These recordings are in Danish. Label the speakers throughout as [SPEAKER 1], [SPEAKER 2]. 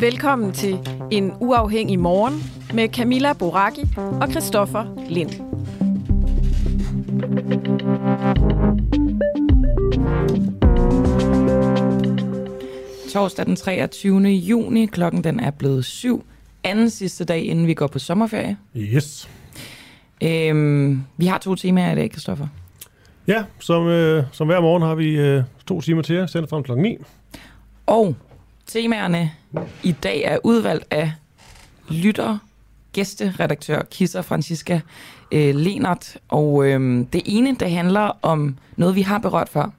[SPEAKER 1] Velkommen til En Uafhængig Morgen med Camilla Boraki og Christoffer Lind.
[SPEAKER 2] Torsdag den 23. juni, klokken den er blevet syv. Anden sidste dag, inden vi går på sommerferie.
[SPEAKER 3] Yes.
[SPEAKER 2] Øhm, vi har to temaer i dag, Christoffer.
[SPEAKER 3] Ja, som, øh, som hver morgen har vi øh, to timer til jer, sendt frem klokken 9.
[SPEAKER 2] Og temaerne i dag er udvalgt af lytter, gæsteredaktør Kisser Francisca øh, Lenert. Og øh, det ene, der handler om noget, vi har berørt før.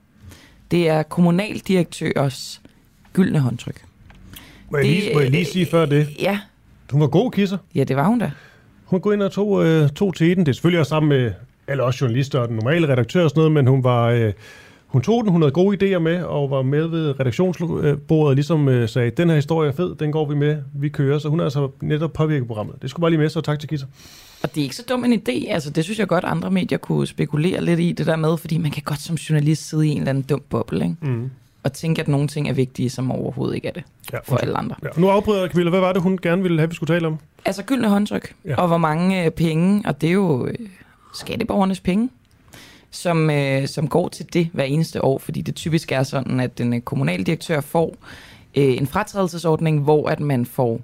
[SPEAKER 2] Det er kommunaldirektørs gyldne håndtryk.
[SPEAKER 3] Må jeg, lige, må jeg lige sige før det?
[SPEAKER 2] Ja,
[SPEAKER 3] Hun var god kisser.
[SPEAKER 2] ja det var hun da.
[SPEAKER 3] Hun går ind og tog, øh, tog til den. Det er selvfølgelig også sammen med alle os journalister og den normale redaktør og sådan noget, men hun var... Øh, hun tog den, hun havde gode idéer med, og var med ved redaktionsbordet, og ligesom øh, sagde, den her historie er fed, den går vi med, vi kører. Så hun har altså netop påvirket programmet. Det skulle bare lige med, så tak til Kisser.
[SPEAKER 2] Og det er ikke så dum en idé. Altså, det synes jeg godt, andre medier kunne spekulere lidt i det der med, fordi man kan godt som journalist sidde i en eller anden dum boble, ikke?
[SPEAKER 3] Mm.
[SPEAKER 2] og tænke, at nogle ting er vigtige, som overhovedet ikke er det
[SPEAKER 3] Ja,
[SPEAKER 2] for alle andre.
[SPEAKER 3] Ja, nu afbryder jeg, Camilla. Hvad var det, hun gerne ville have, vi skulle tale om?
[SPEAKER 2] Altså gyldne håndtryk,
[SPEAKER 3] ja.
[SPEAKER 2] og hvor mange øh, penge, og det er jo øh, skatteborgernes penge, som, øh, som går til det hver eneste år, fordi det typisk er sådan, at den øh, kommunaldirektør får øh, en fratrædelsesordning, hvor at man får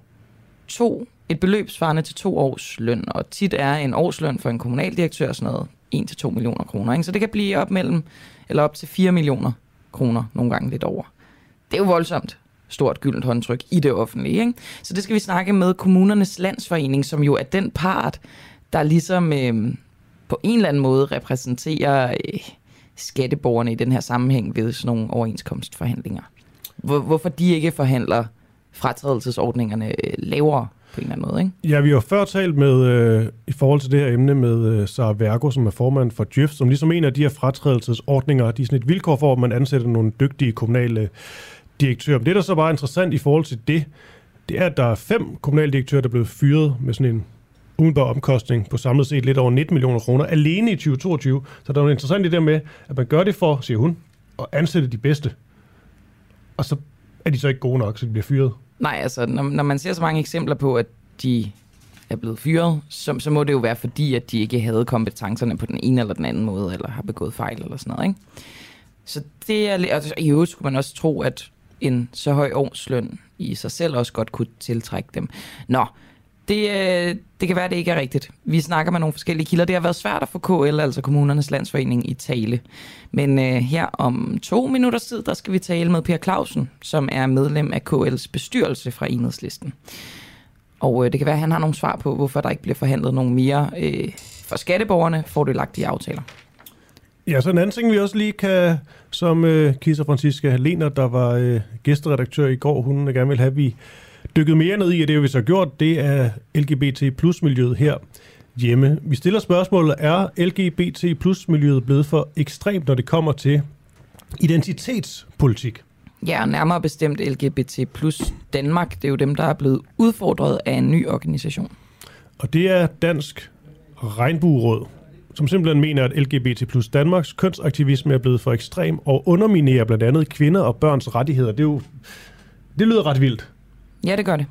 [SPEAKER 2] to, et beløb svarende til to års løn, og tit er en årsløn for en kommunaldirektør sådan noget 1-2 millioner kroner. Ikke? Så det kan blive op mellem, eller op til 4 millioner kroner, nogle gange lidt over. Det er jo voldsomt stort gyldent håndtryk i det offentlige. Ikke? Så det skal vi snakke med kommunernes landsforening, som jo er den part, der ligesom øh, på en eller anden måde repræsenterer øh, skatteborgerne i den her sammenhæng ved sådan nogle overenskomstforhandlinger. Hvor, hvorfor de ikke forhandler fratrædelsesordningerne øh, lavere på en eller anden måde. Ikke?
[SPEAKER 3] Ja, vi har før talt med, øh, i forhold til det her emne med øh, Sara Vergo, som er formand for Djøf, som ligesom en af de her fratrædelsesordninger, de er sådan et vilkår for, at man ansætter nogle dygtige kommunale direktører. Men det, der så var interessant i forhold til det, det er, at der er fem kommunaldirektører, der er blevet fyret med sådan en umiddelbar omkostning på samlet set lidt over 19 millioner kroner alene i 2022. Så der er jo interessant i det der med, at man gør det for, siger hun, at ansætte de bedste. Og så er de så ikke gode nok, så de bliver fyret.
[SPEAKER 2] Nej, altså når, når man ser så mange eksempler på, at de er blevet fyret, så, så må det jo være fordi, at de ikke havde kompetencerne på den ene eller den anden måde, eller har begået fejl eller sådan noget. Ikke? Så det er, og i øvrigt skulle man også tro, at en så høj årsløn i sig selv også godt kunne tiltrække dem. Nå, det, øh, det kan være, at det ikke er rigtigt. Vi snakker med nogle forskellige kilder. Det har været svært at få KL, altså Kommunernes Landsforening, i tale. Men øh, her om to minutters tid, der skal vi tale med Per Clausen, som er medlem af KL's bestyrelse fra Enhedslisten. Og øh, det kan være, at han har nogle svar på, hvorfor der ikke bliver forhandlet nogle mere øh, for skatteborgerne fordelagtige aftaler.
[SPEAKER 3] Ja, så en anden ting, vi også lige kan, som øh, Kisser Francisca Lener, der var øh, gæsteredaktør i går, hun gerne vil have, at vi dykket mere ned i, og det har vi så gjort, det er LGBT plus miljøet her hjemme. Vi stiller spørgsmålet, er LGBT plus miljøet blevet for ekstremt, når det kommer til identitetspolitik?
[SPEAKER 2] Ja, og nærmere bestemt LGBT plus Danmark. Det er jo dem, der er blevet udfordret af en ny organisation.
[SPEAKER 3] Og det er Dansk Regnbueråd, som simpelthen mener, at LGBT plus Danmarks kønsaktivisme er blevet for ekstrem og underminerer blandt andet kvinder og børns rettigheder. Det, er jo, det lyder ret vildt.
[SPEAKER 2] Ja, det gør det.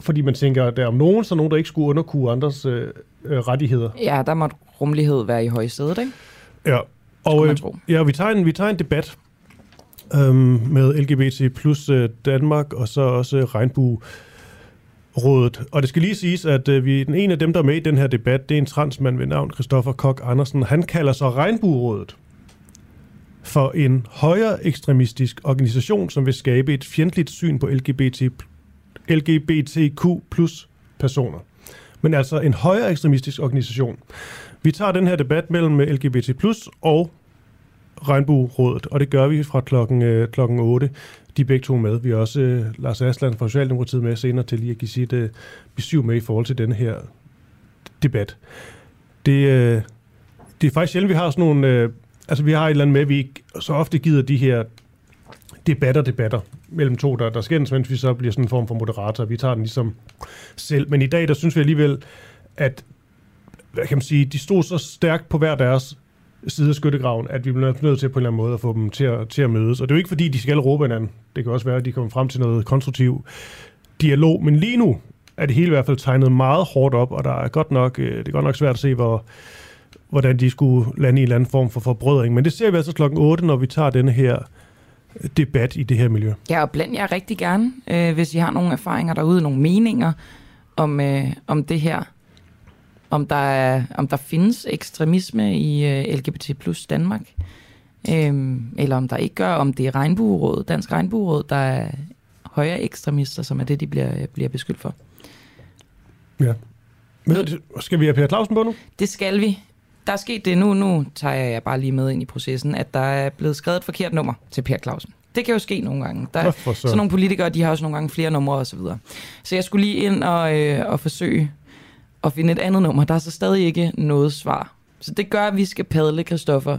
[SPEAKER 3] fordi man tænker, at der er om nogen, så er nogen, der ikke skulle underkue andres øh, øh, rettigheder.
[SPEAKER 2] Ja, der må rummelighed være i højsædet, ikke?
[SPEAKER 3] Ja. Og øh, ja, vi tager en, vi tager en debat øhm, med LGBT plus øh, Danmark, og så også Regnbue Rådet. Og det skal lige siges, at øh, vi, den ene af dem, der er med i den her debat, det er en transmand ved navn Christoffer Kok Andersen. Han kalder sig Regnbuerådet for en højere ekstremistisk organisation, som vil skabe et fjendtligt syn på LGBT, LGBTQ plus personer. Men altså en højere ekstremistisk organisation. Vi tager den her debat mellem øh, LGBT plus og Regnbuerådet, og det gør vi fra klokken, øh, klokken 8. De er begge to med. Vi har også øh, Lars Asland fra Socialdemokratiet med senere til lige at give sit øh, besøg med i forhold til den her debat. Det, øh, det er faktisk sjældent, vi har sådan nogle... Øh, altså, vi har et eller andet med, at vi ikke så ofte gider de her debatter, debatter mellem to, der, der skændes, mens vi så bliver sådan en form for moderator. Vi tager den ligesom selv. Men i dag, der synes vi alligevel, at hvad kan man sige, de stod så stærkt på hver deres side af skyttegraven, at vi bliver nødt til på en eller anden måde at få dem til at, til at mødes. Og det er jo ikke fordi, de skal råbe hinanden. Det kan også være, at de kommer frem til noget konstruktiv dialog. Men lige nu er det hele i hvert fald tegnet meget hårdt op, og der er godt nok, øh, det er godt nok svært at se, hvor, hvordan de skulle lande i en eller anden form for forbrødring. Men det ser vi altså klokken 8, når vi tager denne her debat i det her miljø.
[SPEAKER 2] Ja, og bland jer rigtig gerne, øh, hvis I har nogle erfaringer derude, nogle meninger om, øh, om det her om der, er, om der findes ekstremisme i øh, LGBT plus Danmark, øhm, eller om der ikke gør, om det er Regnbuerådet, Dansk Regnbueråd, der er højere ekstremister, som er det, de bliver, bliver beskyldt for.
[SPEAKER 3] Ja. Men skal vi have Per Clausen på nu?
[SPEAKER 2] Det skal vi. Der er sket det nu, nu tager jeg bare lige med ind i processen, at der er blevet skrevet et forkert nummer til Per Clausen. Det kan jo ske nogle gange. Der er, så. så nogle politikere, de har også nogle gange flere numre og så videre. Så jeg skulle lige ind og, øh, og forsøge og finde et andet nummer. Der er så stadig ikke noget svar. Så det gør, at vi skal padle, Christoffer.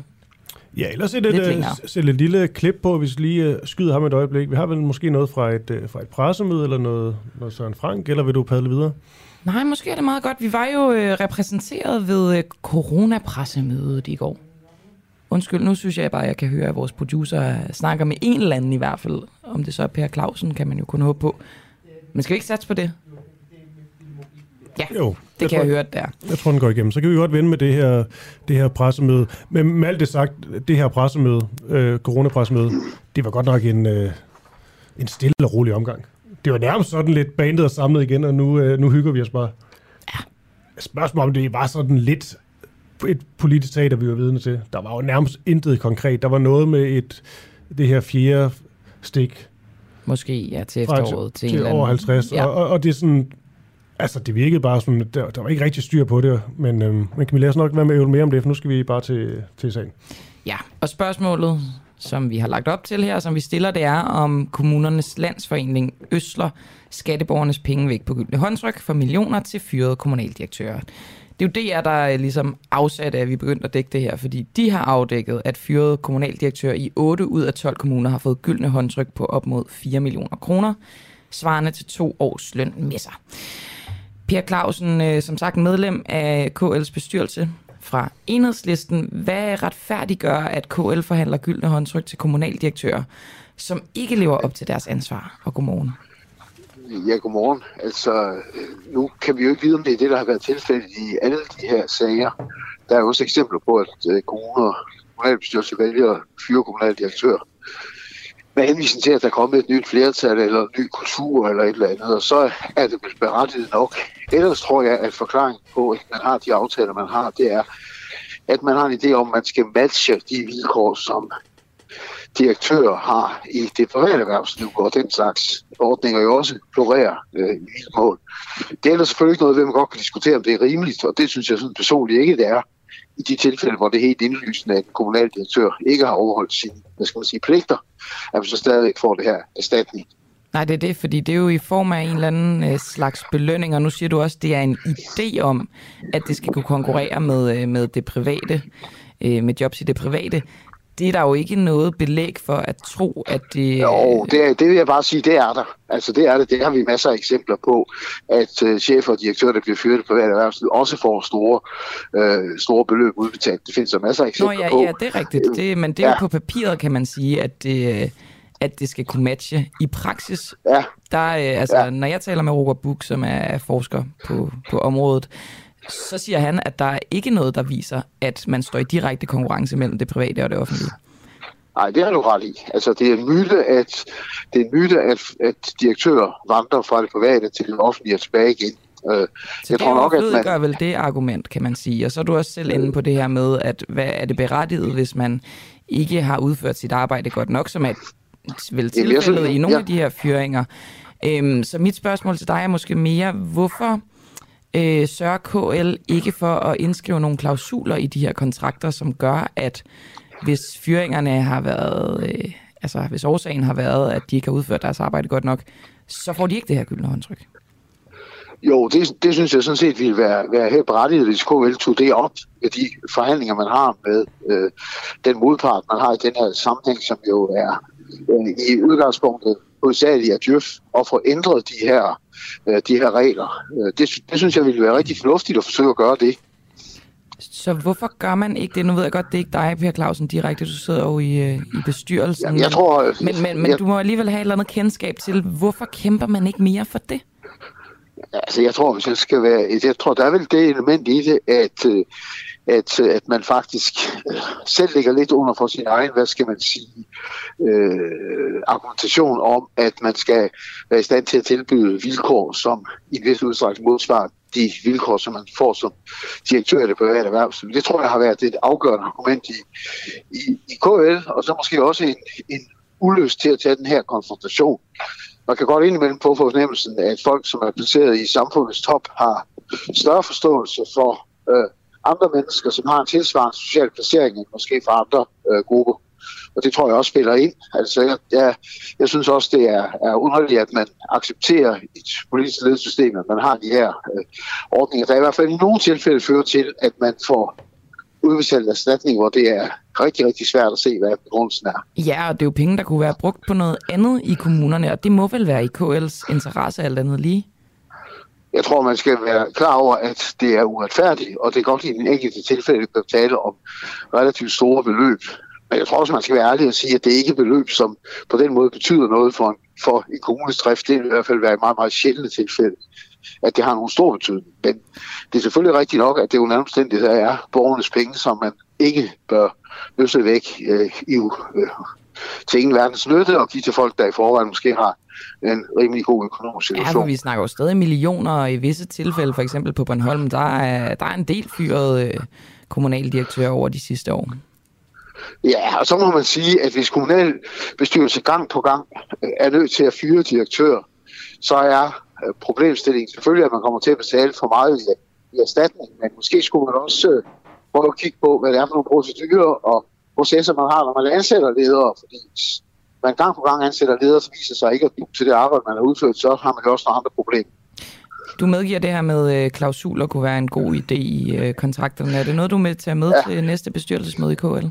[SPEAKER 3] Ja, ellers et, et, øh, sætte et lille klip på, hvis vi lige uh, skyder ham et øjeblik. Vi har vel måske noget fra et, uh, fra et pressemøde, eller noget, noget Søren Frank, eller vil du padle videre?
[SPEAKER 2] Nej, måske er det meget godt. Vi var jo uh, repræsenteret ved uh, coronapressemødet i går. Undskyld, nu synes jeg bare, at jeg kan høre, at vores producer snakker med en eller anden i hvert fald. Om det så er Per Clausen, kan man jo kun håbe på. Men skal vi ikke satse på det? Ja, jo, det kan tror, jeg høre, der.
[SPEAKER 3] Jeg tror, den går igennem. Så kan vi godt vende med det her, det her pressemøde. Men med alt det sagt, det her pressemøde, øh, coronapressemøde, det var godt nok en, øh, en stille og rolig omgang. Det var nærmest sådan lidt bandet og samlet igen, og nu, øh, nu hygger vi os bare. Ja. Spørgsmålet om det var sådan lidt et politisk teater, vi var vidne til. Der var jo nærmest intet konkret. Der var noget med et, det her fjerde stik.
[SPEAKER 2] Måske, ja, til efteråret.
[SPEAKER 3] Til, til, til over 50. Ja. Og, og, og det er sådan, Altså, det virkede bare som, der, der var ikke rigtig styr på det, men, øhm, men kan vi lade os nok være med at mere om det, for nu skal vi bare til, til sagen.
[SPEAKER 2] Ja, og spørgsmålet, som vi har lagt op til her, som vi stiller, det er, om kommunernes landsforening Østler skatteborgernes penge væk på gyldne håndtryk for millioner til fyrede kommunaldirektører. Det er jo det, der er ligesom afsat at vi begyndte at dække det her, fordi de har afdækket, at fyrede kommunaldirektører i 8 ud af 12 kommuner har fået gyldne håndtryk på op mod 4 millioner kroner, svarende til to års løn med sig. Per Clausen, øh, som sagt medlem af KL's bestyrelse fra enhedslisten. Hvad retfærdiggør, at KL forhandler gyldne håndtryk til kommunaldirektører, som ikke lever op til deres ansvar? Og godmorgen.
[SPEAKER 4] Ja, godmorgen. Altså, øh, nu kan vi jo ikke vide, om det er det, der har været tilfældet i alle de her sager. Der er også eksempler på, at øh, kommuner, kommunalbestyrelse vælger at fyre kommunaldirektører med henvisning til, at der er kommet et nyt flertal eller en ny kultur eller et eller andet, og så er det vel berettiget nok. Ellers tror jeg, at forklaringen på, at man har de aftaler, man har, det er, at man har en idé om, at man skal matche de vilkår, som direktører har i det private erhvervsliv, og den slags ordninger jo også florerer øh, i vilkår. Det er der selvfølgelig ikke noget, vi man godt kan diskutere, om det er rimeligt, og det synes jeg sådan personligt ikke, det er i de tilfælde, hvor det er helt indlysende, at en kommunaldirektør ikke har overholdt sine hvad skal man sige, pligter, at man så stadig får det her erstatning.
[SPEAKER 2] Nej, det er det, fordi det er jo i form af en eller anden øh, slags belønning, og nu siger du også, at det er en idé om, at det skal kunne konkurrere med, øh, med det private, øh, med jobs i det private det er der jo ikke noget belæg for at tro, at det...
[SPEAKER 4] Jo, det, det vil jeg bare sige, det er der. Altså det er det, det har vi masser af eksempler på, at uh, chefer og direktører, der bliver fyret i private erhvervsliv, også får store, uh, store beløb udbetalt. Det findes der masser af eksempler
[SPEAKER 2] Nå, ja,
[SPEAKER 4] på.
[SPEAKER 2] Ja, det er rigtigt. Det, men det er ja. jo på papiret, kan man sige, at det, at det skal kunne matche. I praksis, ja. der, uh, altså, ja. når jeg taler med Robert Buk, som er forsker på, på området, så siger han, at der er ikke noget, der viser, at man står i direkte konkurrence mellem det private og det offentlige.
[SPEAKER 4] Nej, det har du ret i. Altså, det er en myte, at, det er en myte, at, at direktører vandrer fra det private til det offentlige og tilbage igen.
[SPEAKER 2] Øh, så jeg det tror nok, at man... gør vel det argument, kan man sige. Og så er du også selv inde på det her med, at hvad er det berettiget, hvis man ikke har udført sit arbejde godt nok, som er vel tilfældet i nogle ja. af de her fyringer. Øhm, så mit spørgsmål til dig er måske mere, hvorfor øh, sørger KL ikke for at indskrive nogle klausuler i de her kontrakter, som gør, at hvis fyringerne har været, øh, altså hvis årsagen har været, at de ikke har udført deres arbejde godt nok, så får de ikke det her gyldne håndtryk.
[SPEAKER 4] Jo, det, det synes jeg sådan set ville være, være helt berettiget, hvis KL tog det op med de forhandlinger, man har med øh, den modpart, man har i den her sammenhæng, som jo er øh, i udgangspunktet hovedsageligt af Djøf, og få ændret de her, øh, de her regler. Øh, det, det synes jeg ville være rigtig fornuftigt at forsøge at gøre det.
[SPEAKER 2] Så hvorfor gør man ikke det? Nu ved jeg godt, det er ikke dig, Per Clausen, direkte. Du sidder jo i, øh, i bestyrelsen.
[SPEAKER 4] Jamen, jeg tror...
[SPEAKER 2] Men, men, men jeg, du må alligevel have et eller andet kendskab til, hvorfor kæmper man ikke mere for det?
[SPEAKER 4] Altså, jeg tror, hvis jeg skal være... Jeg tror, der er vel det element i det, at, øh, at, øh, at man faktisk øh, selv ligger lidt under for sin egen, hvad skal man sige, øh, argumentation om, at man skal være i stand til at tilbyde vilkår, som i en vis udstrækning modsvarer de vilkår, som man får som direktør i det private erhvervsliv. Det tror jeg har været et afgørende argument i, i, i KL, og så måske også en, en ulyst til at tage den her konfrontation man kan godt indimellem få fornemmelsen, at folk, som er placeret i samfundets top, har større forståelse for øh, andre mennesker, som har en tilsvarende social placering end måske for andre øh, grupper. Og det tror jeg også spiller ind. Altså, jeg, jeg, jeg synes også, det er, er underligt, at man accepterer i et politisk ledelsessystem, at man har de her øh, ordninger, der i hvert fald i nogle tilfælde fører til, at man får udbetalt erstatning, hvor det er rigtig, rigtig svært at se, hvad begrundelsen er.
[SPEAKER 2] Ja, og det er jo penge, der kunne være brugt på noget andet i kommunerne, og det må vel være i KL's interesse alt andet lige?
[SPEAKER 4] Jeg tror, man skal være klar over, at det er uretfærdigt, og det er godt i den enkelte tilfælde at tale om relativt store beløb. Men jeg tror også, man skal være ærlig og sige, at det ikke er beløb, som på den måde betyder noget for en, for en kommunes drift. Det vil i hvert fald være et meget, meget sjældent tilfælde at det har nogen stor betydning. Men det er selvfølgelig rigtigt nok, at det under omstændigheder er borgernes penge, som man ikke bør løse væk øh, i, øh, til ingen verdens nytte og give til folk, der i forvejen måske har en rimelig god økonomisk situation.
[SPEAKER 2] Ja, for vi snakker jo stadig millioner, i visse tilfælde, for eksempel på Bornholm, der er, der er en del fyret øh, kommunaldirektør over de sidste år.
[SPEAKER 4] Ja, og så må man sige, at hvis kommunalbestyrelse gang på gang øh, er nødt til at fyre direktør, så er Øh, problemstilling. Selvfølgelig, at man kommer til at betale for meget i, i erstatning, men måske skulle man også prøve at kigge på, hvad det er for nogle procedurer og processer, man har, når man ansætter ledere, fordi man gang på gang ansætter ledere, så viser sig ikke at til det arbejde, man har udført, så har man jo også nogle andre problemer.
[SPEAKER 2] Du medgiver det her med øh, klausuler kunne være en god idé i øh, kontrakterne. Er det noget, du med at med ja. til næste bestyrelsesmøde i KL?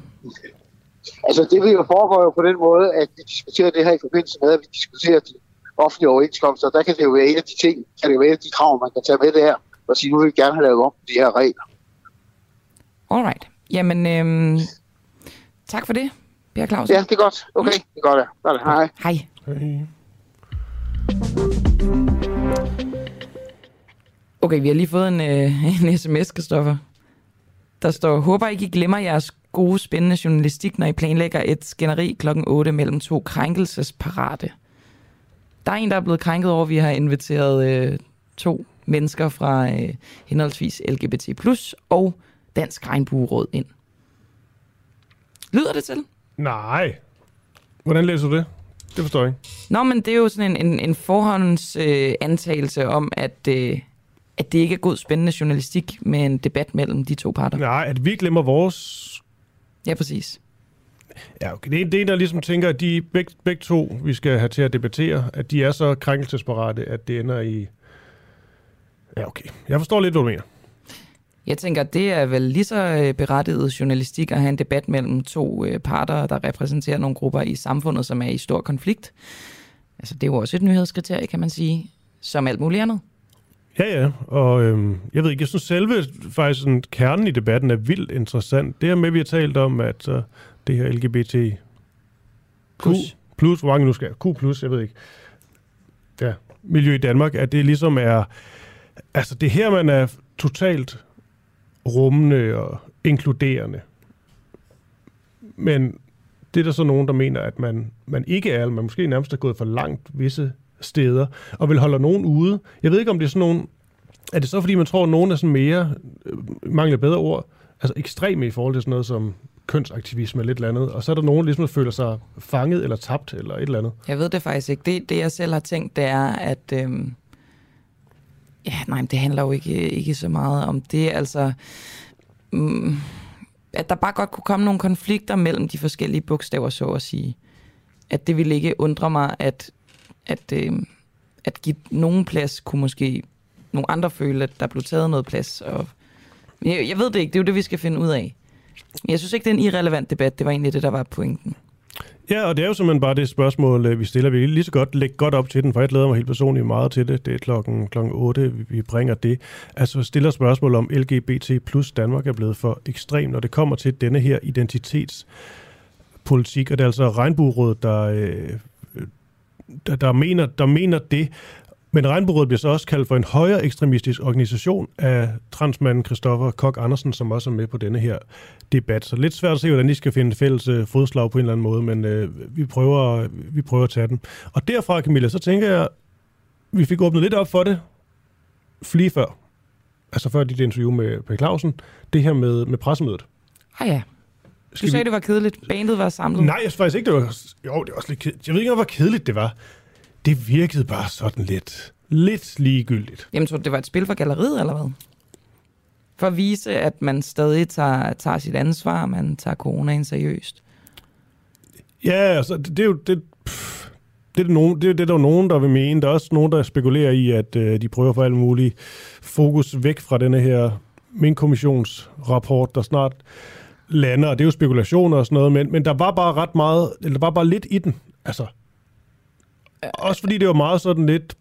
[SPEAKER 4] Altså det vil jo foregå jo på den måde, at vi diskuterer det her i forbindelse med, at vi diskuterer de offentlige overenskomster, der kan det jo være et af de ting, kan det være de krav, man kan tage med der, og sige, nu vil vi gerne have lavet om de her regler.
[SPEAKER 2] Alright. Jamen, øhm, tak for det, Per Clausen.
[SPEAKER 4] Ja, det er godt. Okay, det er godt. Ja. Hej.
[SPEAKER 2] Hej. Hej. Okay, vi har lige fået en, øh, en sms, Kristoffer. Der står, håber ikke I glemmer jeres gode, spændende journalistik, når I planlægger et skænderi klokken 8 mellem to krænkelsesparate. Der er en, der er blevet krænket over, at vi har inviteret øh, to mennesker fra øh, henholdsvis LGBT+, og Dansk Regnbueråd ind. Lyder det til?
[SPEAKER 3] Nej. Hvordan læser du det? Det forstår jeg ikke.
[SPEAKER 2] Nå, men det er jo sådan en, en, en forhånds øh, antagelse om, at, øh, at det ikke er god spændende journalistik med en debat mellem de to parter.
[SPEAKER 3] Nej, at vi glemmer vores...
[SPEAKER 2] Ja, præcis.
[SPEAKER 3] Ja, okay. Det er, det der ligesom tænker, at de begge, begge to, vi skal have til at debattere, at de er så krænkelsesparate, at det ender i... Ja, okay. Jeg forstår lidt, hvad du mener.
[SPEAKER 2] Jeg tænker, det er vel lige så øh, berettiget journalistik at have en debat mellem to øh, parter, der repræsenterer nogle grupper i samfundet, som er i stor konflikt. Altså, det er jo også et nyhedskriterie, kan man sige, som alt muligt andet.
[SPEAKER 3] Ja, ja, og øhm, jeg ved ikke, jeg synes selve faktisk sådan, kernen i debatten er vildt interessant. Det her med, at vi har talt om, at uh, det her LGBT plus. Plus, hvor mange nu skal Q plus, jeg ved ikke. Ja, miljø i Danmark, at det ligesom er, altså det her, man er totalt rummende og inkluderende. Men det er der så nogen, der mener, at man, man ikke er, eller man måske nærmest er gået for langt visse steder, og vil holde nogen ude. Jeg ved ikke, om det er sådan nogen... Er det så, fordi man tror, at nogen er sådan mere, øh, mangler bedre ord, altså ekstreme i forhold til sådan noget som kønsaktivisme eller et eller andet, og så er der nogen, der ligesom føler sig fanget eller tabt eller et eller andet.
[SPEAKER 2] Jeg ved det faktisk ikke. Det, det jeg selv har tænkt, det er, at... Øhm, ja, nej, det handler jo ikke, øh, ikke så meget om det. Altså, mm, at der bare godt kunne komme nogle konflikter mellem de forskellige bogstaver, så at sige. At det ville ikke undre mig, at, at, øh, at give nogen plads kunne måske nogle andre føle, at der blev taget noget plads. Og jeg, jeg ved det ikke, det er jo det, vi skal finde ud af. Jeg synes ikke, det er en irrelevant debat. Det var egentlig det, der var pointen.
[SPEAKER 3] Ja, og det er jo simpelthen bare det spørgsmål, øh, vi stiller. Vi vil lige så godt lægge godt op til den, for jeg glæder mig helt personligt meget til det. Det er klokken, klokken 8, vi bringer det. Altså stiller spørgsmål om LGBT plus Danmark er blevet for ekstrem, når det kommer til denne her identitetspolitik. Og det er altså Regnbuerådet, der, øh, der, der, mener, der mener det. Men Regnbuerådet bliver så også kaldt for en højere ekstremistisk organisation af transmanden Christoffer Kok Andersen, som også er med på denne her debat. Så lidt svært at se, hvordan de skal finde fælles øh, fodslag på en eller anden måde, men øh, vi, prøver, vi prøver at tage den. Og derfra, Camilla, så tænker jeg, vi fik åbnet lidt op for det lige før. Altså før dit interview med Per Clausen. Det her med, med pressemødet.
[SPEAKER 2] Ah ja. Du sagde, vi... det var kedeligt. Bandet var samlet.
[SPEAKER 3] Nej, jeg synes faktisk ikke, det var... Jo, det var også lidt kedeligt. Jeg ved ikke, hvor kedeligt det var det virkede bare sådan lidt, lidt ligegyldigt.
[SPEAKER 2] Jamen, tror du, det var et spil for galleriet, eller hvad? For at vise, at man stadig tager, tager sit ansvar, man tager coronaen seriøst.
[SPEAKER 3] Ja, altså, det, det er jo... Det, pff, det er, det, nogen, det, det er der nogen, der vil mene. Der er også nogen, der spekulerer i, at øh, de prøver for alt muligt fokus væk fra denne her Min-kommissionsrapport, der snart lander. Og det er jo spekulationer og sådan noget, men, men der var bare ret meget, eller der var bare lidt i den. Altså, også fordi det var meget sådan lidt...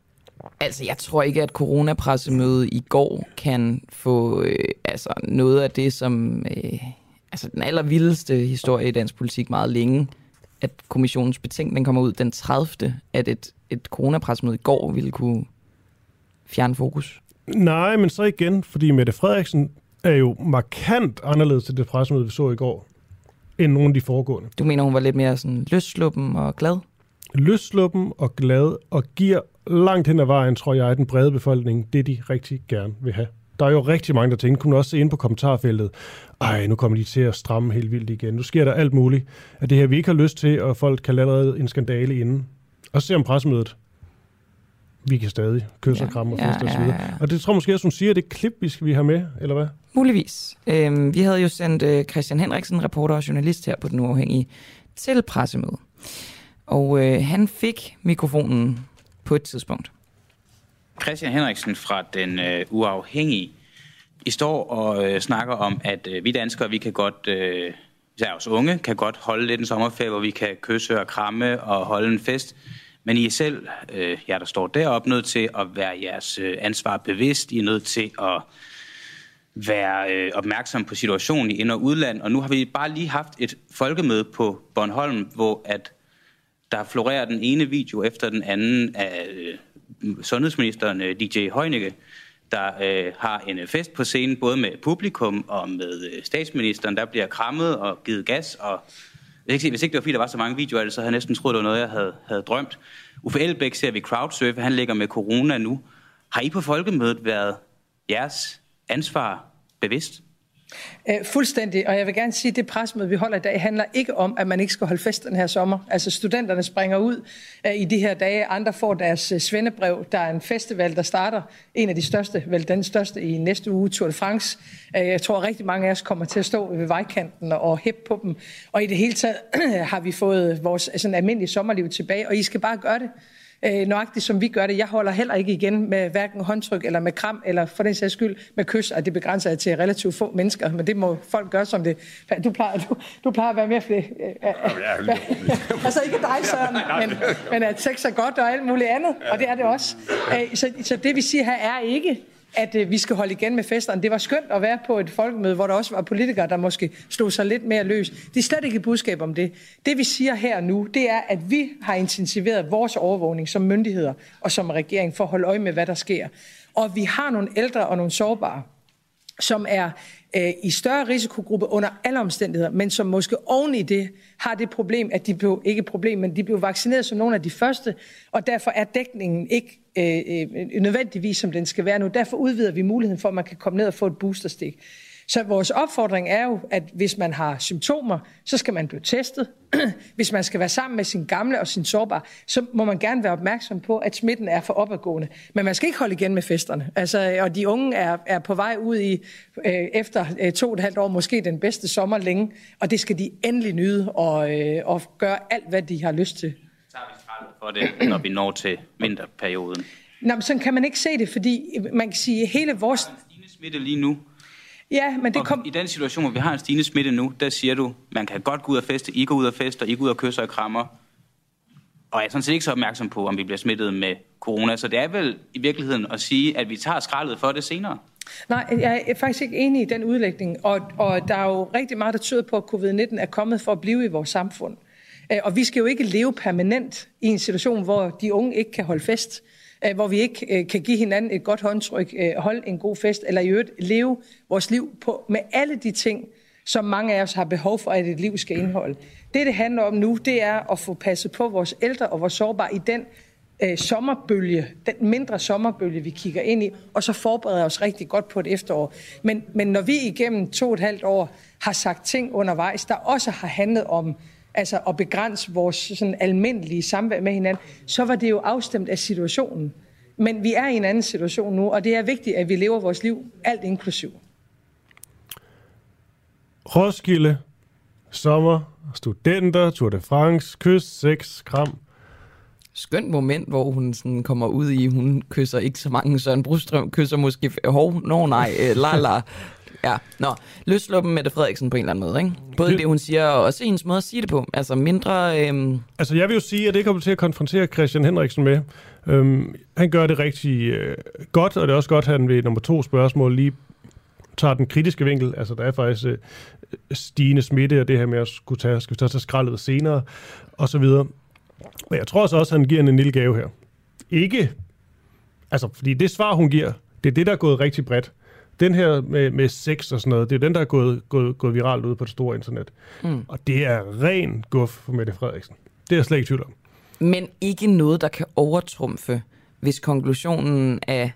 [SPEAKER 2] Altså, jeg tror ikke, at coronapressemødet i går kan få øh, altså, noget af det, som... Øh, altså, den allervildeste historie i dansk politik meget længe, at kommissionens betænkning kommer ud den 30. at et, et coronapressemøde i går ville kunne fjerne fokus.
[SPEAKER 3] Nej, men så igen, fordi Mette Frederiksen er jo markant anderledes til det pressemøde, vi så i går, end nogle af de foregående.
[SPEAKER 2] Du mener, hun var lidt mere sådan løssluppen og glad?
[SPEAKER 3] Løssluppen og glad og giver langt hen ad vejen, tror jeg, den brede befolkning, det de rigtig gerne vil have. Der er jo rigtig mange, der tænker, kunne også se ind på kommentarfeltet, ej, nu kommer de til at stramme helt vildt igen. Nu sker der alt muligt, at det her, vi ikke har lyst til, og folk kan allerede en skandale inden. Og se om pressemødet. Vi kan stadig kysse ja, og kramme og ja, ja, ja, ja. Og det tror jeg måske også, hun siger, det klip, vi skal vi have med, eller hvad?
[SPEAKER 2] Muligvis. Øhm, vi havde jo sendt øh, Christian Henriksen, reporter og journalist her på Den Uafhængige, til pressemødet. Og øh, han fik mikrofonen på et tidspunkt.
[SPEAKER 5] Christian Henriksen fra Den øh, Uafhængige. I står og øh, snakker om, at øh, vi danskere, vi kan godt, øh, især os unge, kan godt holde lidt en sommerferie, hvor vi kan kysse og kramme og holde en fest. Men I er selv, øh, jer der står deroppe, nødt til at være jeres øh, ansvar bevidst. I er nødt til at være øh, opmærksom på situationen i ind- og udland. Og nu har vi bare lige haft et folkemøde på Bornholm, hvor at der florerer den ene video efter den anden af øh, sundhedsministeren øh, DJ Højnække, der øh, har en øh, fest på scenen, både med publikum og med statsministeren, der bliver krammet og givet gas. Og hvis ikke, hvis ikke det var fordi, der var så mange videoer af det, så havde jeg næsten troet, det var noget, jeg havde, havde drømt. Uffe Elbæk ser vi crowdsurfe, han ligger med corona nu. Har I på folkemødet været jeres ansvar bevidst?
[SPEAKER 6] Uh, fuldstændig, og jeg vil gerne sige, at det presmøde, vi holder i dag, handler ikke om, at man ikke skal holde fest den her sommer. Altså studenterne springer ud øh, i de her dage, andre får deres uh, svendebrev. Der er en festival, der starter, en af de største, vel den største i næste uge, Tour de France. Uh, jeg tror, rigtig mange af os kommer til at stå ved vejkanten og hæppe på dem. Og i det hele taget har vi fået vores sådan, almindelige sommerliv tilbage, og I skal bare gøre det øh, nøjagtigt som vi gør det. Jeg holder heller ikke igen med hverken håndtryk eller med kram, eller for den sags skyld med kys, og det begrænser jeg til relativt få mennesker, men det må folk gøre som det. Du plejer, du, du plejer at være mere øh, øh, altså ikke dig, Søren, men, men at sex er godt og alt muligt andet, og det er det også. Øh, så, så det vi siger her er ikke, at øh, vi skal holde igen med festerne. Det var skønt at være på et folkemøde, hvor der også var politikere, der måske slog sig lidt mere løs. Det er slet ikke et budskab om det. Det vi siger her nu, det er, at vi har intensiveret vores overvågning som myndigheder og som regering for at holde øje med, hvad der sker. Og vi har nogle ældre og nogle sårbare, som er øh, i større risikogruppe under alle omstændigheder, men som måske oven i det har det problem, at de blev, ikke problem, men de blev vaccineret som nogle af de første, og derfor er dækningen ikke øh, øh, nødvendigvis, som den skal være nu. Derfor udvider vi muligheden for, at man kan komme ned og få et boosterstik. Så vores opfordring er jo, at hvis man har symptomer, så skal man blive testet. hvis man skal være sammen med sin gamle og sin sårbare, så må man gerne være opmærksom på, at smitten er for opadgående. Men man skal ikke holde igen med festerne. Altså, og de unge er, er på vej ud i, øh, efter øh, to og et halvt år, måske den bedste sommer længe, og det skal de endelig nyde og, øh, og gøre alt, hvad de har lyst til.
[SPEAKER 5] Så har vi for det, når vi når til vinterperioden.
[SPEAKER 6] Nå, men sådan kan man ikke se det, fordi man kan sige, at hele vores...
[SPEAKER 5] Der er en smitte lige nu.
[SPEAKER 6] Ja, men det
[SPEAKER 5] Og
[SPEAKER 6] kom...
[SPEAKER 5] I den situation, hvor vi har en stigende smitte nu, der siger du, man kan godt gå ud og feste, I går ud og fester, I går ud og kysser og krammer. Og jeg er sådan set ikke så opmærksom på, om vi bliver smittet med corona. Så det er vel i virkeligheden at sige, at vi tager skraldet for det senere.
[SPEAKER 6] Nej, jeg er faktisk ikke enig i den udlægning, og, og der er jo rigtig meget, der tyder på, at covid-19 er kommet for at blive i vores samfund. Øh, Og vi skal jo ikke leve permanent i en situation, hvor de unge ikke kan holde fest, Øh, hvor vi ikke øh, kan give hinanden et godt håndtryk, øh, holde en god fest, eller i øvrigt leve vores liv på, med alle de ting, som mange af os har behov for, at et liv skal indeholde. Det, det handler om nu, det er at få passet på vores ældre og vores sårbare i den øh, sommerbølge, den mindre sommerbølge, vi kigger ind i, og så forbereder os rigtig godt på et efterår. Men, men når vi igennem to og et halvt år har sagt ting undervejs, der også har handlet om altså at begrænse vores sådan almindelige samvær med hinanden, så var det jo afstemt af situationen. Men vi er i en anden situation nu, og det er vigtigt, at vi lever vores liv alt inklusiv.
[SPEAKER 3] Roskilde, sommer, studenter, Tour de France, kys, sex, kram.
[SPEAKER 2] Skønt moment, hvor hun sådan kommer ud i, hun kysser ikke så mange, Søren Brostrøm kysser måske, hov, nå nej, øh, la la. Ja, nå, løsluppen Mette Frederiksen på en eller anden måde, ikke? Både det, hun siger, og også hendes måde at sige det på. Altså mindre... Øhm,
[SPEAKER 3] Altså, jeg vil jo sige, at det kommer til at konfrontere Christian Henriksen med. Øhm, han gør det rigtig øh, godt, og det er også godt, at han ved nummer to spørgsmål lige tager den kritiske vinkel. Altså, der er faktisk øh, stigende smitte, og det her med at skulle tage, skal vi tage skraldet senere, og så videre. Men jeg tror så også, at han giver en, lille gave her. Ikke, altså, fordi det svar, hun giver, det er det, der er gået rigtig bredt. Den her med, med sex og sådan noget, det er den, der er gået, gået, gået viralt ud på det store internet. Mm. Og det er ren guf for Mette Frederiksen. Det er jeg slet ikke tvivl om.
[SPEAKER 2] men ikke noget, der kan overtrumfe, hvis konklusionen af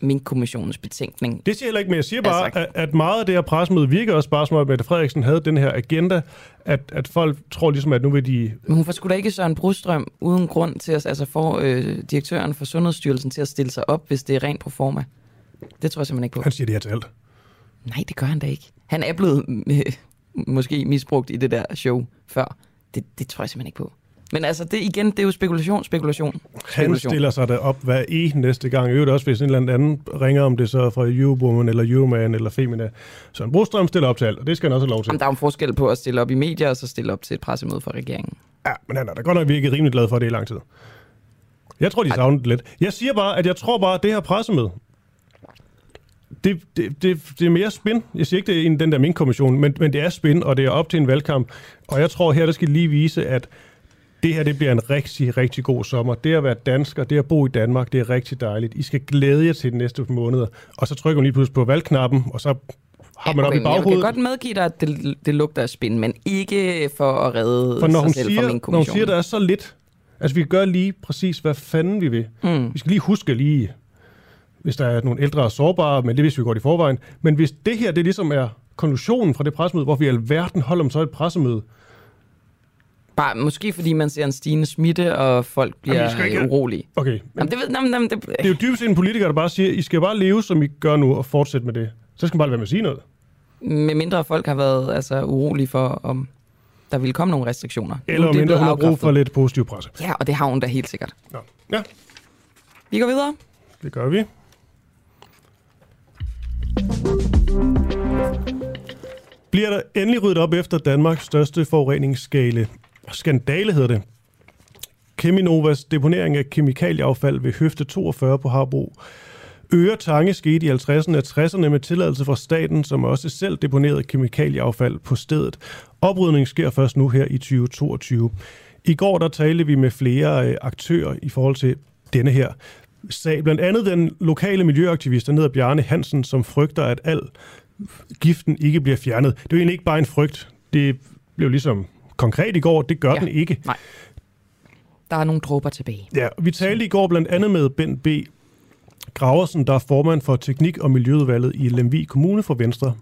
[SPEAKER 2] Mink-kommissionens betænkning
[SPEAKER 3] Det siger jeg heller ikke, men jeg siger bare,
[SPEAKER 2] Altså-
[SPEAKER 3] at, at meget af det her pressemøde virker også bare som om, at Mette Frederiksen havde den her agenda, at, at folk tror ligesom, at nu vil de...
[SPEAKER 2] Men hun får sgu da ikke Søren Brostrøm uden grund til at altså få øh, direktøren for Sundhedsstyrelsen til at stille sig op, hvis det er rent pro forma. Det tror jeg simpelthen ikke på.
[SPEAKER 3] Han siger det her til alt.
[SPEAKER 2] Nej, det gør han da ikke. Han er blevet øh, måske misbrugt i det der show før. Det, det tror jeg simpelthen ikke på. Men altså, det igen, det er jo spekulation, spekulation,
[SPEAKER 3] Han
[SPEAKER 2] spekulation.
[SPEAKER 3] stiller sig der op hver e næste gang. Øvrigt også, hvis en eller anden ringer, om det så fra Eurowoman, eller Euroman, eller Femina. Så en Brostrøm stiller op til alt, og det skal han også have lov til.
[SPEAKER 2] Jamen, der er en forskel på at stille op i medier, og så stille op til et pressemøde for regeringen.
[SPEAKER 3] Ja, men han er da godt nok virkelig rimelig glad for det i lang tid. Jeg tror, de savner det lidt. Jeg siger bare, at jeg tror bare, at det her pressemøde, det, det, det, det er mere spin. Jeg siger ikke, det er en, den der min-kommission, men, men det er spin, og det er op til en valgkamp. Og jeg tror her, der skal lige vise, at det her det bliver en rigtig, rigtig god sommer. Det at være dansker, det at bo i Danmark, det er rigtig dejligt. I skal glæde jer til de næste måneder. Og så trykker man lige pludselig på valgknappen, og så har man op i
[SPEAKER 2] men jeg kan
[SPEAKER 3] baghovedet.
[SPEAKER 2] godt medgive dig, at det, det lugter af spin, men ikke for at redde
[SPEAKER 3] For når hun,
[SPEAKER 2] sig selv
[SPEAKER 3] siger,
[SPEAKER 2] fra min
[SPEAKER 3] når hun siger,
[SPEAKER 2] kommission.
[SPEAKER 3] der er så lidt, altså vi gør lige præcis, hvad fanden vi vil. Mm. Vi skal lige huske lige, hvis der er nogle ældre og sårbare, men det vidste vi godt i forvejen. Men hvis det her, det ligesom er konklusionen fra det pressemøde, hvorfor i alverden holder man så et pressemøde?
[SPEAKER 2] Bare, måske fordi man ser en stigende smitte, og folk bliver
[SPEAKER 3] Jamen, ikke-
[SPEAKER 2] urolige.
[SPEAKER 3] Okay, men
[SPEAKER 2] Jamen, det, ved, jamen, jamen, det,
[SPEAKER 3] det er jo dybest set en politiker, der bare siger, I skal bare leve, som I gør nu, og fortsætte med det. Så skal man bare lade være med at sige noget.
[SPEAKER 2] med mindre folk har været altså, urolige for, om der ville komme nogle restriktioner. Er
[SPEAKER 3] Eller
[SPEAKER 2] det
[SPEAKER 3] mindre hun har brug for lidt positiv presse.
[SPEAKER 2] Ja, og det har hun da helt sikkert.
[SPEAKER 3] Nå. Ja,
[SPEAKER 2] Vi går videre.
[SPEAKER 3] det gør vi. Bliver der endelig ryddet op efter Danmarks største forureningsskale? Skandale hedder det. Keminovas deponering af kemikalieaffald ved Høfte 42 på Harbro. Øre Tange skete i 50'erne og 60'erne med tilladelse fra staten, som også selv deponerede kemikalieaffald på stedet. Oprydningen sker først nu her i 2022. I går der talte vi med flere øh, aktører i forhold til denne her sag. Blandt andet den lokale miljøaktivist, der hedder Bjarne Hansen, som frygter, at al giften ikke bliver fjernet. Det er jo egentlig ikke bare en frygt. Det blev ligesom konkret i går. Det gør ja. den ikke.
[SPEAKER 2] Nej. Der er nogle dråber tilbage.
[SPEAKER 3] Ja, vi talte i går blandt andet med Ben B. Graversen, der er formand for Teknik- og Miljøudvalget i Lemvig Kommune for Venstre.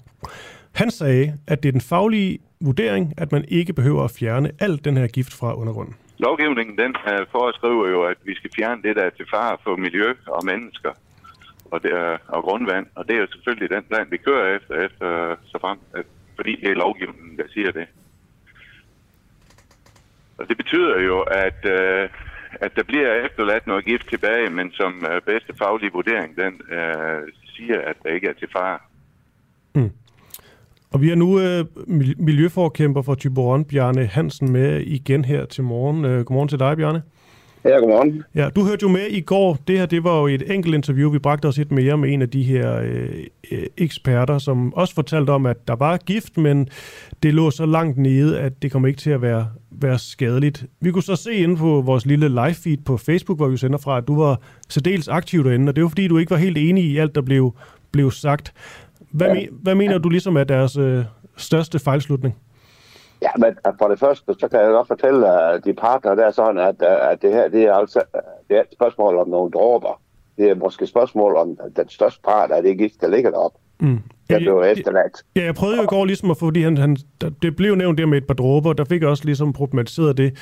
[SPEAKER 3] Han sagde, at det er den faglige vurdering, at man ikke behøver at fjerne al den her gift fra undergrunden.
[SPEAKER 7] Lovgivningen den uh, foreskriver jo, at vi skal fjerne det, der er til fare for miljø og mennesker og, det er, og grundvand. Og det er jo selvfølgelig den plan, vi kører efter, efter så frem, fordi det er lovgivningen, der siger det. Og det betyder jo, at, øh, at der bliver efterladt noget gift tilbage, men som øh, bedste faglige vurdering, den øh, siger, at der ikke er til fare.
[SPEAKER 3] Mm. Og vi har nu øh, miljøforkæmper for Tyboron, Bjarne Hansen, med igen her til morgen. Øh, godmorgen til dig, Bjarne.
[SPEAKER 8] Ja, godmorgen.
[SPEAKER 3] Ja, du hørte jo med i går. Det her det var jo et enkelt interview. Vi bragte os et mere med en af de her øh, øh, eksperter, som også fortalte om, at der var gift, men det lå så langt nede, at det kommer ikke til at være, være skadeligt. Vi kunne så se inde på vores lille live feed på Facebook, hvor vi sender fra, at du var særdeles aktiv derinde, og det var fordi, du ikke var helt enig i alt, der blev, blev sagt. Hvad, ja. me, hvad mener du ligesom er deres øh, største fejlslutning?
[SPEAKER 8] Ja, men for det første, så kan jeg godt fortælle at de partner der sådan, at, at det her det er altså det er et spørgsmål om nogle dråber. Det er måske et spørgsmål om den største part af det gift, der ligger deroppe. Mm. Der blev efterladt.
[SPEAKER 3] Ja, jeg prøvede jo i går ligesom at få, fordi han, han, det blev nævnt der med et par dråber, der fik jeg også ligesom problematiseret det.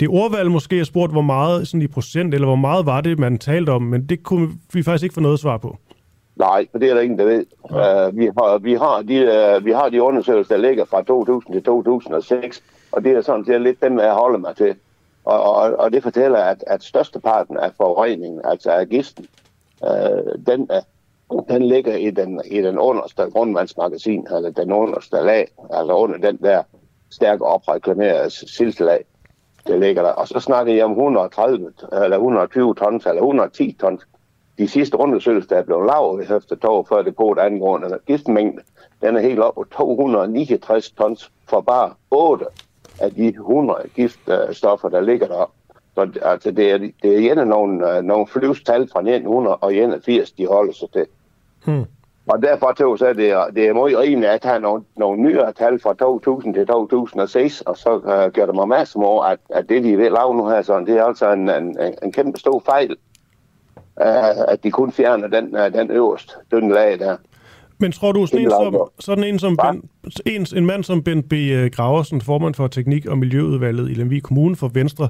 [SPEAKER 3] Det ordvalg måske, jeg spurgte, hvor meget sådan i procent, eller hvor meget var det, man talte om, men det kunne vi faktisk ikke få noget svar på.
[SPEAKER 8] Nej, for det er der ingen, der ved. Ja. Uh, vi, har, vi, har de, uh, vi har de undersøgelser, der ligger fra 2000 til 2006, og det er sådan set lidt dem, jeg holder mig til. Og, og, og det fortæller, at, at størsteparten af forureningen, altså af gisten, uh, den, uh, den ligger i den, i den underste grundvandsmagasin, eller den underste lag, altså under den der stærkt opreklamerede siltelag, der ligger der. Og så snakker jeg om 130, eller 120 tons, eller 110 tons de sidste undersøgelser, der er blevet lavet Høftetog før depot angående giftmængde, den er helt op på 269 tons for bare 8 af de 100 giftstoffer, der ligger der. Så altså, det er, det er igen nogle, nogle flyvstal fra 1981, de holder sig til. Hmm. Og derfor tog så det, det er meget rimeligt at have nogle, nogle nyere tal fra 2000 til 2006, og så uh, gør det mig masser over, at, at det, de vil lave nu her, sådan, det er altså en, en, en kæmpe stor fejl at de kun fjerner den, uh, den øverste dynne lag der.
[SPEAKER 3] Men tror du, sådan en som, sådan en, som ben, en, en mand som Bent B. Øh, Graversen, formand for Teknik- og Miljøudvalget i Lemvig Kommune for Venstre,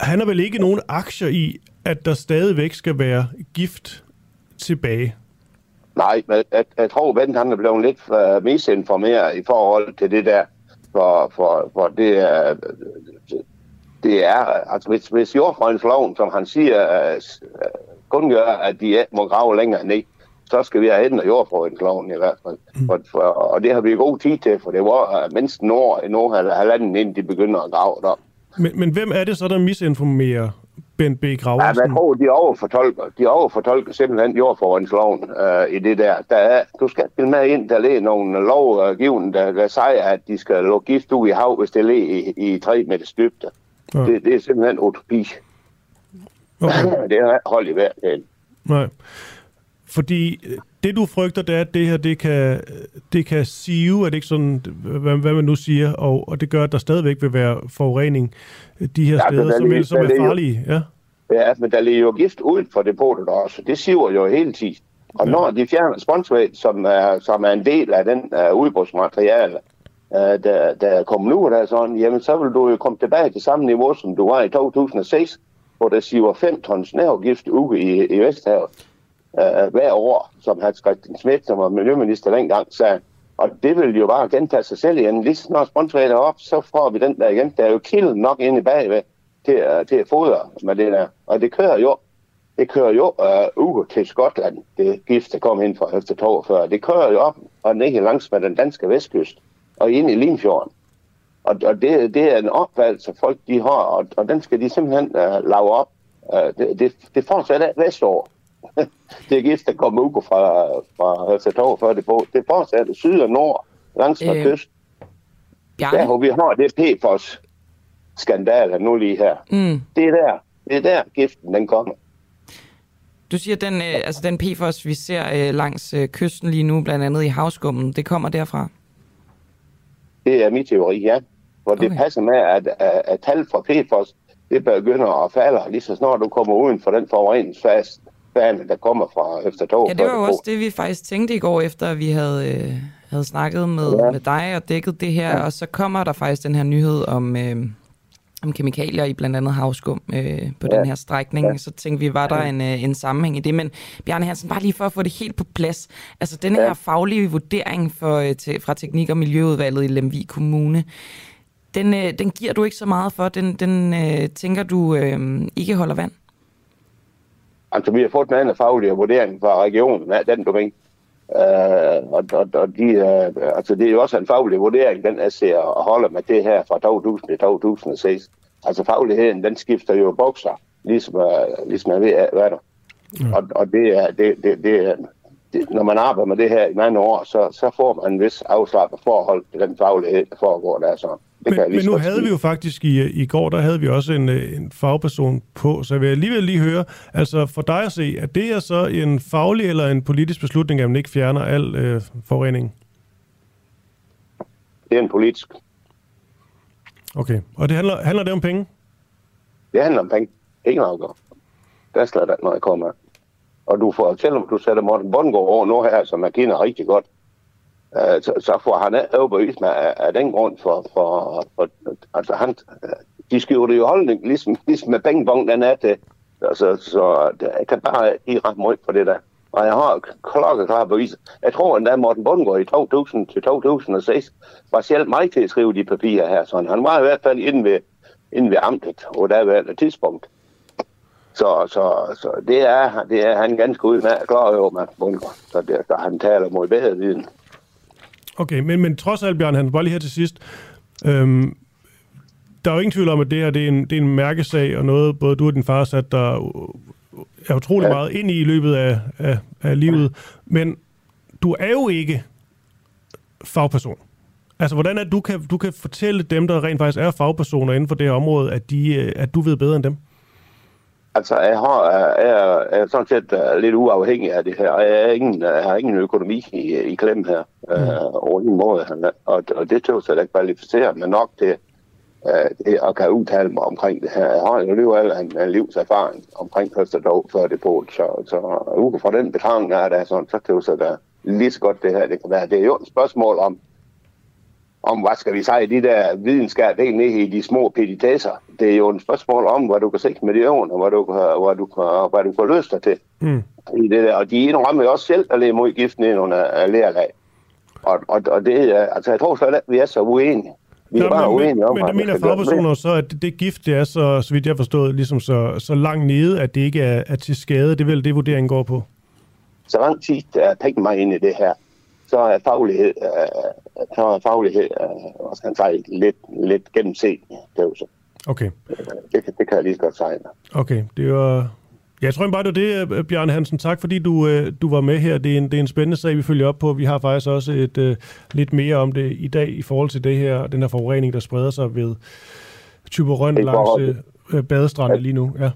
[SPEAKER 3] han har vel ikke nogen aktier i, at der stadigvæk skal være gift tilbage?
[SPEAKER 8] Nej, men jeg, jeg tror, Bent han er blevet lidt uh, misinformeret i forhold til det der. For, for, for det er, det er, altså hvis, hvis jordfrøjensloven, som han siger, uh, kun gør, at de må grave længere ned, så skal vi have ændret jordfrøjensloven i hvert fald. Mm. For, for, og det har vi god tid til, for det var uh, mindst en år, en år eller halvanden, inden de begynder at grave der.
[SPEAKER 3] Men, men hvem er det så, der misinformerer Bent B. Graversen?
[SPEAKER 8] Ja, jeg tror, de overfortolker, de overfortolker simpelthen jordforhåndsloven uh, i det der. der er, du skal spille med ind, der er nogle lovgivende, der, der siger, at de skal lukke gift ud i hav, hvis det er i, i 3 meters dybde. Ja. Det, det er simpelthen utopi. Okay. det er hold i hvert
[SPEAKER 3] Nej. Fordi øh, det, du frygter, det er, at det her, det kan, det kan sive, er det ikke sådan, hvad, hvad man nu siger, og, og det gør, at der stadigvæk vil være forurening de her ja, steder, som, lige, som er farlige.
[SPEAKER 8] Jo, ja. ja, men der ligger jo gift ud for depotet også. Det siver jo hele tiden. Og ja. når de fjerner sponsvæg, som er, som er en del af den uh, udbrudsmateriale, øh, der, der kommer nu, der er sådan, jamen så vil du jo komme tilbage til samme niveau, som du var i 2006, hvor der siver 5 tons nervegift ude i, i Vesthavet øh, hver år, som Hans Christian Schmidt, som var miljøminister dengang, sagde. Og det vil jo bare gentage sig selv igen. Lige snart sponsværet er op, så får vi den der igen. Der er jo kilden nok inde i bagved til, uh, til at fodre med det der. Og det kører jo det kører jo øh, uh, uge til Skotland, det gift, der kom ind fra efter 42. Det kører jo op og ned langs med den danske vestkyst og ind i Limfjorden. Og, og det, det er en opfattelse, folk de har, og, og den skal de simpelthen uh, lave op. Uh, det, det, det fortsætter vestår. det er gift, der kommer ud fra, fra Høftetov før det på. Det fortsætter syd og nord, langs med øh, kyst. Ja. Der hvor vi har det PFOS skandale nu lige her. Mm. Det er der, det er der giften den kommer.
[SPEAKER 2] Du siger, den, øh, altså den PFOS, vi ser øh, langs øh, kysten lige nu, blandt andet i havskummen, det kommer derfra?
[SPEAKER 8] Det er min teori, ja. Hvor okay. det passer med, at, at, at tal fra PFOS, det begynder at falde, lige så snart du kommer uden for den forureningsfase, der kommer fra efter tog.
[SPEAKER 2] Ja, det var jo også det, vi faktisk tænkte i går, efter vi havde, øh, havde snakket med, ja. med dig og dækket det her, ja. og så kommer der faktisk den her nyhed om, øh, om kemikalier i blandt andet havskum øh, på ja. den her strækning. Ja. Så tænkte vi, var der en, øh, en sammenhæng i det? Men Bjarne Hansen, bare lige for at få det helt på plads. Altså den her ja. faglige vurdering for, øh, til, fra Teknik- og Miljøudvalget i Lemvig Kommune, den, øh, den giver du ikke så meget for. Den, den øh, tænker du øh, ikke holder vand?
[SPEAKER 8] Altså, vi har fået en anden faglig vurdering fra regionen af den domæne. Uh, og, og, og de, uh, altså, det er jo også en faglig vurdering, den er ser og holder med det her fra 2000 til 2006. Altså fagligheden, den skifter jo bokser, ligesom, uh, ligesom jeg ved, hvad der. Ja. Og, og det er, det, det, det, det, når man arbejder med det her i mange år, så, så får man en vis afslappet forhold til den faglighed, der foregår der. Så
[SPEAKER 3] det men, men nu havde sige. vi jo faktisk i, i går, der havde vi også en, en fagperson på, så jeg vil alligevel lige høre, altså for dig at se, at det er så en faglig eller en politisk beslutning, at man ikke fjerner al øh, forurening?
[SPEAKER 8] Det er en politisk.
[SPEAKER 3] Okay, og det handler, handler det om penge?
[SPEAKER 8] Det handler om penge. Ingen afgør. Der skal der, når jeg kommer. Og du får, selvom du sætter Morten Bundgaard over nu her, som jeg kender rigtig godt, øh, Øh, så, så får han overbevist mig af, af den grund for, for, for altså han, øh, de skriver det jo holdning, ligesom, ligesom med pengebong, den er til. Altså, så jeg kan bare give ret meget for det der. Og jeg har klokkeklare bevis. Jeg tror endda Morten Bundgaard i 2000 til 2006 var selv mig til at skrive de papirer her. Så han var i hvert fald inde ved, inde ved amtet, og der var et tidspunkt. Så, så, så det, er, det er han ganske udmærket klar over, Morten Bundgaard. Så, det, så han taler mod bedre viden.
[SPEAKER 3] Okay, men, men trods alt, Bjørn Hansen, bare lige her til sidst. Øhm, der er jo ingen tvivl om, at det her det er, en, det er en mærkesag, og noget både du og din far sat der er utrolig ja. meget ind i i løbet af, af, af livet. Men du er jo ikke fagperson. Altså, hvordan er du kan, du kan fortælle dem, der rent faktisk er fagpersoner inden for det her område, at, de, øh, at du ved bedre end dem?
[SPEAKER 8] Altså, jeg, har, jeg, er, jeg er sådan set uh, lidt uafhængig af det her. Jeg, er ingen, jeg har ingen økonomi i, i klem her, mm. uh, over ingen måde. Og, og det tog sig ikke kvalificere mig nok til uh, det at kan udtale mig omkring det her. Jeg har jo alligevel en, en livserfaring omkring dog før det på. Så, så ud fra den betragtning er der sådan, så tog sig der lige så godt det her det kan være. Det er jo et spørgsmål om, om, hvad skal vi sige, de der videnskab helt ned i de små peditesser. Det er jo et spørgsmål om, hvad du kan se med de øvne, og hvad du kan, hvad du kan, hvad du kan løse dig til. Mm. I det der. Og de indrømmer jo også selv at lade mod giften ind under lærerlag. Og, og, og det, altså, jeg tror slet at vi er så uenige. Vi er Nå, bare
[SPEAKER 3] men,
[SPEAKER 8] uenige om,
[SPEAKER 3] men, men det mener fagpersoner så, at det, det gift, det er så, så vidt jeg forstået, ligesom så, så langt nede, at det ikke er, er til skade. Det er vel det, vurderingen går på?
[SPEAKER 8] Så lang tid, der er mig ind i det her, så er faglighed, øh, så er faglighed øh, skal man sige, lidt, lidt gennemset. Det så.
[SPEAKER 3] Okay.
[SPEAKER 8] Øh, det, det kan jeg lige så godt sige.
[SPEAKER 3] Okay, det var... Ja, jeg tror bare, det var det, øh, Bjarne Hansen. Tak, fordi du, øh, du var med her. Det er, en, det er en spændende sag, vi følger op på. Vi har faktisk også et uh, lidt mere om det i dag i forhold til det her, den her forurening, der spreder sig ved Typerøn langs uh, badestranden lige nu. Ja.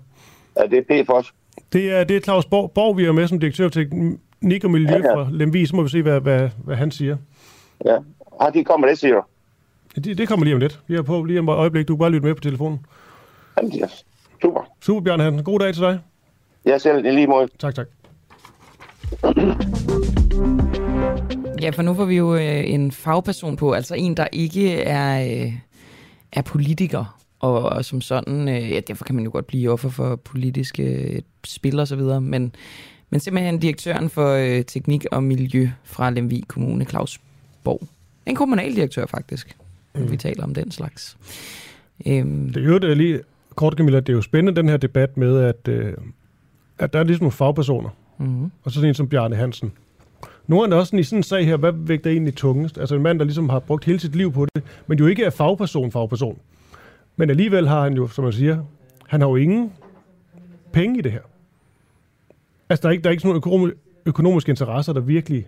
[SPEAKER 8] Er det PFOS?
[SPEAKER 3] Det er, det er Claus Borg, Borg, vi er med som direktør til Nik og Miljø ja, ja. fra Lemvig, så må vi se, hvad, hvad, hvad han siger.
[SPEAKER 8] Ja, ah, de kommer det, siger du?
[SPEAKER 3] Det, det kommer lige om lidt. Vi er på lige om et øjeblik. Du kan bare lytte med på telefonen.
[SPEAKER 8] Ja, super.
[SPEAKER 3] Super, Bjørn Hansen. God dag til dig.
[SPEAKER 8] Ja, selv. I lige måde.
[SPEAKER 3] Tak, tak.
[SPEAKER 2] Ja, for nu får vi jo øh, en fagperson på, altså en, der ikke er, øh, er politiker, og, og som sådan, øh, ja, derfor kan man jo godt blive offer for politiske spil og så videre, men men simpelthen direktøren for øh, teknik og miljø fra Lemvig Kommune, Claus Borg. En kommunaldirektør faktisk, mm. vi taler om den slags.
[SPEAKER 3] Øhm. Det er jo det lige kort, Camilla, det er jo spændende den her debat med, at, øh, at der er ligesom nogle fagpersoner, mm. og så sådan en som Bjarne Hansen. Nu er der også sådan, i sådan en sag her, hvad vægter egentlig tungest? Altså en mand, der ligesom har brugt hele sit liv på det, men jo ikke er fagperson, fagperson. Men alligevel har han jo, som man siger, han har jo ingen penge i det her. Altså, der er ikke, der er ikke sådan nogle økonomiske interesser, der virkelig...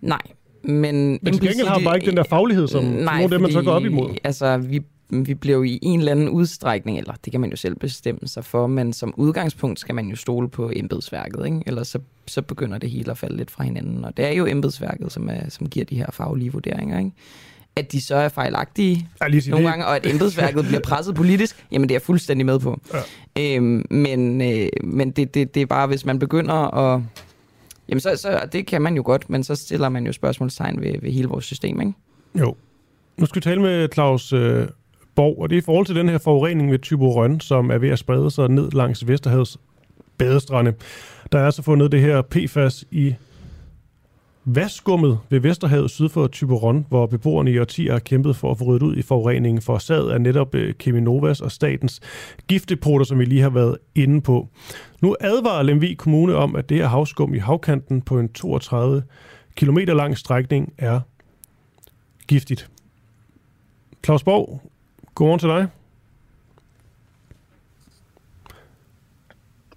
[SPEAKER 2] Nej, men...
[SPEAKER 3] Men til gengæld har bare ikke den der faglighed, som nej, nogle af dem, man så går op imod.
[SPEAKER 2] Altså, vi, vi bliver jo i en eller anden udstrækning, eller det kan man jo selv bestemme sig for, men som udgangspunkt skal man jo stole på embedsværket, ikke? ellers så, så begynder det hele at falde lidt fra hinanden. Og det er jo embedsværket, som, er, som giver de her faglige vurderinger. Ikke? At de så er fejlagtige
[SPEAKER 3] Ja, lige
[SPEAKER 2] nogle
[SPEAKER 3] det.
[SPEAKER 2] gange, og at embedsværket bliver presset politisk, jamen det er jeg fuldstændig med på. Ja. Øhm, men øh, men det, det, det er bare, hvis man begynder at... Jamen så, så, det kan man jo godt, men så stiller man jo spørgsmålstegn ved, ved hele vores system, ikke?
[SPEAKER 3] Jo. Nu skal vi tale med Claus øh, Borg, og det er i forhold til den her forurening ved Tyborøn, som er ved at sprede sig ned langs Vesterhavets badestrande. Der er altså fundet det her PFAS i vaskummet ved Vesterhavet syd for Tiberon, hvor beboerne i årtier har kæmpet for at få ryddet ud i forureningen for sad af netop Keminovas Cheminovas og statens giftdepoter, som vi lige har været inde på. Nu advarer Lemvig Kommune om, at det her havskum i havkanten på en 32 km lang strækning er giftigt. Claus Borg, godmorgen til dig.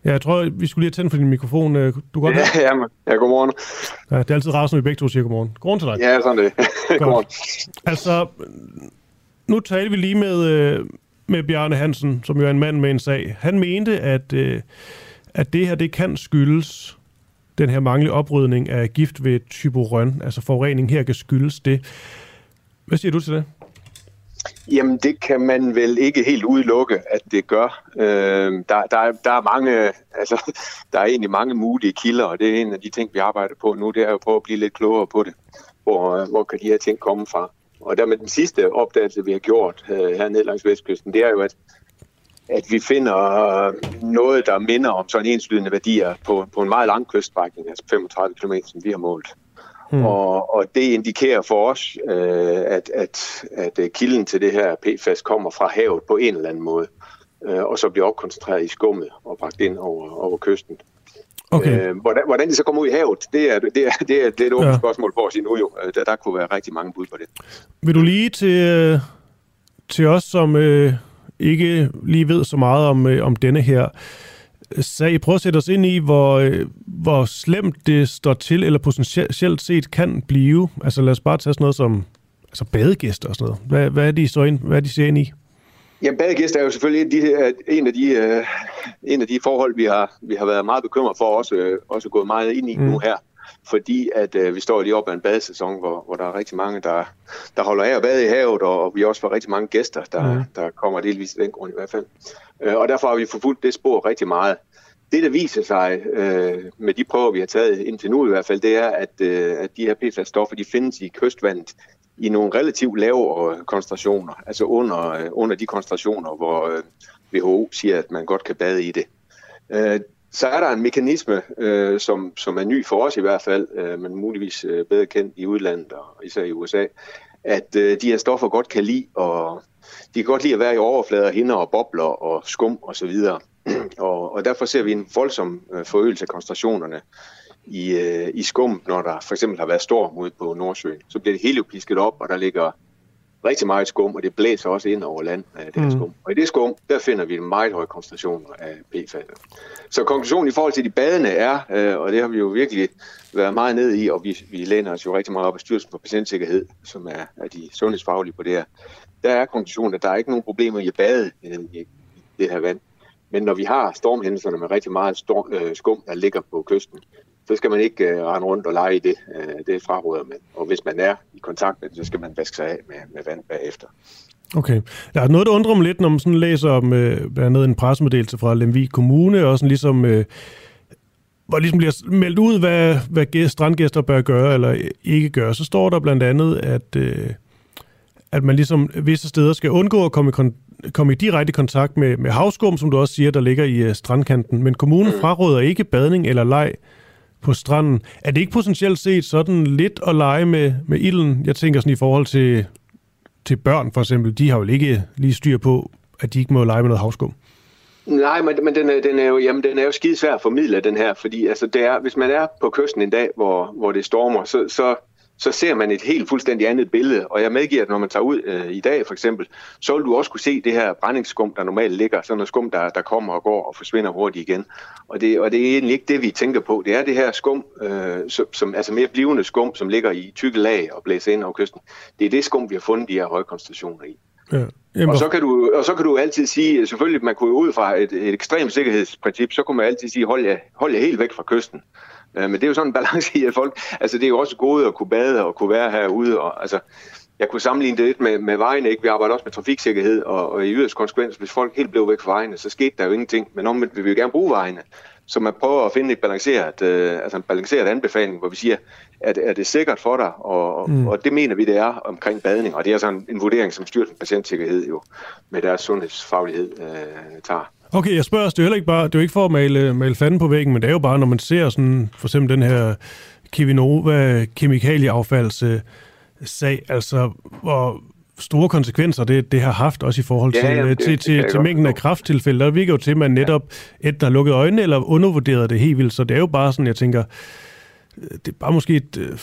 [SPEAKER 3] Ja, jeg tror, vi skulle lige tændt for din mikrofon. Øh, Du kan godt høre.
[SPEAKER 9] Ja, jamen, ja, godmorgen.
[SPEAKER 3] Ja, det er altid rart, når vi begge to siger godmorgen. Godmorgen til dig.
[SPEAKER 9] Ja, sådan det. godmorgen.
[SPEAKER 3] Altså, nu talte vi lige med, øh, med Bjarne Hansen, som jo er en mand med en sag. Han mente, at, øh, at det her det kan skyldes den her manglende oprydning af gift ved Tyborøn. Altså forurening her kan skyldes det. Hvad siger du til det?
[SPEAKER 9] Jamen, det kan man vel ikke helt udelukke, at det gør. Øh, der, der, der er mange, altså, der er egentlig mange mulige kilder, og det er en af de ting, vi arbejder på nu, det er jo at prøve at blive lidt klogere på det. Hvor, øh, hvor kan de her ting komme fra? Og der med den sidste opdagelse, vi har gjort øh, her ned langs Vestkysten, det er jo, at, at vi finder øh, noget, der minder om sådan enslydende værdier på, på en meget lang kyststrækning, altså 35 km, som vi har målt. Hmm. Og, og det indikerer for os, øh, at, at, at øh, kilden til det her PFAS kommer fra havet på en eller anden måde, øh, og så bliver opkoncentreret i skummet og bragt ind over, over kysten.
[SPEAKER 3] Okay.
[SPEAKER 9] Øh, hvordan, hvordan det så kommer ud i havet, det er, det er, det er, det er et åbent
[SPEAKER 3] Ja.
[SPEAKER 9] ja. spørgsmål for os endnu jo. Øh, Der, der kunne være rigtig mange bud på det.
[SPEAKER 3] Vil du lige til, øh, til os, som øh, ikke lige ved så meget om, øh, om denne her sag, prøve at sætte os ind i, hvor, øh, hvor slemt det står til, eller potentielt set kan blive. Altså lad os bare tage sådan noget som altså badegæster og sådan noget. Hvad, hvad, er de så ind, hvad er de ser ind i?
[SPEAKER 9] Ja, badegæster er jo selvfølgelig en af de, en af de, en af de forhold, vi har, vi har været meget bekymret for, og også, øh, også gået meget ind i mm. nu her. Fordi at øh, vi står lige op ad en badesæson, hvor, hvor der er rigtig mange, der, der holder af at bade i havet, og, og vi også får rigtig mange gæster, der, mm. der kommer delvis af den grund i hvert fald. Øh, og derfor har vi forfulgt det spor rigtig meget. Det, der viser sig øh, med de prøver, vi har taget indtil nu i hvert fald, det er, at, øh, at de her PFAS-stoffer, de findes i kystvandet i nogle relativt lave øh, koncentrationer, altså under, øh, under de koncentrationer, hvor øh, WHO siger, at man godt kan bade i det. Øh, så er der en mekanisme, øh, som, som er ny for os i hvert fald, øh, men muligvis øh, bedre kendt i udlandet og især i USA, at øh, de her stoffer godt kan lide, og de kan godt lide at være i overflader, hinder og bobler og skum osv. Og, og derfor ser vi en voldsom øh, forøgelse af koncentrationerne i, øh, i skum, når der for eksempel har været storm ude på Nordsøen. Så bliver det hele jo pisket op, og der ligger rigtig meget skum, og det blæser også ind over land af det her
[SPEAKER 3] Mm.
[SPEAKER 9] skum. Og i det skum, der finder vi meget høje koncentrationer af PFAS. Så konklusionen i forhold til de badende er, øh, og det har vi jo virkelig været meget ned i, og vi, vi læner os jo rigtig meget op af Styrelsen for Patientsikkerhed, som er, er de sundhedsfaglige på det her. Der er konklusionen, at der er ikke nogen problemer i at bade øh, i, i det her vand. Men når vi har stormhændelserne med rigtig meget storm, øh, skum, der ligger på kysten, så skal man ikke øh, rende rundt og lege i det. Øh, det fraråder man. Og hvis man er i kontakt med det, så skal man vaske sig af med, med vand bagefter.
[SPEAKER 3] Okay. Der er noget, der undrer mig lidt, når man sådan læser om øh, blandt andet en pressemeddelelse fra Lemvig Kommune, og sådan ligesom, øh, hvor ligesom bliver meldt ud, hvad, hvad gæst, strandgæster bør gøre eller ikke gøre. Så står der blandt andet, at, øh, at man ligesom visse steder skal undgå at komme i, kon- komme i direkte kontakt med, med havskum, som du også siger, der ligger i øh, strandkanten. Men kommunen fraråder ikke badning eller leg på stranden. Er det ikke potentielt set sådan lidt at lege med, med ilden? Jeg tænker sådan i forhold til, til børn for eksempel, de har jo ikke lige styr på, at de ikke må lege med noget havskum.
[SPEAKER 9] Nej, men, men den, er, den, er jo, jamen, den er jo skidesvær at formidle, den her, fordi altså, det er, hvis man er på kysten en dag, hvor, hvor det stormer, så, så, så ser man et helt fuldstændig andet billede. Og jeg medgiver, at når man tager ud øh, i dag for eksempel, så vil du også kunne se det her brændingsskum, der normalt ligger, sådan noget skum, der, der kommer og går og forsvinder hurtigt igen. Og det, og det er egentlig ikke det, vi tænker på. Det er det her skum, øh, som, som, altså mere blivende skum, som ligger i tykke lag og blæser ind over kysten. Det er det skum, vi har fundet de her høje koncentrationer i.
[SPEAKER 3] Ja.
[SPEAKER 9] Jamen, og, så kan du, og så kan du altid sige, selvfølgelig man kunne ud fra et, et ekstremt sikkerhedsprincip, så kunne man altid sige, hold jer, hold jer helt væk fra kysten. Øh, men det er jo sådan en balance i, at folk, altså det er jo også gode at kunne bade og kunne være herude, og altså, jeg kunne sammenligne det lidt med, med vejene, ikke? Vi arbejder også med trafiksikkerhed, og, og i yderst konsekvens, hvis folk helt blev væk fra vejene, så skete der jo ingenting. Men omvendt vil vi jo gerne bruge vejene. Så man prøver at finde et balanceret, øh, altså en balanceret anbefaling, hvor vi siger, at er det sikkert for dig? Og, mm. og det mener vi, det er omkring badning. Og det er sådan en, en vurdering, som Styrelsen Patientsikkerhed jo med deres sundhedsfaglighed øh, tager.
[SPEAKER 3] Okay, jeg spørger os, det er heller ikke bare, det er jo ikke for at male, male fanden på væggen, men det er jo bare, når man ser sådan, for eksempel den her Kivinova kemikalieaffalds sag, altså hvor store konsekvenser det, det har haft, også i forhold til, ja, ja, det, til, til, det til mængden af krafttilfælde. Der virker jo til, at man netop enten har lukket øjnene eller undervurderet det helt vildt. Så det er jo bare sådan, jeg tænker, det er bare måske et,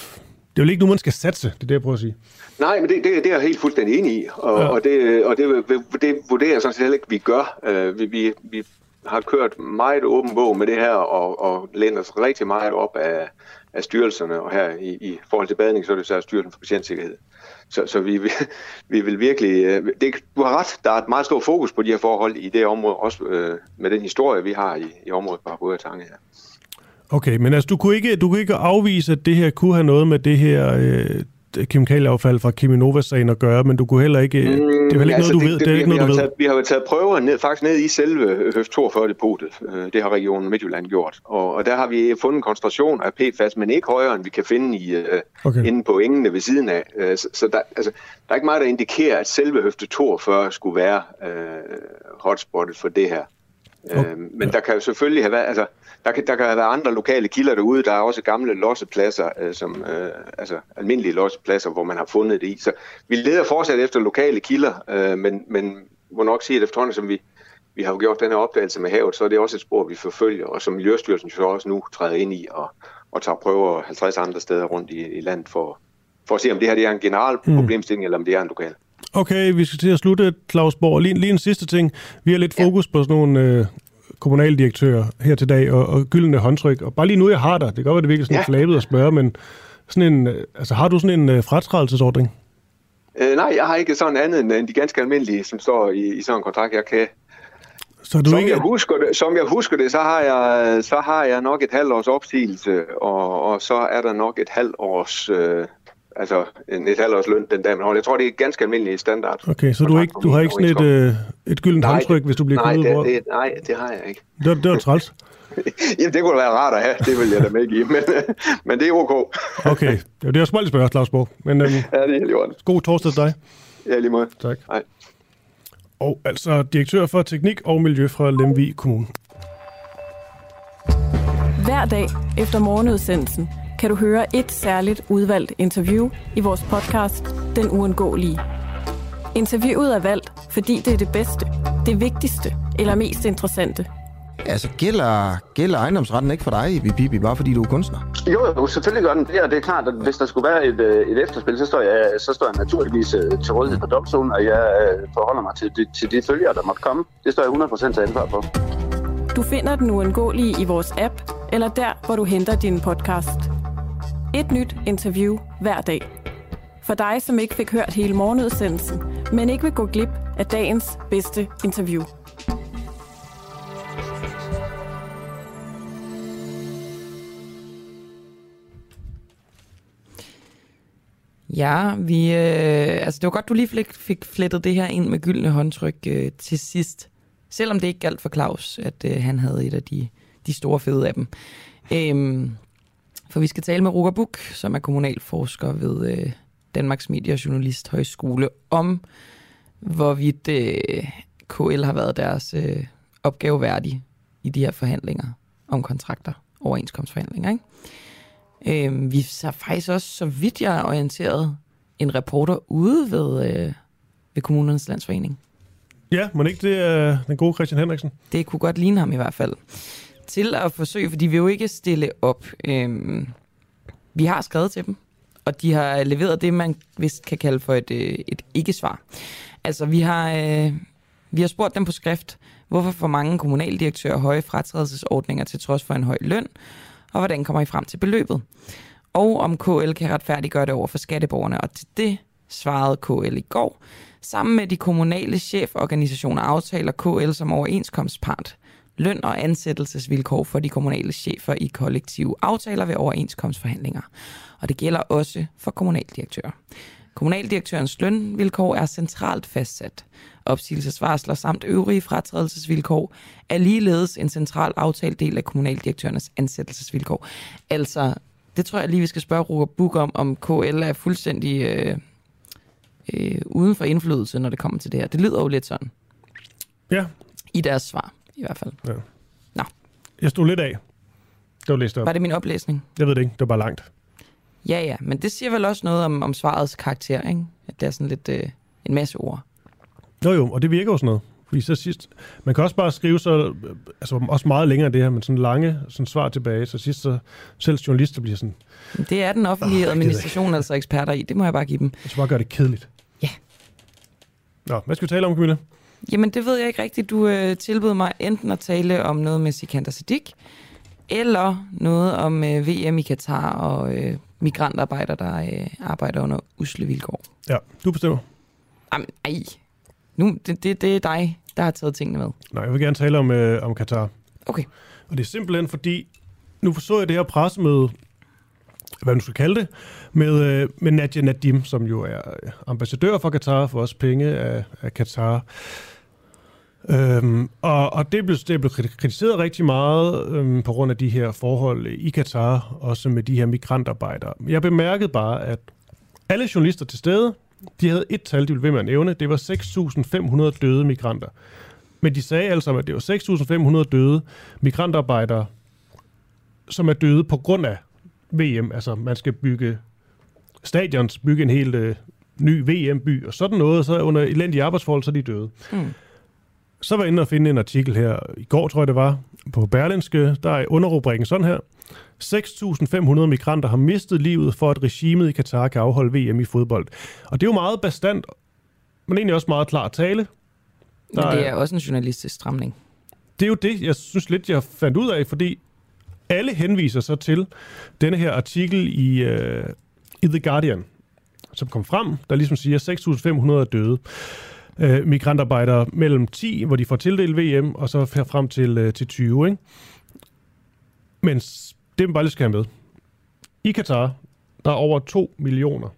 [SPEAKER 3] det er jo ikke noget, man skal satse, det er det, jeg prøver at sige.
[SPEAKER 9] Nej, men det, det, det er jeg helt fuldstændig enig i, og, ja. og, det, og det, det vurderer jeg sådan set heller ikke, vi gør. Uh, vi, vi, vi har kørt meget åben bog med det her, og, og læner os rigtig meget op af, af styrelserne, og her i, i forhold til badning, så er det så Styrelsen for Patientsikkerhed. Så, så vi, vi, vi vil virkelig... Øh, det, du har ret, der er et meget stort fokus på de her forhold i det område, også øh, med den historie, vi har i, i området på Harbour Tange her.
[SPEAKER 3] Okay, men altså, du kunne, ikke, du kunne ikke afvise, at det her kunne have noget med det her øh, kemikalieaffald fra Cheminova-sagen at gøre, men du kunne heller ikke... Mm, det er heller ikke altså, noget, du det, ved. Det, det er ikke noget, du ved.
[SPEAKER 9] Taget, vi har jo taget prøver ned, faktisk ned i selve høft 42 depotet. Øh, det har regionen Midtjylland gjort. Og, og der har vi fundet en koncentration af PFAS, men ikke højere, end vi kan finde i, øh, okay. inde på engene ved siden af. Øh, så, så der, altså, der er ikke meget, der indikerer, at selve høfte 42 skulle være øh, hotspottet for det her. Okay. Øh, men ja. der kan jo selvfølgelig have været... Altså, der kan, der kan være andre lokale kilder derude. Der er også gamle lossepladser, øh, som, øh, altså almindelige lossepladser, hvor man har fundet det i. Så vi leder fortsat efter lokale kilder, øh, men, men må nok sige, at efterhånden, som vi, vi har gjort den her opdagelse med havet, så er det også et spor, vi forfølger, og som Miljøstyrelsen så også nu træder ind i og, og tager prøver 50 andre steder rundt i, i landet for, for at se, om det her det er en general mm. problemstilling, eller om det er en lokal.
[SPEAKER 3] Okay, vi skal til at slutte, Claus Borg. Lige, lige en sidste ting. Vi har lidt fokus ja. på sådan nogle øh, kommunaldirektør her til dag, og, og gyldne håndtryk. Og bare lige nu, jeg har dig, det kan godt være, det virker sådan ja. flabet at spørge, men sådan en, altså, har du sådan en uh, fratrædelsesordning?
[SPEAKER 9] Øh, nej, jeg har ikke sådan andet end de ganske almindelige, som står i, i sådan en kontrakt, jeg kan.
[SPEAKER 3] Så du
[SPEAKER 9] som,
[SPEAKER 3] ikke...
[SPEAKER 9] jeg husker det, som jeg husker det, så har jeg, så har jeg nok et halvt års opsigelse, og, og så er der nok et halvt års øh, altså en, et halvt års løn den dag, man holder. Jeg tror, det er ganske almindelig standard.
[SPEAKER 3] Okay, så du, ikke, du har ikke sådan et, øh, et gyldent nej, håndtryk, hvis du bliver
[SPEAKER 9] nej,
[SPEAKER 3] det,
[SPEAKER 9] det, nej, det har jeg ikke.
[SPEAKER 3] Det, det var træls.
[SPEAKER 9] Jamen, det kunne da være rart at have, det vil jeg da med give, men, men det er ok.
[SPEAKER 3] okay, det er smalt spørgsmål, Claus Borg. Men, øhm,
[SPEAKER 9] ja, det er helt i orden.
[SPEAKER 3] God torsdag til dig.
[SPEAKER 9] Ja, lige måde.
[SPEAKER 3] Tak.
[SPEAKER 9] Hej.
[SPEAKER 3] Og altså direktør for teknik og miljø fra Lemvig Kommune.
[SPEAKER 1] Hver dag efter morgenudsendelsen kan du høre et særligt udvalgt interview i vores podcast Den Uundgåelige. Interviewet er valgt, fordi det er det bedste, det vigtigste eller mest interessante.
[SPEAKER 10] Altså, gælder, gælder ejendomsretten ikke for dig, Bibi, bare fordi du er kunstner?
[SPEAKER 11] Jo, jo, selvfølgelig gør den det, og det er klart, at hvis der skulle være et, øh, et efterspil, så står, jeg, så står jeg naturligvis øh, til rådighed for domstolen, og jeg øh, forholder mig til de, til de følgere, der måtte komme. Det står jeg 100% til ansvar for.
[SPEAKER 1] Du finder den uundgåelige i vores app, eller der, hvor du henter din podcast. Et nyt interview hver dag. For dig, som ikke fik hørt hele morgenudsendelsen, men ikke vil gå glip af dagens bedste interview.
[SPEAKER 2] Ja, vi, øh, altså det var godt, du lige fik, fik flettet det her ind med gyldne håndtryk øh, til sidst. Selvom det ikke galt for Claus, at øh, han havde et af de, de store fede af dem. Øhm, for vi skal tale med Ruger Buk, som er kommunalforsker ved øh, Danmarks Medie- og Journalisthøjskole, om hvorvidt øh, KL har været deres øh, opgave værdig i de her forhandlinger om kontrakter, overenskomstforhandlinger. Ikke? Øh, vi har faktisk også, så vidt jeg er orienteret, en reporter ude ved, øh, ved Kommunernes Landsforening.
[SPEAKER 3] Ja, må ikke det er den gode Christian Henriksen?
[SPEAKER 2] Det kunne godt ligne ham i hvert fald til at forsøge, for de vil jo ikke stille op. Øhm, vi har skrevet til dem, og de har leveret det, man vist kan kalde for et, øh, et ikke-svar. Altså, vi har, øh, vi har spurgt dem på skrift, hvorfor får mange kommunaldirektører høje fratrædelsesordninger til trods for en høj løn, og hvordan kommer I frem til beløbet? Og om KL kan retfærdiggøre det over for skatteborgerne, og til det svarede KL i går, sammen med de kommunale cheforganisationer aftaler KL som overenskomstpart løn- og ansættelsesvilkår for de kommunale chefer i kollektive aftaler ved overenskomstforhandlinger. Og det gælder også for kommunaldirektører. Kommunaldirektørens lønvilkår er centralt fastsat. Opsigelsesvarsler samt øvrige fratrædelsesvilkår er ligeledes en central aftalt del af kommunaldirektørernes ansættelsesvilkår. Altså, det tror jeg lige, vi skal spørge Roger Buk om, om KL er fuldstændig øh, øh, uden for indflydelse, når det kommer til det her. Det lyder jo lidt sådan.
[SPEAKER 3] Ja.
[SPEAKER 2] I deres svar, i hvert fald.
[SPEAKER 3] Ja.
[SPEAKER 2] Nå.
[SPEAKER 3] Jeg stod lidt af. Det var læst op.
[SPEAKER 2] Var det min oplæsning?
[SPEAKER 3] Jeg ved det ikke. Det var bare langt.
[SPEAKER 2] Ja, ja, men det siger vel også noget om, om svarets karakter, ikke? At det er sådan lidt øh, en masse ord.
[SPEAKER 3] Jo jo, og det virker jo sådan noget. Fordi så sidst, man kan også bare skrive så, øh, altså også meget længere det her, men sådan lange sådan svar tilbage, så sidst så selv journalister bliver sådan,
[SPEAKER 2] Det er den offentlige oh, administration altså eksperter i. Det må jeg bare give dem.
[SPEAKER 3] så bare gør det kedeligt.
[SPEAKER 2] Ja.
[SPEAKER 3] Nå, hvad skal vi tale om, Camilla?
[SPEAKER 2] Jamen, det ved jeg ikke rigtigt. Du øh, tilbød mig enten at tale om noget med Sikander Siddiq, eller noget om øh, VM i Katar og øh, migrantarbejdere, der øh, arbejder under usle vilkår.
[SPEAKER 3] Ja, du bestemmer.
[SPEAKER 2] Jamen, ej. Nu, det, det, det er dig, der har taget tingene med.
[SPEAKER 3] Nej, jeg vil gerne tale om, øh, om Katar.
[SPEAKER 2] Okay.
[SPEAKER 3] Og det er simpelthen fordi, nu så jeg det her pressemøde, hvad man skal kalde det, med, øh, med Nadia Nadim, som jo er øh, ambassadør for Katar, for også penge af, af Katar. Øhm, og, og det blev, det blev kritiseret rigtig meget øhm, på grund af de her forhold i Katar, også med de her migrantarbejdere. Jeg bemærkede bare, at alle journalister til stede, de havde et tal, de ville ved med at nævne. Det var 6.500 døde migranter. Men de sagde altså, at det var 6.500 døde migrantarbejdere, som er døde på grund af VM. Altså, man skal bygge stadions, bygge en helt øh, ny VM-by, og sådan noget, så under elendige arbejdsforhold, så er de døde.
[SPEAKER 2] Mm.
[SPEAKER 3] Så var jeg inde og finde en artikel her, i går tror jeg det var, på Berlinske, der er underrubrikken sådan her. 6.500 migranter har mistet livet for, at regimet i Katar kan afholde VM i fodbold. Og det er jo meget bestand, men egentlig også meget klar tale.
[SPEAKER 2] Men det er også en journalistisk stramning.
[SPEAKER 3] Det er jo det, jeg synes lidt, jeg fandt ud af, fordi alle henviser så til denne her artikel i, uh, i The Guardian, som kom frem, der ligesom siger, 6.500 er døde uh, migrantarbejdere mellem 10, hvor de får tildelt VM, og så frem til, uh, til 20. Ikke? Men det man bare lige skal have med. I Katar, der er over 2 millioner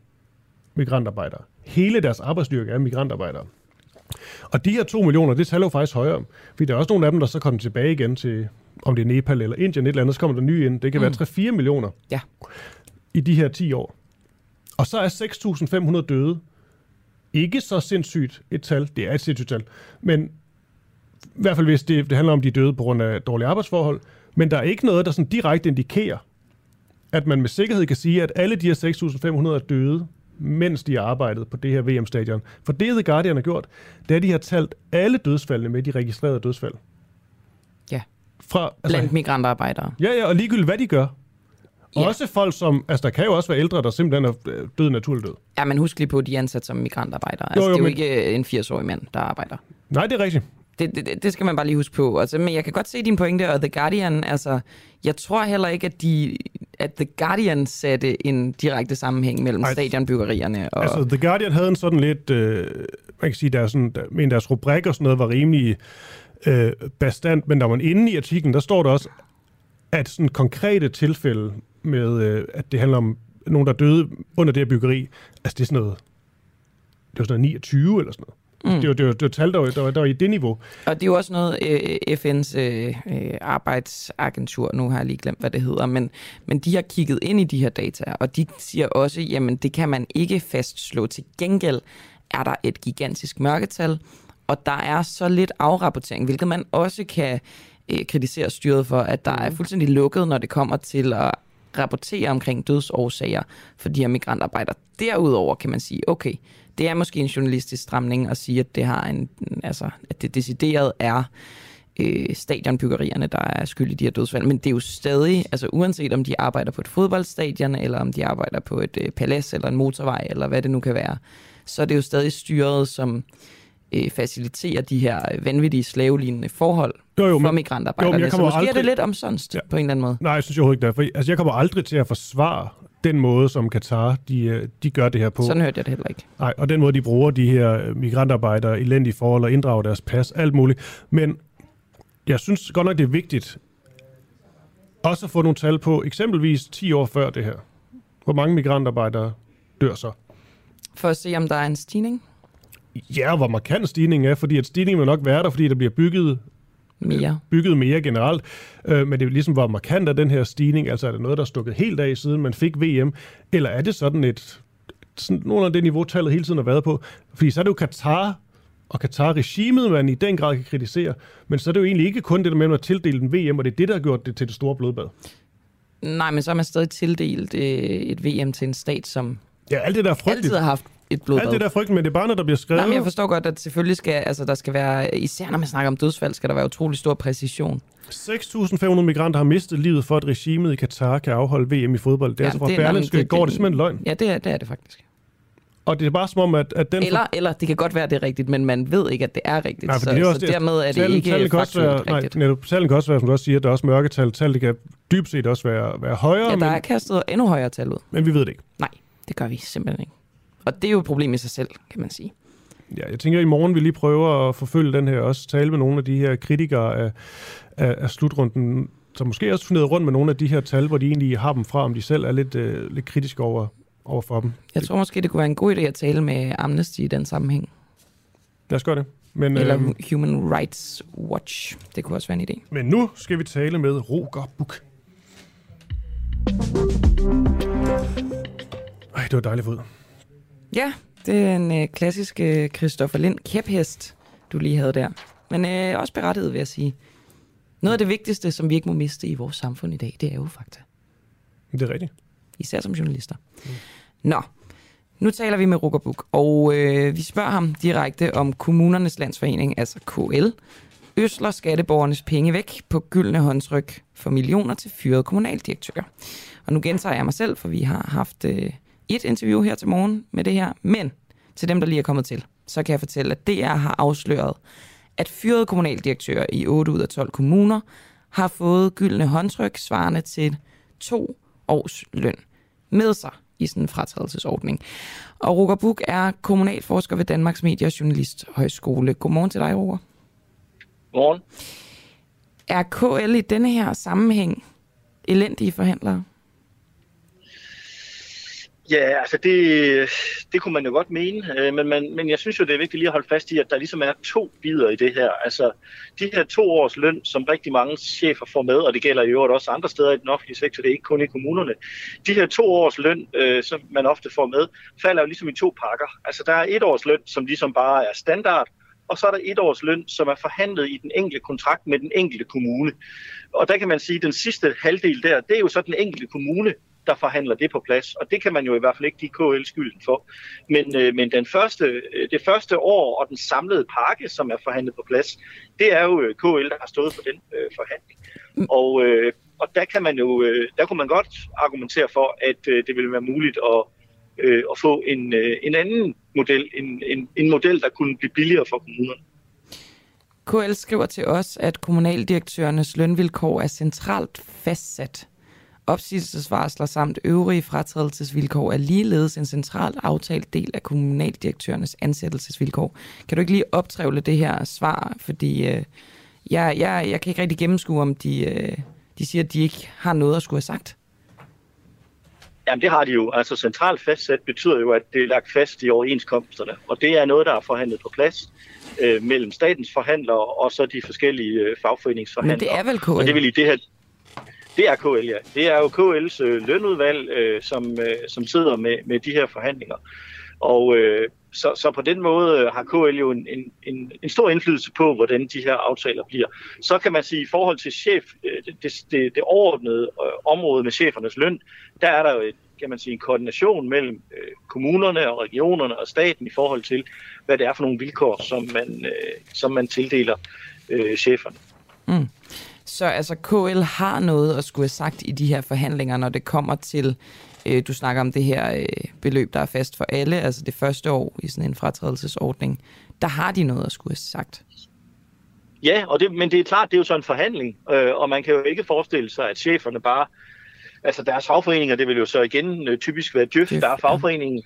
[SPEAKER 3] migrantarbejdere. Hele deres arbejdsstyrke er migrantarbejdere. Og de her 2 millioner, det taler jo faktisk højere. Fordi der er også nogle af dem, der så kommer tilbage igen til, om det er Nepal eller Indien, et eller andet, så kommer der nye ind. Det kan
[SPEAKER 2] Mm.
[SPEAKER 3] være 3-4 millioner
[SPEAKER 2] Ja.
[SPEAKER 3] i de her 10 år. Og så er 6.500 døde. Ikke så sindssygt et tal. Det er et sindssygt tal. Men i hvert fald hvis det, det handler om, de døde på grund af dårlige arbejdsforhold. Men der er ikke noget, der sådan direkte indikerer, at man med sikkerhed kan sige, at alle de her 6.500 er døde, mens de har arbejdet på det her VM-stadion. For det, The Guardian har gjort, det er, at de har talt alle dødsfaldene med de registrerede dødsfald.
[SPEAKER 2] Ja.
[SPEAKER 3] Fra,
[SPEAKER 2] Blandt migrantarbejdere.
[SPEAKER 3] Ja, ja, og ligegyldigt hvad de gør.
[SPEAKER 2] Ja.
[SPEAKER 3] Også folk som, altså der kan jo også være ældre, der simpelthen er øh, død naturlig død.
[SPEAKER 2] Ja, men husk lige på, at de er ansat som migrantarbejdere.
[SPEAKER 3] Jo,
[SPEAKER 2] Altså,
[SPEAKER 3] jo,
[SPEAKER 2] det er jo
[SPEAKER 3] men-
[SPEAKER 2] ikke øh, en 80-årig mand, der arbejder.
[SPEAKER 3] Nej, det er rigtigt.
[SPEAKER 2] Det, det, det- det skal man bare lige huske på. Altså, men jeg kan godt se din pointe, og The Guardian, altså, jeg tror heller ikke, at, de, at The Guardian satte en direkte sammenhæng mellem
[SPEAKER 3] Ej.
[SPEAKER 2] stadionbyggerierne og...
[SPEAKER 3] Altså, The Guardian havde en sådan lidt, øh, man kan sige, der sådan, der, men deres rubrik og sådan noget var rimelig øh, bestand, men der var inde i artiklen, der står der også, at sådan konkrete tilfælde med, øh, at det handler om nogen, der døde under det her byggeri, altså det er sådan noget, det var sådan noget 29 eller sådan noget. Mm. Det, var, det, var, det var tal, der var, der, var, der var i det niveau.
[SPEAKER 2] Og det er jo også noget, øh, FN's øh, øh, arbejdsagentur, nu har jeg lige glemt, hvad det hedder, men, men de har kigget ind i de her data, og de siger også, jamen det kan man ikke fastslå. Til gengæld er der et gigantisk mørketal, og der er så lidt afrapportering, hvilket man også kan øh, kritisere styret for, at der er fuldstændig lukket, når det kommer til at rapportere omkring dødsårsager for de her migrantarbejdere. Derudover kan man sige, okay, det er måske en journalistisk stramning at sige, at det har en, altså, at det decideret er øh, stadionbyggerierne, der er skyld i de her dødsfald. Men det er jo stadig, altså uanset om de arbejder på et fodboldstadion, eller om de arbejder på et øh, palads, eller en motorvej, eller hvad det nu kan være, så er det jo stadig styret, som øh, faciliterer de her vanvittige slavelignende forhold
[SPEAKER 3] Jo, jo,
[SPEAKER 2] for
[SPEAKER 3] men-
[SPEAKER 2] migrantarbejderne.
[SPEAKER 3] jo, men
[SPEAKER 2] så måske er
[SPEAKER 3] aldrig-
[SPEAKER 2] det lidt omsonst
[SPEAKER 3] Ja.
[SPEAKER 2] på en eller anden måde.
[SPEAKER 3] Nej, jeg synes overhovedet ikke det er, for altså, jeg kommer aldrig til at forsvare den måde, som Katar de, øh, de gør det her på.
[SPEAKER 2] Sådan hørte jeg det heller ikke.
[SPEAKER 3] Nej, og den måde, de bruger de her øh, migrantarbejdere, elendige forhold og inddrager deres pas, alt muligt. Men jeg synes godt nok, det er vigtigt også at få nogle tal på eksempelvis 10 år før det her. Hvor mange migrantarbejdere dør så?
[SPEAKER 2] For at se, om der er en stigning?
[SPEAKER 3] Ja, hvor markant stigningen er, fordi at stigningen vil nok være der, fordi der bliver bygget
[SPEAKER 2] mere,
[SPEAKER 3] bygget mere generelt. Øh, men det er ligesom, hvor markant er den her stigning. Altså er det noget, der er stukket helt af, siden man fik VM? Eller er det sådan et, sådan nogle af det niveau, tallet hele tiden har været på? Fordi så er det jo Katar og Katar-regimet, man i den grad kan kritisere. Men så er det jo egentlig ikke kun det der med at tildele den VM, og det er det, der har gjort det til det store blodbad.
[SPEAKER 2] Nej, men så har man stadig tildelt øh, et VM til en stat, som
[SPEAKER 3] ja, alt det der er frygteligt.
[SPEAKER 2] altid har haft et blodbad.
[SPEAKER 3] Alt det der er frygteligt, men det er bare, når der bliver skrevet...
[SPEAKER 2] Nej, men jeg forstår godt, at selvfølgelig skal, altså, der skal være, især når man snakker om dødsfald, skal der være utrolig stor præcision.
[SPEAKER 3] 6.500 migranter har mistet livet for, at regimet i Katar kan afholde VM i fodbold. Det er ja, altså fra Berlinske, går det simpelthen løgn.
[SPEAKER 2] Ja, det er, det er det faktisk.
[SPEAKER 3] Og det er bare som om, at, at den...
[SPEAKER 2] Eller, eller det kan godt være, at det er rigtigt, men man ved ikke, at det er rigtigt. Nej, for så, det er også, så dermed er det talen, ikke talen faktuelt være, rigtigt.
[SPEAKER 3] Nej, netop, talen kan også være, som du også siger, at der er også mørketal. Tallet kan dybt set også være, være højere. Ja,
[SPEAKER 2] der
[SPEAKER 3] men,
[SPEAKER 2] er kastet endnu højere tal ud.
[SPEAKER 3] Men vi ved det ikke.
[SPEAKER 2] Nej, det gør vi simpelthen ikke. Og det er jo et problem i sig selv, kan man sige.
[SPEAKER 3] Ja, jeg tænker, at i morgen vi lige prøver at forfølge den her, også tale med nogle af de her kritikere af, af, af slutrunden, som måske også funderet rundt med nogle af de her tal, hvor de egentlig har dem fra, om de selv er lidt, øh, lidt kritiske over, over for dem.
[SPEAKER 2] Jeg tror måske, det kunne være en god idé at tale med Amnesty i den sammenhæng.
[SPEAKER 3] Lad os gøre det. Men,
[SPEAKER 2] Eller øh, Human Rights Watch. Det kunne også være en idé.
[SPEAKER 3] Men nu skal vi tale med Roger Buk. Ej, det var dejligt ud.
[SPEAKER 2] Ja, det er en øh, klassisk øh, Christoffer Lind kæphest, du lige havde der. Men øh, også berettiget, vil jeg sige. Noget af det vigtigste, som vi ikke må miste i vores samfund i dag, det er jo fakta.
[SPEAKER 3] Det er rigtigt.
[SPEAKER 2] Især som journalister. Mm. Nå, nu taler vi med Rukkerbuk, og øh, vi spørger ham direkte om kommunernes landsforening, altså KL, øsler skatteborgernes penge væk på gyldne håndtryk for millioner til fyrede kommunaldirektører. Og nu gentager jeg mig selv, for vi har haft øh, et interview her til morgen med det her, men til dem, der lige er kommet til, så kan jeg fortælle, at DR har afsløret, at fyrede kommunaldirektører i 8 ud af 12 kommuner har fået gyldne håndtryk svarende til to års løn med sig i sådan en fratrædelsesordning. Og Roger Buk er kommunalforsker ved Danmarks Medie- og Journalisthøjskole. Godmorgen til dig, Roger.
[SPEAKER 12] Godmorgen.
[SPEAKER 2] Er KL i denne her sammenhæng elendige forhandlere?
[SPEAKER 12] Ja, altså det, det kunne man jo godt mene, øh, men, men, men jeg synes jo, det er vigtigt lige at holde fast i, at der ligesom er to bidder i det her. Altså de her to års løn, som rigtig mange chefer får med, og det gælder i øvrigt også andre steder i den offentlige sektor, det er ikke kun i kommunerne. De her to års løn, øh, som man ofte får med, falder jo ligesom i to pakker. Altså der er et års løn, som ligesom bare er standard, og så er der et års løn, som er forhandlet i den enkelte kontrakt med den enkelte kommune. Og der kan man sige, at den sidste halvdel der, det er jo så den enkelte kommune, der forhandler det på plads. Og det kan man jo i hvert fald ikke give KL skylden for. Men, øh, men den første, øh, det første år og den samlede pakke, som er forhandlet på plads, det er jo øh, KL, der har stået for den øh, forhandling. Mm. Og, øh, og der kan man jo, øh, der kunne man godt argumentere for, at øh, det ville være muligt at, øh, at få en, øh, en anden model, en, en, en model, der kunne blive billigere for kommunerne.
[SPEAKER 2] KL skriver til os, at kommunaldirektørernes lønvilkår er centralt fastsat Opsigelsesvarsler samt øvrige fratrædelsesvilkår er ligeledes en central aftalt del af kommunaldirektørernes ansættelsesvilkår. Kan du ikke lige optrævle det her svar? Fordi øh, jeg, jeg, jeg kan ikke rigtig gennemskue, om de, øh, de siger, at de ikke har noget at skulle have sagt.
[SPEAKER 12] Jamen det har de jo. Altså centralt fastsat betyder jo, at det er lagt fast i overenskomsterne. Og det er noget, der er forhandlet på plads øh, mellem statens forhandlere og så de forskellige øh, fagforeningsforhandlere. Men
[SPEAKER 2] det er vel KL?
[SPEAKER 12] Og det vil i det her, det er KL, ja. Det er jo KL's øh, lønudvalg, øh, som, øh, som sidder med, med de her forhandlinger. Og øh, så, så på den måde øh, har KL jo en, en, en stor indflydelse på, hvordan de her aftaler bliver. Så kan man sige, i forhold til chef, øh, det, det, det overordnede øh, område med chefernes løn, der er der jo et, kan man sige, en koordination mellem øh, kommunerne og regionerne og staten i forhold til, hvad det er for nogle vilkår, som man, øh, som man tildeler øh, cheferne.
[SPEAKER 2] Mm. Så altså KL har noget at skulle have sagt i de her forhandlinger, når det kommer til, øh, du snakker om det her øh, beløb, der er fast for alle, altså det første år i sådan en fratrædelsesordning. Der har de noget at skulle have sagt.
[SPEAKER 12] Ja, og det, men det er klart, det er jo så en forhandling, øh, og man kan jo ikke forestille sig, at cheferne bare Altså deres fagforeninger, det vil jo så igen øh, typisk være Djøf, der er fagforeningen.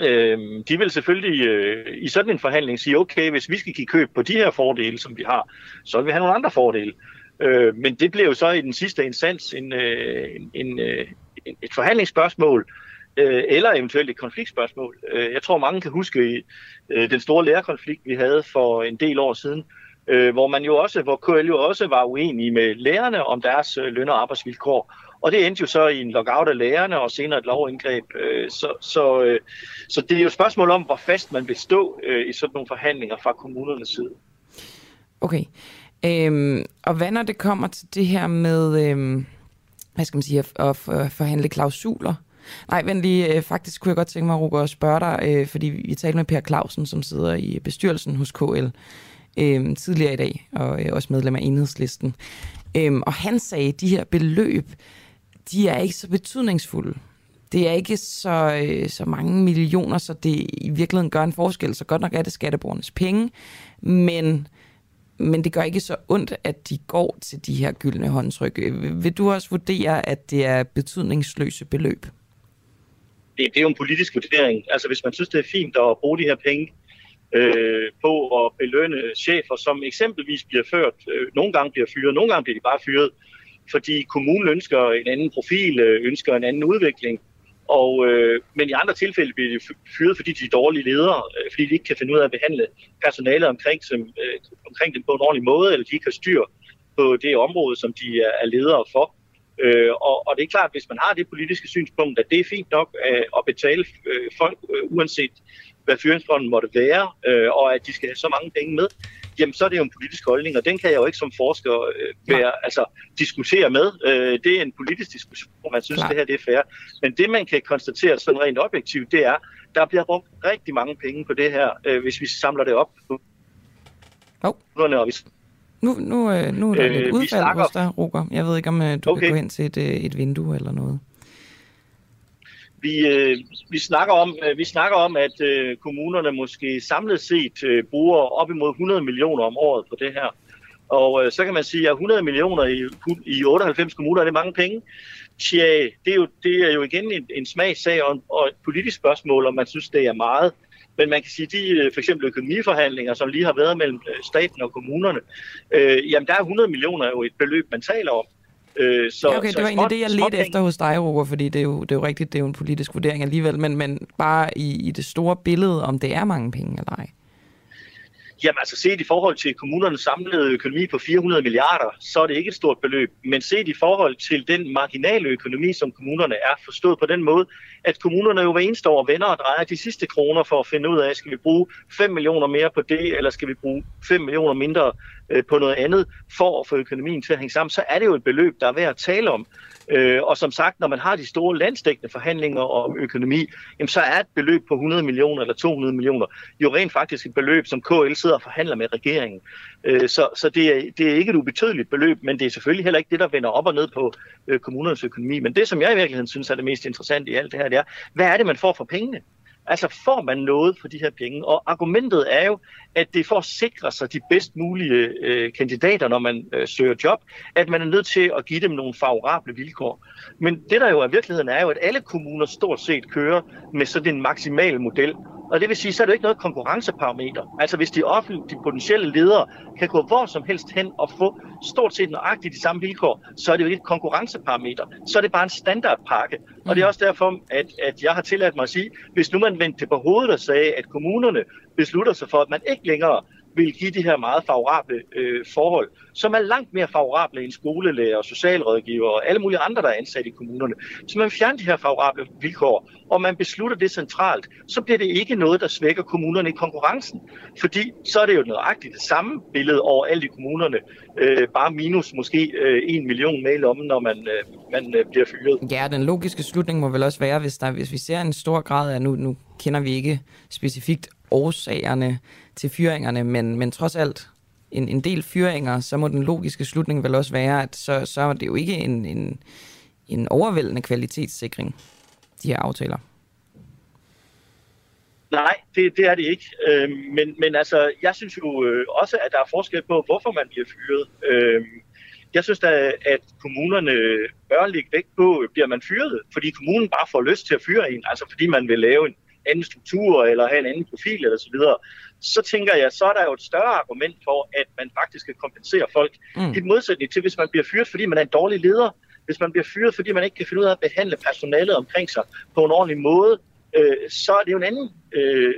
[SPEAKER 12] Øh, de vil selvfølgelig øh, i sådan en forhandling sige, okay, hvis vi skal give køb på de her fordele, som vi har, så vil vi have nogle andre fordele. Øh, men det bliver jo så i den sidste instans en, øh, en, en, øh, et forhandlingsspørgsmål, øh, eller eventuelt et konfliktspørgsmål. Øh, jeg tror, mange kan huske øh, den store lærerkonflikt, vi havde for en del år siden, øh, hvor man jo også, hvor KL jo også var uenige med lærerne om deres øh, løn- og arbejdsvilkår. Og det endte jo så i en lockout af lærerne og senere et lovindgreb. Øh, så, så, øh, så det er jo et spørgsmål om, hvor fast man vil stå øh, i sådan nogle forhandlinger fra kommunernes side.
[SPEAKER 2] Okay. Øhm, og hvad når det kommer til det her med, øhm, hvad skal man sige, at, at forhandle klausuler? Nej, vent lige. Øh, faktisk kunne jeg godt tænke mig, Ruger, at spørge dig, øh, fordi vi talte med Per Clausen, som sidder i bestyrelsen hos KL øh, tidligere i dag, og øh, også medlem af enhedslisten. Øh, og han sagde, at de her beløb, de er ikke så betydningsfulde. Det er ikke så, øh, så mange millioner, så det i virkeligheden gør en forskel. Så godt nok er det skatteborgernes penge, men, men det gør ikke så ondt, at de går til de her gyldne håndtryk. Vil du også vurdere, at det er betydningsløse beløb?
[SPEAKER 12] Det, det er jo en politisk vurdering. Altså hvis man synes, det er fint at bruge de her penge øh, på at belønne chefer, som eksempelvis bliver ført, øh, nogle gange bliver fyret, nogle gange bliver de bare fyret, fordi kommunen ønsker en anden profil, øh, ønsker en anden udvikling, og, øh, men i andre tilfælde bliver de fyret, fordi de er dårlige ledere, øh, fordi de ikke kan finde ud af at behandle personalet omkring, som, øh, omkring dem på en ordentlig måde, eller de ikke har styr på det område, som de er, er ledere for. Øh, og, og det er klart, at hvis man har det politiske synspunkt, at det er fint nok at, at betale øh, folk, øh, uanset hvad fyringsgrunden måtte være, øh, og at de skal have så mange penge med, jamen så er det jo en politisk holdning, og den kan jeg jo ikke som forsker øh, være, ja. altså, diskutere med. Øh, det er en politisk diskussion, hvor man synes, Klar. det her det er fair. Men det, man kan konstatere sådan rent objektivt, det er, der bliver brugt rigtig mange penge på det her, øh, hvis vi samler det op.
[SPEAKER 2] Oh. Og vi nu, nu, øh, nu er der øh, lidt udfald hos dig, Roger. Jeg ved ikke, om øh, du okay. kan gå hen til et, øh, et vindue eller noget.
[SPEAKER 12] Vi, øh, vi, snakker om, øh, vi snakker om, at øh, kommunerne måske samlet set øh, bruger op imod 100 millioner om året på det her. Og øh, så kan man sige, at 100 millioner i, i 98 kommuner, er det mange penge. Tja, det er jo, det er jo igen en, en smagssag og, og et politisk spørgsmål, om man synes, det er meget. Men man kan sige, at de øh, for eksempel økonomiforhandlinger, som lige har været mellem øh, staten og kommunerne, øh, jamen der er 100 millioner jo et beløb, man taler om.
[SPEAKER 2] Øh, så, ja, okay, så det var egentlig det, jeg ledte efter hos dig, Roger, fordi det er, jo, det er jo rigtigt, det er jo en politisk vurdering alligevel, men, men bare i, i det store billede, om det er mange penge eller ej.
[SPEAKER 12] Jamen altså set i forhold til kommunernes samlede økonomi på 400 milliarder, så er det ikke et stort beløb. Men set i forhold til den marginale økonomi, som kommunerne er, forstået på den måde, at kommunerne jo hver eneste år vender og drejer de sidste kroner for at finde ud af, skal vi bruge 5 millioner mere på det, eller skal vi bruge 5 millioner mindre øh, på noget andet, for at få økonomien til at hænge sammen, så er det jo et beløb, der er værd at tale om. Øh, og som sagt, når man har de store landsdækkende forhandlinger om økonomi, jamen, så er et beløb på 100 millioner eller 200 millioner jo rent faktisk et beløb, som KL sidder og forhandler med regeringen. Øh, så så det, er, det er ikke et ubetydeligt beløb, men det er selvfølgelig heller ikke det, der vender op og ned på øh, kommunernes økonomi. Men det, som jeg i virkeligheden synes er det mest interessante i alt det her, det er, hvad er det, man får for pengene? Altså får man noget for de her penge? Og argumentet er jo, at det er for at sikre sig de bedst mulige øh, kandidater, når man øh, søger job, at man er nødt til at give dem nogle favorable vilkår. Men det der jo er virkeligheden er jo, at alle kommuner stort set kører med sådan en maksimal model. Og det vil sige, så er det ikke noget konkurrenceparameter. Altså hvis de offentlige, de potentielle ledere kan gå hvor som helst hen og få stort set nøjagtigt de samme vilkår, så er det jo ikke et konkurrenceparameter. Så er det bare en standardpakke. Og det er mm. også derfor, at, at jeg har tilladt mig at sige, hvis nu man vendte det på hovedet og sagde, at kommunerne beslutter sig for, at man ikke længere vil give de her meget favorable øh, forhold, som er langt mere favorable end skolelærer, socialrådgiver og alle mulige andre, der er ansat i kommunerne. Så man fjerner de her favorable vilkår, og man beslutter det centralt, så bliver det ikke noget, der svækker kommunerne i konkurrencen. Fordi så er det jo nøjagtigt det samme billede over alle de kommunerne, øh, bare minus måske øh, en million mail om, når man, øh, man øh, bliver fyret.
[SPEAKER 2] Ja, den logiske slutning må vel også være, hvis, der, hvis vi ser en stor grad af, nu, nu kender vi ikke specifikt årsagerne til fyringerne, men, men trods alt en, en del fyringer, så må den logiske slutning vel også være, at så, så er det jo ikke en, en, en overvældende kvalitetssikring, de her aftaler.
[SPEAKER 12] Nej, det, det er det ikke. Øh, men, men altså, jeg synes jo øh, også, at der er forskel på, hvorfor man bliver fyret. Øh, Jeg synes da, at kommunerne bør lægge vægt på, bliver man fyret, fordi kommunen bare får lyst til at fyre en, altså fordi man vil lave en anden struktur eller have en anden profil eller så videre, så tænker jeg, så er der jo et større argument for, at man faktisk skal kompensere folk. Mm. I modsætning til, hvis man bliver fyret, fordi man er en dårlig leder, hvis man bliver fyret, fordi man ikke kan finde ud af at behandle personalet omkring sig på en ordentlig måde, øh, så er det jo en anden øh,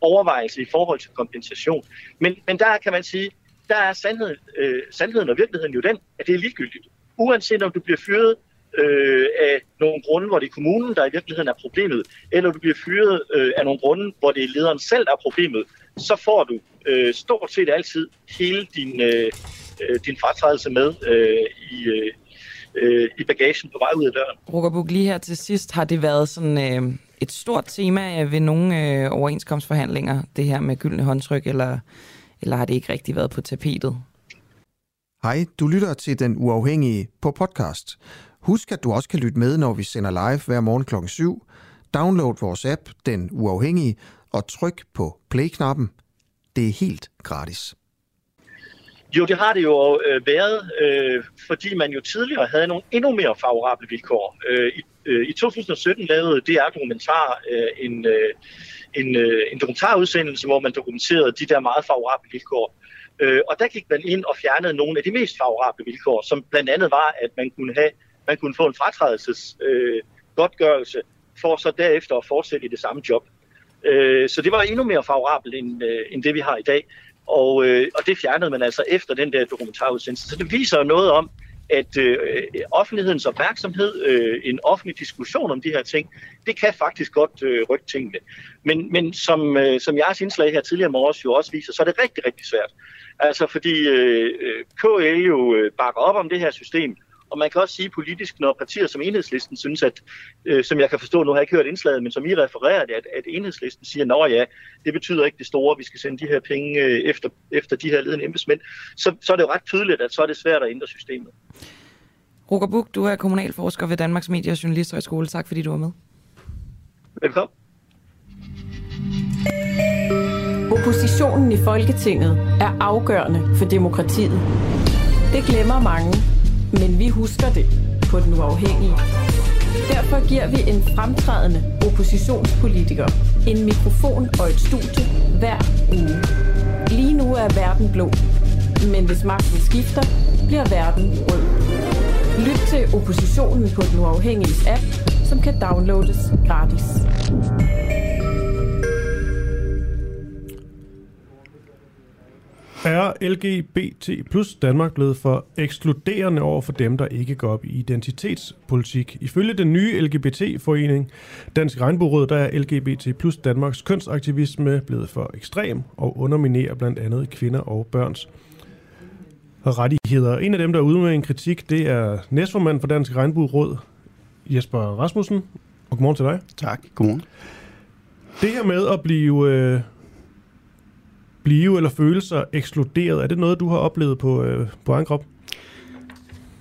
[SPEAKER 12] overvejelse i forhold til kompensation. Men, men der kan man sige, der er sandhed, øh, sandheden og virkeligheden jo den, at det er ligegyldigt. Uanset om du bliver fyret øh, af nogle grunde, hvor det er kommunen, der i virkeligheden er problemet, eller du bliver fyret øh, af nogle grunde, hvor det er lederen selv, der er problemet, så får du øh, stort set altid hele din, øh, øh din fratrædelse med øh, i, øh, øh, i bagagen på vej ud af døren.
[SPEAKER 2] Rukkerbuk, lige her til sidst, har det været sådan øh, et stort tema ved nogle øh, overenskomstforhandlinger, det her med gyldne håndtryk, eller, eller har det ikke rigtig været på tapetet?
[SPEAKER 10] Hej, du lytter til Den Uafhængige på podcast. Husk, at du også kan lytte med, når vi sender live hver morgen kl. 7. Download vores app, Den Uafhængige, og tryk på play-knappen. Det er helt gratis.
[SPEAKER 12] Jo, det har det jo øh, været, øh, fordi man jo tidligere havde nogle endnu mere favorable vilkår. Øh, i, øh, I 2017 lavede DR Dokumentar øh, en, øh, en, øh, en dokumentarudsendelse, hvor man dokumenterede de der meget favorable vilkår. Øh, og der gik man ind og fjernede nogle af de mest favorable vilkår, som blandt andet var, at man kunne have man kunne få en fratrædelses øh, godtgørelse for så derefter at fortsætte i det samme job. Øh, så det var endnu mere favorabelt end, øh, end det, vi har i dag. Og, øh, og det fjernede man altså efter den der dokumentarudsendelse. Så det viser noget om, at øh, offentlighedens opmærksomhed, øh, en offentlig diskussion om de her ting, det kan faktisk godt øh, rykke tingene. Men, men som, øh, som jeres indslag her tidligere morges jo også viser, så er det rigtig, rigtig svært. Altså fordi øh, øh KL jo øh, bakker op om det her system, og man kan også sige politisk, når partier som enhedslisten synes, at, øh, som jeg kan forstå, nu har jeg ikke hørt indslaget, men som I refererer det, at, at enhedslisten siger, nå ja, det betyder ikke det store, vi skal sende de her penge øh, efter, efter de her ledende embedsmænd, så, så er det jo ret tydeligt, at så er det svært at ændre systemet.
[SPEAKER 2] Roger Buk, du er kommunalforsker ved Danmarks Medie- og Journalisthøjskole. Tak fordi du var med.
[SPEAKER 12] Velkommen.
[SPEAKER 1] Oppositionen i Folketinget er afgørende for demokratiet. Det glemmer mange, men vi husker det på den uafhængige. Derfor giver vi en fremtrædende oppositionspolitiker en mikrofon og et studie hver uge. Lige nu er verden blå, men hvis magten skifter, bliver verden rød. Lyt til oppositionen på den uafhængige app, som kan downloades gratis.
[SPEAKER 3] Er LGBT plus Danmark blevet for ekskluderende over for dem, der ikke går op i identitetspolitik? Ifølge den nye LGBT-forening Dansk Regnbueråd, der er LGBT plus Danmarks kønsaktivisme blevet for ekstrem og underminerer blandt andet kvinder og børns rettigheder. En af dem, der er ude med en kritik, det er næstformand for Dansk Regnbueråd, Jesper Rasmussen. Og godmorgen til dig.
[SPEAKER 13] Tak, godmorgen.
[SPEAKER 3] Det her med at blive øh, blive eller føle sig ekskluderet? Er det noget, du har oplevet på, øh, på egen krop?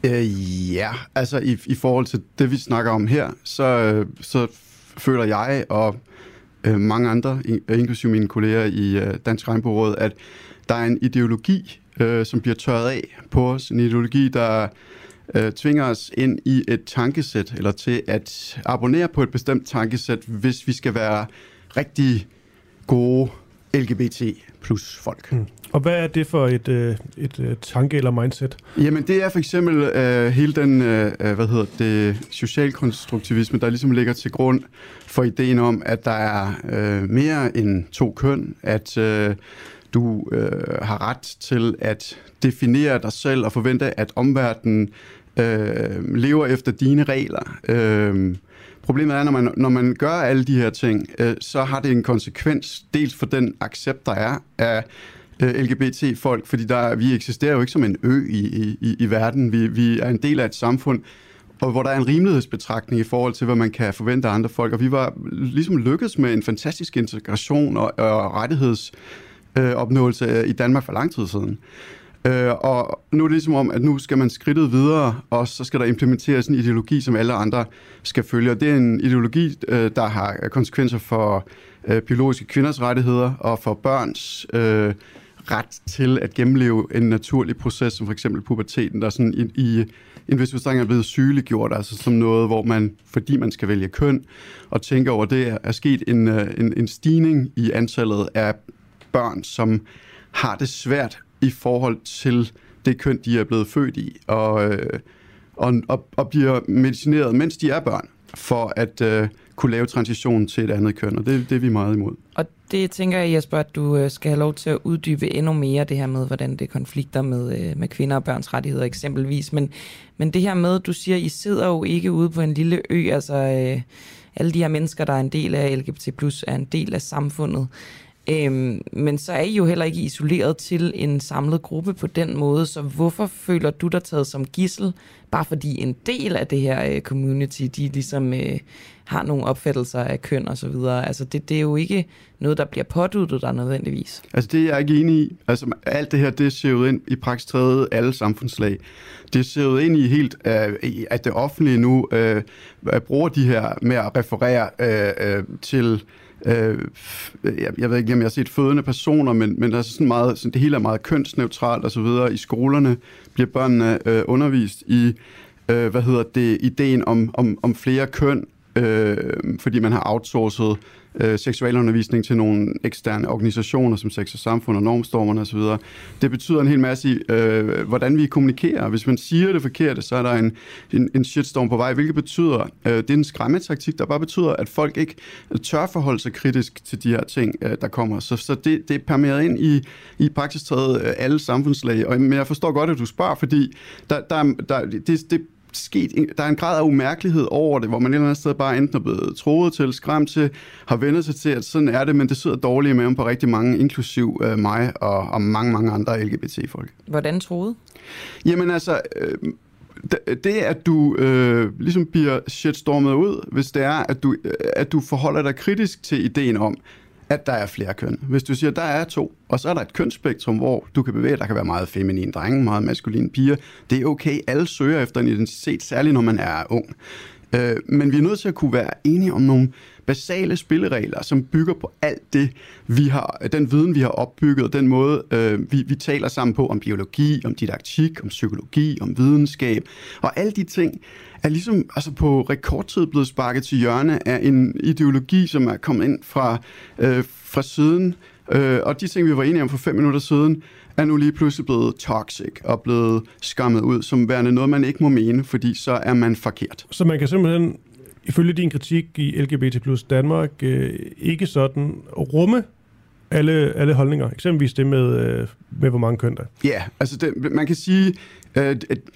[SPEAKER 13] Øh, ja, altså i, i forhold til det, vi snakker om her, så, øh, så føler jeg og øh, mange andre, inklusive mine kolleger i øh, Dansk Regnbueråd, at der er en ideologi, øh, som bliver tørret af på os. En ideologi, der øh, tvinger os ind i et tankesæt, eller til at abonnere på et bestemt tankesæt, hvis vi skal være rigtig gode LGBT plus folk. Mm.
[SPEAKER 3] Og hvad er det for et, øh, et, øh, tanke eller mindset?
[SPEAKER 13] Jamen det er for eksempel øh, hele den øh, øh, hvad hedder det, socialkonstruktivisme, der ligesom ligger til grund for ideen om, at der er øh, mere end to køn, at øh, du øh, har ret til at definere dig selv og forvente, at omverdenen øh, lever efter dine regler. Øh, Problemet er, når man, når man gør alle de her ting, øh, så har det en konsekvens, dels for den accept, der er af øh, LGBT-folk, fordi der, vi eksisterer jo ikke som en ø i, i, i verden. Vi, vi er en del af et samfund, og hvor der er en rimelighedsbetragtning i forhold til, hvad man kan forvente af andre folk. Og vi var ligesom lykkedes med en fantastisk integration og, og rettighedsopnåelse øh, i Danmark for lang tid siden. Øh, og nu er det ligesom om, at nu skal man skridtet videre, og så skal der implementeres en ideologi, som alle andre skal følge. Og det er en ideologi, øh, der har konsekvenser for øh, biologiske kvinders rettigheder og for børns øh, ret til at gennemleve en naturlig proces, som for eksempel puberteten, der sådan i, i en vis forstand er blevet sygeliggjort, altså som noget, hvor man, fordi man skal vælge køn, og tænke over det, er sket en, øh, en, en stigning i antallet af børn, som har det svært i forhold til det køn, de er blevet født i, og, øh, og, og, og bliver medicineret, mens de er børn, for at øh, kunne lave transitionen til et andet køn, og det, det er vi meget imod.
[SPEAKER 2] Og det tænker jeg, Jesper, at du øh, skal have lov til at uddybe endnu mere, det her med, hvordan det konflikter med, øh, med kvinder og børns rettigheder eksempelvis. Men, men det her med, du siger, I sidder jo ikke ude på en lille ø, altså øh, alle de her mennesker, der er en del af LGBT+, er en del af samfundet. Øhm, men så er I jo heller ikke isoleret til en samlet gruppe på den måde, så hvorfor føler du dig taget som gissel, bare fordi en del af det her øh, community, de ligesom øh, har nogle opfattelser af køn og så videre. Altså det, det er jo ikke noget, der bliver påduttet der nødvendigvis.
[SPEAKER 13] Altså det er jeg ikke enig i. Altså alt det her, det ser jo ind i praktisk træet alle samfundslag. Det ser jo ind i helt, øh, at det offentlige nu øh, bruger de her med at referere øh, øh, til øh, jeg, jeg ved ikke, om jeg har set fødende personer, men, men der er sådan meget, sådan, det hele er meget kønsneutralt og så videre. I skolerne bliver børnene øh, undervist i, øh, hvad hedder det, ideen om, om, om flere køn, øh, fordi man har outsourcet øh, seksualundervisning til nogle eksterne organisationer som Sex og Samfund og Normstormerne osv. Det betyder en hel masse i, øh, hvordan vi kommunikerer. Hvis man siger det forkerte, så er der en, en, en shitstorm på vej, hvilket betyder, øh, det er en skræmmetaktik, der bare betyder, at folk ikke tør forholde sig kritisk til de her ting, øh, der kommer. Så, så det, det er permeret ind i, i praktisk taget øh, alle samfundslag. Og, men jeg forstår godt, at du spørger, fordi der, der, der, det, det sket, der er en grad af umærkelighed over det, hvor man et eller andet sted bare enten er blevet troet til, skræmt til, har vendt sig til, at sådan er det, men det sidder dårligt med på rigtig mange, inklusiv øh, mig og, og mange, mange andre LGBT-folk.
[SPEAKER 2] Hvordan troet?
[SPEAKER 13] Jamen altså, øh, det, at du øh, ligesom bliver shitstormet ud, hvis det er, at du, øh, at du forholder dig kritisk til ideen om, at der er flere køn. Hvis du siger, at der er to, og så er der et kønsspektrum, hvor du kan bevæge, der kan være meget feminin drenge, meget maskulin piger. Det er okay, alle søger efter en identitet, særligt når man er ung. Øh, men vi er nødt til at kunne være enige om nogle basale spilleregler, som bygger på alt det, vi har, den viden, vi har opbygget, den måde, øh, vi, vi taler sammen på om biologi, om didaktik, om psykologi, om videnskab, og alle de ting er ligesom altså på rekordtid blevet sparket til hjørne af en ideologi, som er kommet ind fra, øh, fra siden, øh, og de ting, vi var enige om for fem minutter siden, er nu lige pludselig blevet toxic og blevet skammet ud som værende noget, man ikke må mene, fordi så er man forkert.
[SPEAKER 3] Så man kan simpelthen ifølge din kritik i LGBT plus Danmark øh, ikke sådan rumme alle, alle holdninger. Eksempelvis det med, øh, med hvor mange køn der
[SPEAKER 13] Ja, yeah, altså det, man kan sige, øh,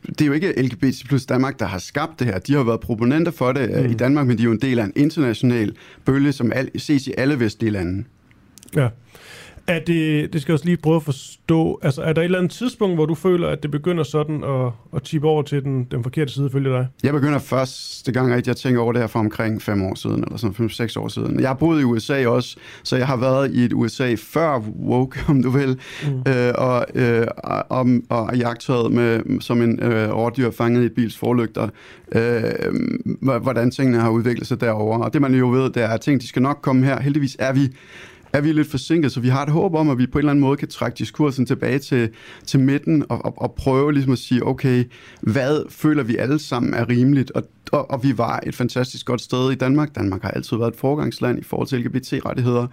[SPEAKER 13] det er jo ikke LGBT plus Danmark, der har skabt det her. De har været proponenter for det øh, mm. i Danmark, men de er jo en del af en international bølge, som al, ses i alle vestlige lande.
[SPEAKER 3] Ja. Er det, det skal jeg også lige prøve at forstå, altså er der et eller andet tidspunkt, hvor du føler, at det begynder sådan at, at tippe over til den, den forkerte side, følge dig?
[SPEAKER 13] Jeg begynder første gang, at jeg tænker over det her for omkring fem år siden, eller sådan fem, seks år siden. Jeg har boet i USA også, så jeg har været i et USA før woke, om du vil, mm. øh, og, øh, og, og jagtet med, som en øh, rådyr fanget i et bils forlygter, øh, hvordan tingene har udviklet sig derovre. Og det man jo ved, det er, at ting de skal nok komme her. Heldigvis er vi er vi lidt forsinket, så vi har et håb om, at vi på en eller anden måde kan trække diskursen tilbage til, til midten og, og, og prøve ligesom at sige, okay, hvad føler vi alle sammen er rimeligt? Og, og, og vi var et fantastisk godt sted i Danmark. Danmark har altid været et forgangsland i forhold til LGBT-rettigheder.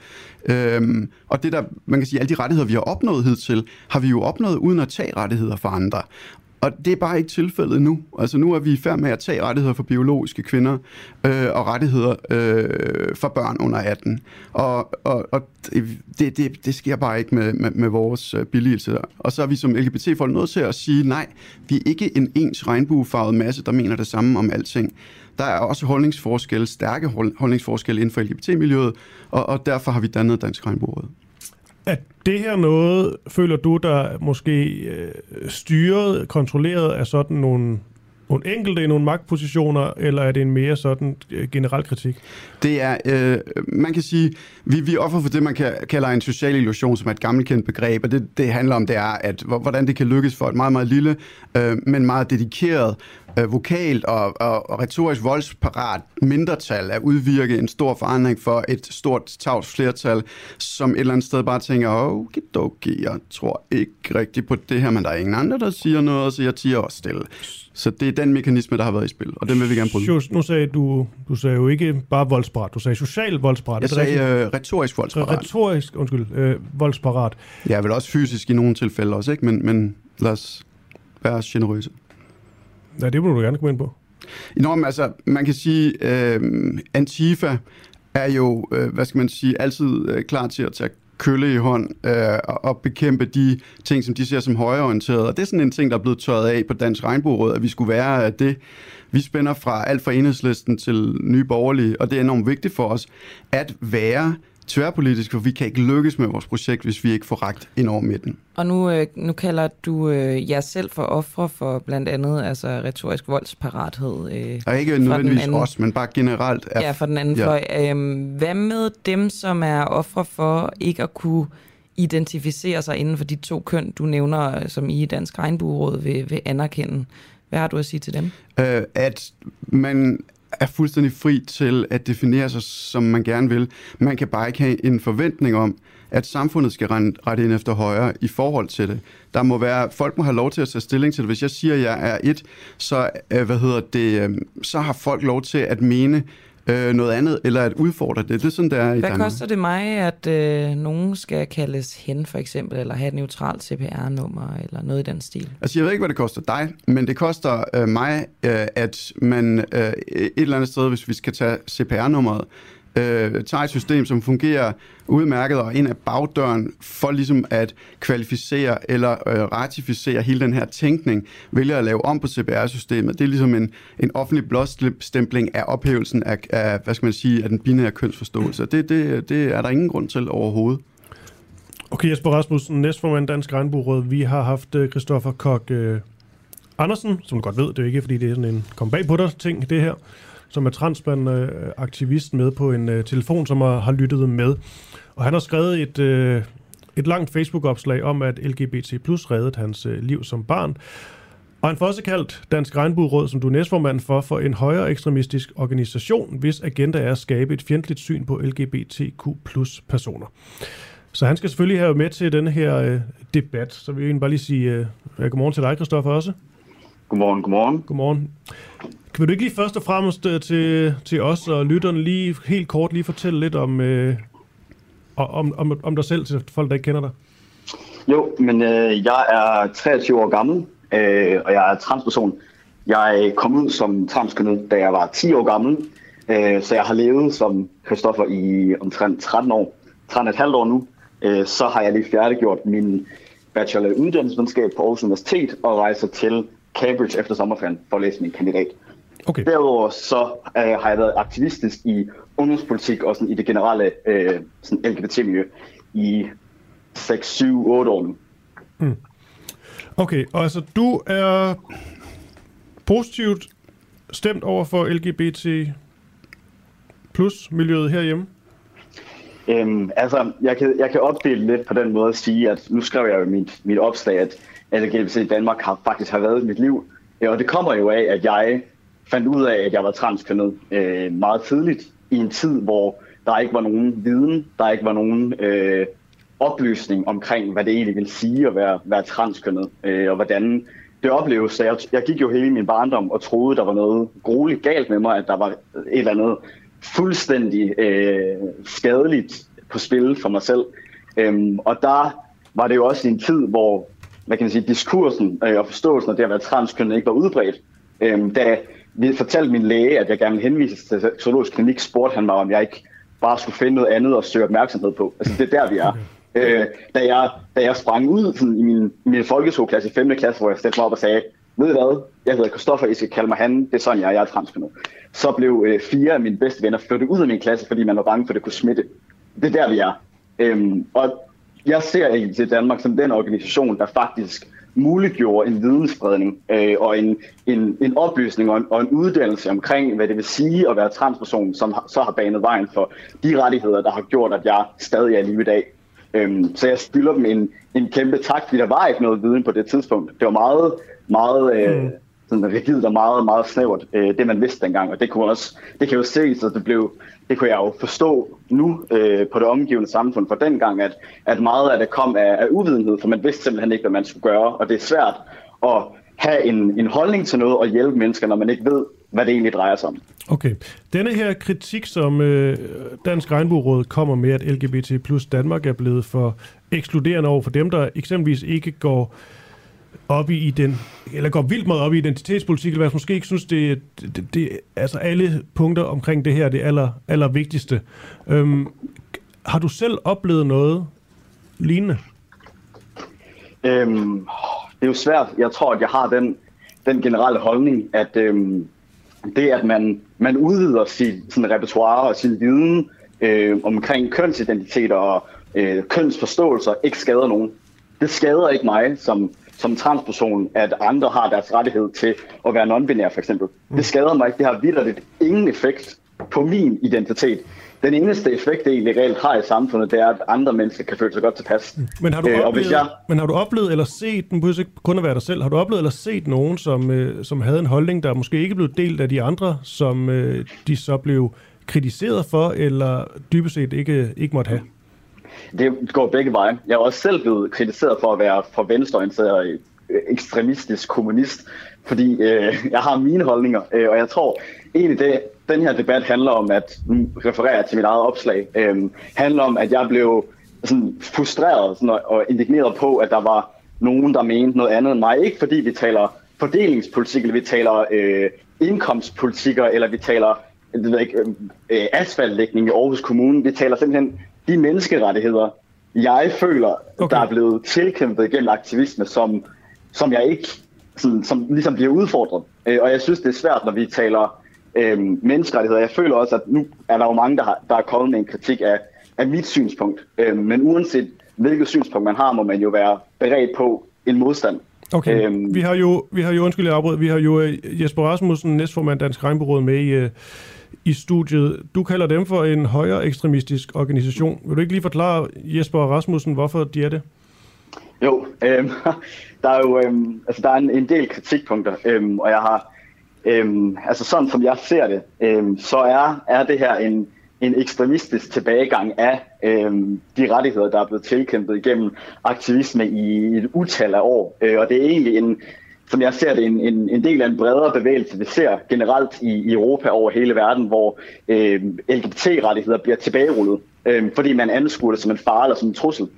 [SPEAKER 13] Øhm, og det der, man kan sige, alle de rettigheder, vi har opnået hidtil, har vi jo opnået uden at tage rettigheder fra andre. Og det er bare ikke tilfældet nu. Altså nu er vi i færd med at tage rettigheder for biologiske kvinder øh, og rettigheder øh, for børn under 18. Og, og, og det, det, det sker bare ikke med, med, med vores øh, billigelse. Og så er vi som LGBT-folk nødt til at sige, nej, vi er ikke en ens regnbuefarvet masse, der mener det samme om alting. Der er også holdningsforskelle, stærke holdningsforskelle inden for LGBT-miljøet, og, og derfor har vi dannet Dansk Regnbueråd.
[SPEAKER 3] Er det her noget, føler du, der måske øh, styret, kontrolleret af sådan nogle, nogle enkelte i nogle magtpositioner, eller er det en mere sådan øh, generel kritik?
[SPEAKER 13] Det er, øh, man kan sige, vi, vi offer for det, man kan, kalder en social illusion, som er et gammelkendt begreb, og det, det handler om, det er, at hvordan det kan lykkes for et meget, meget lille, øh, men meget dedikeret øh, vokalt og, og, og retorisk voldsparat mindretal at udvirke en stor forandring for et stort tavs flertal, som et eller andet sted bare tænker, okay, okay, jeg tror ikke rigtigt på det her, men der er ingen andre, der siger noget, så jeg tiger også stille. Så det er den mekanisme, der har været i spil, og den vil vi gerne bryde.
[SPEAKER 3] Sjus, nu sagde du, du sagde jo ikke bare voldsparat, du sagde social voldsparat.
[SPEAKER 13] Jeg sagde øh, retorisk voldsparat.
[SPEAKER 3] Retorisk, undskyld, øh, voldsparat.
[SPEAKER 13] Ja, vel også fysisk i nogle tilfælde også, ikke? Men, men lad os være generøse.
[SPEAKER 3] Ja, det må du gerne komme ind på.
[SPEAKER 13] Nå, men altså, man kan sige, øh, Antifa er jo, øh, hvad skal man sige, altid øh, klar til at tage kølle i hånd øh, og bekæmpe de ting, som de ser som højreorienterede. Og det er sådan en ting, der er blevet tørret af på Dansk Regnbueråd, at vi skulle være det. Vi spænder fra alt fra enhedslisten til nye borgerlige, og det er enormt vigtigt for os at være tværpolitisk, for vi kan ikke lykkes med vores projekt, hvis vi ikke får ragt ind over midten.
[SPEAKER 2] Og nu, øh, nu kalder du øh, jer selv for ofre for blandt andet altså retorisk voldsparathed. Øh,
[SPEAKER 13] og ikke nødvendigvis anden, os, men bare generelt.
[SPEAKER 2] Er, ja, for den anden ja. fløj. Øh, hvad med dem, som er ofre for ikke at kunne identificere sig inden for de to køn, du nævner, som I i Dansk Regnbueråd vil, vil anerkende? Hvad har du at sige til dem?
[SPEAKER 13] Øh, at man er fuldstændig fri til at definere sig, som man gerne vil. Man kan bare ikke have en forventning om, at samfundet skal rette ind efter højre i forhold til det. Der må være, folk må have lov til at tage stilling til det. Hvis jeg siger, at jeg er et, så, øh, hvad hedder det, øh, så har folk lov til at mene, øh, noget andet, eller at udfordre det. Det er sådan, det er i
[SPEAKER 2] Hvad
[SPEAKER 13] Danmark.
[SPEAKER 2] koster det mig, at øh, nogen skal kaldes hen, for eksempel, eller have et neutralt CPR-nummer, eller noget i den stil?
[SPEAKER 13] Altså, jeg ved ikke, hvad det koster dig, men det koster øh, mig, øh, at man øh, et eller andet sted, hvis vi skal tage CPR-nummeret, øh, tager et system, som fungerer udmærket og ind af bagdøren for ligesom at kvalificere eller øh, ratificere hele den her tænkning, vælger at lave om på CPR-systemet. Det er ligesom en, en offentlig blåstempling af ophævelsen af, af, hvad skal man sige, af den binære kønsforståelse. Det, det, det er der ingen grund til overhovedet.
[SPEAKER 3] Okay, Jesper Rasmussen, næstformand Dansk Regnbueråd. Vi har haft øh, Christoffer Kok øh, Andersen, som du godt ved, det er ikke fordi det er sådan en kom bag på dig ting, det her som er transmand-aktivist med på en uh, telefon, som har, har lyttet med. Og han har skrevet et, uh, et langt Facebook-opslag om, at LGBT plus reddede hans uh, liv som barn. Og han får også kaldt Dansk Regnbueråd, som du er næstformand for, for en højere ekstremistisk organisation, hvis agenda er at skabe et fjendtligt syn på LGBTQ plus personer. Så han skal selvfølgelig have med til den her uh, debat. Så vil jeg bare lige sige uh, godmorgen til dig, Kristoffer, også.
[SPEAKER 14] Godmorgen, godmorgen.
[SPEAKER 3] Godmorgen. Kan du ikke lige først og fremmest øh, til, til os og lytterne lige helt kort lige fortælle lidt om, øh, om, om, om dig selv til folk, der ikke kender dig?
[SPEAKER 14] Jo, men øh, jeg er 23 år gammel, øh, og jeg er transperson. Jeg øh, kom ud som transkønnet, da jeg var 10 år gammel, øh, så jeg har levet som Christoffer i omtrent 13 år. 13,5 år nu. Øh, så har jeg lige færdiggjort min bachelor i uddannelsesvidenskab på Aarhus Universitet og rejser til Cambridge efter sommerferien for at læse min kandidat.
[SPEAKER 3] Okay.
[SPEAKER 14] Derudover så øh, har jeg været aktivistisk i ungdomspolitik og sådan i det generelle øh, sådan LGBT-miljø i 6, 7, 8 år nu.
[SPEAKER 3] Mm. Okay, og altså du er positivt stemt over for LGBT plus miljøet herhjemme?
[SPEAKER 14] Øhm, altså, jeg kan, jeg kan opdele lidt på den måde at sige, at nu skrev jeg jo mit, mit opslag, at LGBT i Danmark har faktisk har været mit liv. Og det kommer jo af, at jeg fandt ud af, at jeg var transkønnet øh, meget tidligt i en tid, hvor der ikke var nogen viden, der ikke var nogen øh, oplysning omkring, hvad det egentlig vil sige at være, være transkønnet, øh, og hvordan det opleves. Så jeg, jeg gik jo hele min barndom og troede, der var noget grueligt galt med mig, at der var et eller andet fuldstændig øh, skadeligt på spil for mig selv. Øhm, og der var det jo også en tid, hvor hvad kan man sige, diskursen øh, og forståelsen af det at være transkønnet ikke var udbredt. Øhm, da vi fortalte min læge, at jeg gerne ville henvise til zoologisk klinik, spurgte han mig, om jeg ikke bare skulle finde noget andet og søge opmærksomhed på. Altså, det er der, vi er. Øh, da, jeg, da jeg sprang ud sådan, i min, min folkeskoleklasse i 5. klasse, hvor jeg stillede mig op og sagde, ved I hvad, jeg hedder Kristoffer, I skal kalde mig han, det er sådan, jeg er, jeg er transkønnet. Så blev øh, fire af mine bedste venner flyttet ud af min klasse, fordi man var bange for, at det kunne smitte. Det er der, vi er. Øhm, og jeg ser ikke til Danmark som den organisation, der faktisk muliggjorde en vidensspredning øh, og en, en, en oplysning og en, og en uddannelse omkring, hvad det vil sige at være transperson, som har, så har banet vejen for de rettigheder, der har gjort, at jeg stadig er i live i dag. Øhm, så jeg skylder dem en, en kæmpe tak, fordi der var ikke noget viden på det tidspunkt. Det var meget, meget øh, mm sådan rigidt og meget, meget snævert, øh, det man vidste dengang, og det kunne også, det kan jo se, så det blev, det kunne jeg jo forstå nu øh, på det omgivende samfund for dengang, at, at meget af det kom af, af uvidenhed, for man vidste simpelthen ikke, hvad man skulle gøre, og det er svært at have en, en holdning til noget og hjælpe mennesker, når man ikke ved, hvad det egentlig drejer sig om.
[SPEAKER 3] Okay. Denne her kritik, som øh, Dansk Regnbueråd kommer med, at LGBT plus Danmark er blevet for ekskluderende over for dem, der eksempelvis ikke går op i den, eller går vildt meget op i identitetspolitik, eller hvad måske ikke synes, det, det, det altså alle punkter omkring det her, det aller, aller vigtigste. Øhm, har du selv oplevet noget lignende?
[SPEAKER 14] Øhm, det er jo svært. Jeg tror, at jeg har den, den generelle holdning, at øhm, det, at man, man udvider sit sådan repertoire og sin viden øh, omkring kønsidentiteter og øh, kønsforståelser, ikke skader nogen. Det skader ikke mig som, som transperson, at andre har deres rettighed til at være non-binær for eksempel. Det skader mig ikke. Det har vidderligt ingen effekt på min identitet. Den eneste effekt, det egentlig reelt har i samfundet, det er, at andre mennesker kan føle sig godt tilpas.
[SPEAKER 3] Men har du
[SPEAKER 14] Øh,
[SPEAKER 3] oplevet,
[SPEAKER 14] jeg,
[SPEAKER 3] men har du oplevet eller set, den behøver ikke kun at være dig selv, har du oplevet eller set nogen, som, øh, som havde en holdning, der måske ikke blev delt af de andre, som øh, de så blev kritiseret for, eller dybest set ikke, ikke måtte have?
[SPEAKER 14] Det går begge veje. Jeg er også selv blevet kritiseret for at være for venstreorienteret ekstremistisk kommunist, fordi øh, jeg har mine holdninger, øh, og jeg tror egentlig det, den her debat handler om, at nu refererer jeg til mit eget opslag, øh, handler om, at jeg blev sådan frustreret sådan, og, og indigneret på, at der var nogen, der mente noget andet end mig. Ikke fordi vi taler fordelingspolitik, eller vi taler øh, indkomstpolitikker, eller vi taler jeg ved ikke, øh, øh, asfaltlægning i Aarhus Kommune. Vi taler simpelthen de menneskerettigheder, jeg føler, okay. der er blevet tilkæmpet gennem aktivisme, som, som jeg ikke, sådan, som ligesom bliver udfordret. Øh, og jeg synes, det er svært, når vi taler øh, menneskerettigheder. Jeg føler også, at nu er der jo mange, der, har, der er kommet med en kritik af, af mit synspunkt. Øh, men uanset hvilket synspunkt man har, må man jo være beredt på en modstand.
[SPEAKER 3] Okay, øhm, vi har jo, vi har jo undskyld, jeg afbrød, vi har jo øh, Jesper Rasmussen, næstformand Dansk Regnbueråd, med i, øh, i studiet. Du kalder dem for en højere ekstremistisk organisation. Vil du ikke lige forklare Jesper Rasmussen, hvorfor de er det?
[SPEAKER 14] Jo, øh, der er jo øh, altså der er en, en del kritikpunkter, øh, og jeg har, øh, altså sådan som jeg ser det, øh, så er, er det her en, en ekstremistisk tilbagegang af øh, de rettigheder, der er blevet tilkæmpet igennem aktivisme i et utal af år. Øh, og det er egentlig en, som jeg ser det, en, en, en del af en bredere bevægelse, vi ser generelt i, i Europa over hele verden, hvor øh, LGBT-rettigheder bliver tilbagerullet, øh, fordi man anskuer det som en fare eller som en trussel.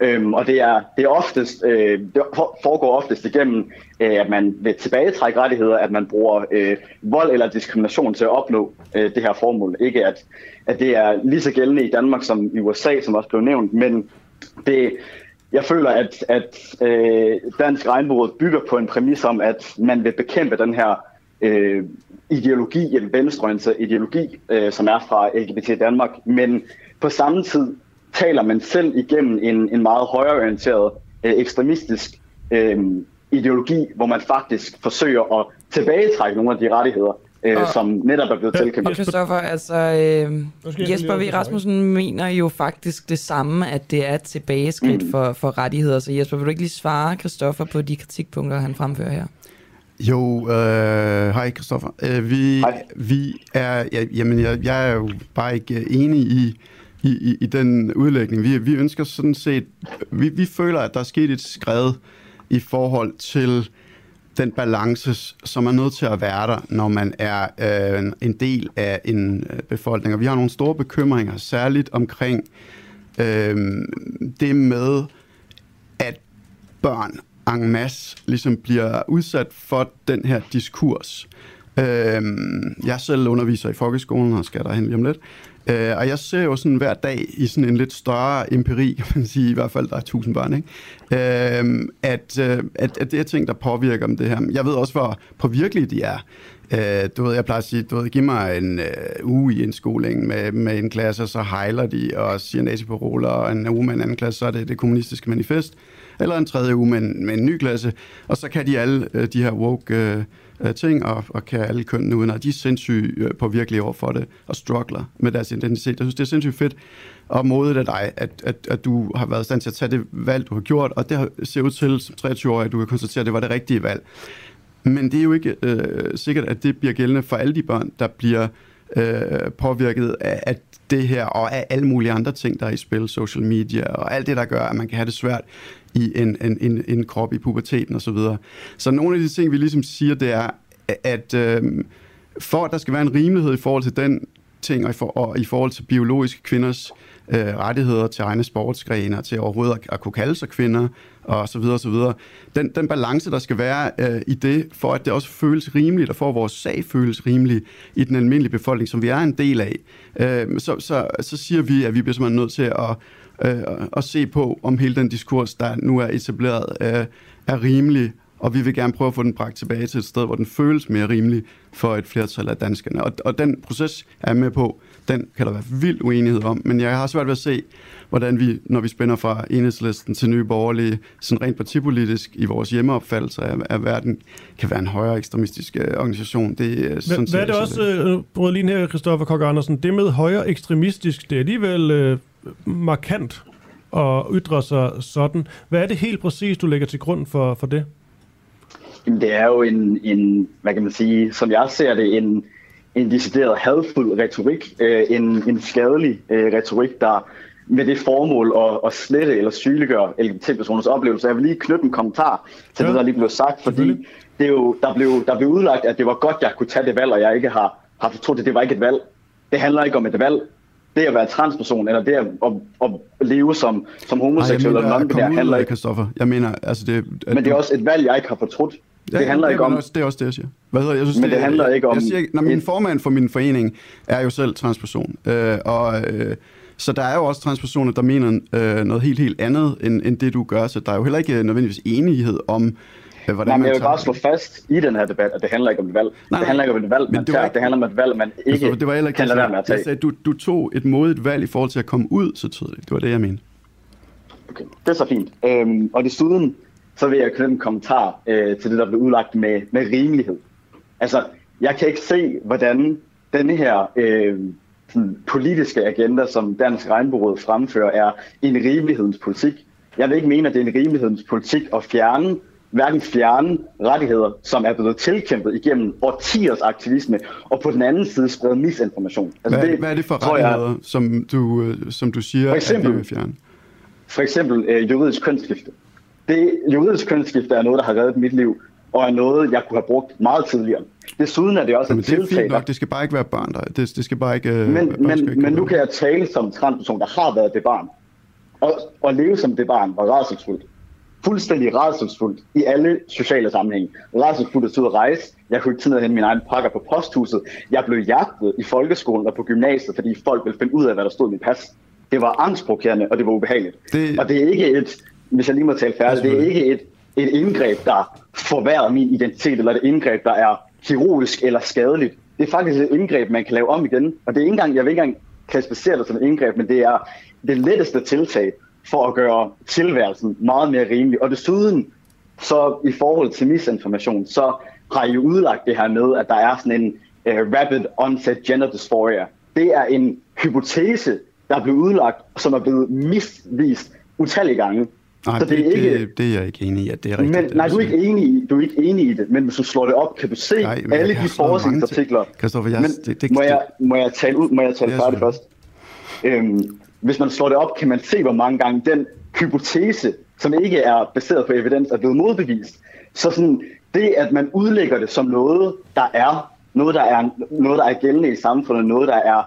[SPEAKER 14] Øhm, og det er, det er oftest, øh, det foregår oftest igennem, øh, at man vil tilbagetrække rettigheder, at man bruger øh, vold eller diskrimination til at opnå øh, det her formål. Ikke at, at det er lige så gældende i Danmark som i USA, som også blev nævnt, men det, jeg føler, at, at øh, Dansk Regnbueråd bygger på en præmis om, at man vil bekæmpe den her øh, ideologi, en venstreorienteret ideologi, øh, som er fra LGBT Danmark, men på samme tid taler man selv igennem en, en meget højreorienteret, øh, ekstremistisk øh, ideologi, hvor man faktisk forsøger at tilbagetrække nogle af de rettigheder, øh,
[SPEAKER 2] Og-
[SPEAKER 14] som netop er blevet tilkæmpet.
[SPEAKER 2] Christoffer, altså øh, Jesper V. Rasmussen mener jo faktisk det samme, at det er et tilbageskridt mm. for, for rettigheder. Så Jesper, vil du ikke lige svare Christoffer på de kritikpunkter, han fremfører her?
[SPEAKER 13] Jo, øh, hej Kristoffer. Øh, vi, vi er, ja, jamen jeg, jeg er jo bare ikke enig i, i, i, i den udlægning. Vi, vi ønsker sådan set, vi, vi føler, at der er sket et skred i forhold til den balance, som er nødt til at være der, når man er øh, en- del af en øh, befolkning. Og vi har nogle store bekymringer, særligt omkring øh, det med, at børn en masse ligesom bliver udsat for den her diskurs. Øh, jeg selv underviser i folkeskolen, og skal derhen lige om lidt. Øh, og jeg ser jo sådan hver dag i sådan en lidt større empiri, kan man sige, i hvert fald der er tusind børn, ikke? Øhm, øh, at, at, at det er ting, der påvirker dem det her. Jeg ved også, hvor påvirkelige de er. Øh, du ved, jeg plejer at sige, du ved, giv mig en øh, uge i indskolingen med, med en klasse, og så hejler de og siger naziparoler, og en uge med en anden klasse, så er det det kommunistiske manifest, eller en tredje uge med en, med en ny klasse, og så kan de alle øh, de her woke øh, øh, ting, og, og kan alle kønnene uden, og de er sindssygt øh, påvirkelige over for det, og struggler med deres identitet. Jeg synes, det er sindssygt fedt og modigt af dig, at, at, at du har været i stand til at tage det valg, du har gjort, og det ser ud til som 23 år, at du kan konstatere, at det var det rigtige valg. Men det er jo ikke øh, sikkert, at det bliver gældende for alle de børn, der bliver øh, påvirket af, af det her, og af alle mulige andre ting, der er i spil, social media, og alt det, der gør, at man kan have det svært i en, en, en, en krop i puberteten osv. Så, videre. så nogle af de ting, vi ligesom siger, det er, at øh, for at der skal være en rimelighed i forhold til den ting, og i, for, og i forhold til biologiske kvinders øh, rettigheder til egne sportsgrene, og til overhovedet at, at kunne kalde sig kvinder, og så videre, og så videre. Den, den balance, der skal være øh, i det, for at det også føles rimeligt, og for at vores sag føles rimelig i den almindelige befolkning, som vi er en del af, øh, så, så, så siger vi, at vi bliver simpelthen nødt til at, øh, at se på, om hele den diskurs, der nu er etableret, øh, er rimelig, og vi vil gerne prøve at få den bragt tilbage til et sted, hvor den føles mere rimelig for et flertal af danskerne. Og, og den proces er med på, den kan der være vild uenighed om, men jeg har svært ved at se, hvordan vi, når vi spænder fra enhedslisten til nye borgerlige, sådan rent partipolitisk i vores hjemmeopfattelse af, af verden, kan være en højere ekstremistisk øh, organisation. Det er sådan
[SPEAKER 3] Hvad er det også, øh, brød lige her, Christoffer Kok Andersen, det med højere ekstremistisk, det er alligevel øh, markant at ytre sig sådan. Hvad er det helt præcis, du lægger til grund for, for det?
[SPEAKER 14] Jamen, det er jo en, en, hvad kan man sige, som jeg ser det, en, en decideret hadfuld retorik, øh, en, en skadelig øh, retorik, der med det formål at, at slette eller sygeliggøre LGBT-personers oplevelse. Jeg vil lige knytte en kommentar til ja. det, der lige blev sagt, fordi det er jo, der, blev, der blev udlagt, at det var godt, jeg kunne tage det valg, og jeg ikke har, har fortrudt, at det var ikke et valg. Det handler ikke om et valg. Det at være transperson, eller det at, at, at leve som, som homoseksuel eller non-binær, handler ikke...
[SPEAKER 13] Jeg mener, altså det...
[SPEAKER 14] At Men det er også et valg, jeg ikke har fortrudt.
[SPEAKER 13] Ja,
[SPEAKER 14] det handler
[SPEAKER 13] det,
[SPEAKER 14] ikke om...
[SPEAKER 13] Også, det er også det, jeg siger. Hvad hedder, jeg synes,
[SPEAKER 14] Men det, det handler ikke om...
[SPEAKER 13] Jeg siger, når min formand for min forening er jo selv transperson, øh, og... Øh, så der er jo også transpersoner, der mener øh, noget helt, helt andet, end, end det du gør. Så der er jo heller ikke nødvendigvis enighed om,
[SPEAKER 14] øh, hvordan Nej, men jeg vil bare slå fast i den her debat, at det handler ikke om et valg. Nej, det handler ikke om et valg, man det, tager. Ikke... det handler om et valg, man ikke
[SPEAKER 13] altså, det var ikke,
[SPEAKER 14] kan lade være med
[SPEAKER 13] at tage. Jeg sagde, du, du tog et modigt valg i forhold til at komme ud så tydeligt. Det var det, jeg mente.
[SPEAKER 14] Okay, det er så fint. Øhm, og desuden, så vil jeg knytte en kommentar øh, til det, der blev udlagt med, med rimelighed. Altså, jeg kan ikke se, hvordan denne her øh, politiske agenda, som Dansk Regnbueråd fremfører, er en rimelighedens politik. Jeg vil ikke mene, at det er en rimelighedens politik at fjerne hverken fjerne rettigheder, som er blevet tilkæmpet igennem årtiers aktivisme, og på den anden side sprede misinformation.
[SPEAKER 13] Altså hvad, det, hvad er det for rettigheder, jeg, som, du, øh, som du siger, for eksempel, at vi vil fjerne?
[SPEAKER 14] For eksempel øh, juridisk kønsskifte. Det juridisk kønsskifte er noget, der har reddet mit liv, og er noget, jeg kunne have brugt meget tidligere. Desuden er det også
[SPEAKER 13] Jamen,
[SPEAKER 14] et tiltag...
[SPEAKER 13] Det er fint nok, det skal bare ikke være børn, der... Det, det skal bare ikke...
[SPEAKER 14] Øh, men, men, ikke men nu kan jeg tale som transperson, der har været det barn. Og, og leve som det barn var rædselsfuldt. Fuldstændig rædselsfuldt i alle sociale sammenhænge. Rædselsfuldt at ud at rejse. Jeg kunne ikke tid at hente mine egne pakker på posthuset. Jeg blev jagtet i folkeskolen og på gymnasiet, fordi folk ville finde ud af, hvad der stod i mit pas. Det var angstprovokerende, og det var ubehageligt. Det... Og det er ikke et, hvis jeg lige må tale færdigt, det er ikke et, et indgreb, der forværrer min identitet, eller et indgreb, der er kirurgisk eller skadeligt. Det er faktisk et indgreb, man kan lave om igen. Og det er ikke engang, jeg vil ikke engang klassificere det som et indgreb, men det er det letteste tiltag for at gøre tilværelsen meget mere rimelig. Og desuden, så i forhold til misinformation, så har I jo udlagt det her med, at der er sådan en uh, rapid onset gender dysphoria. Det er en hypotese, der er blevet udlagt, som er blevet misvist utallige gange.
[SPEAKER 13] Nej, så det, det, er ikke, det, det er jeg ikke enig i, at det er rigtigt.
[SPEAKER 14] Men, nej, du er, ikke enig i, du er ikke enig i det, men hvis du slår det op, kan du se nej, alle de forskningsartikler.
[SPEAKER 13] Kristoffer, jeg,
[SPEAKER 14] men,
[SPEAKER 13] det, det,
[SPEAKER 14] må, jeg, må jeg tale ud, må jeg tale færdigt først? Øhm, hvis man slår det op, kan man se, hvor mange gange den hypotese, som ikke er baseret på evidens, er blevet modbevist. Så sådan, det, at man udlægger det som noget, der er noget, der er, noget, der er gældende i samfundet, noget, der er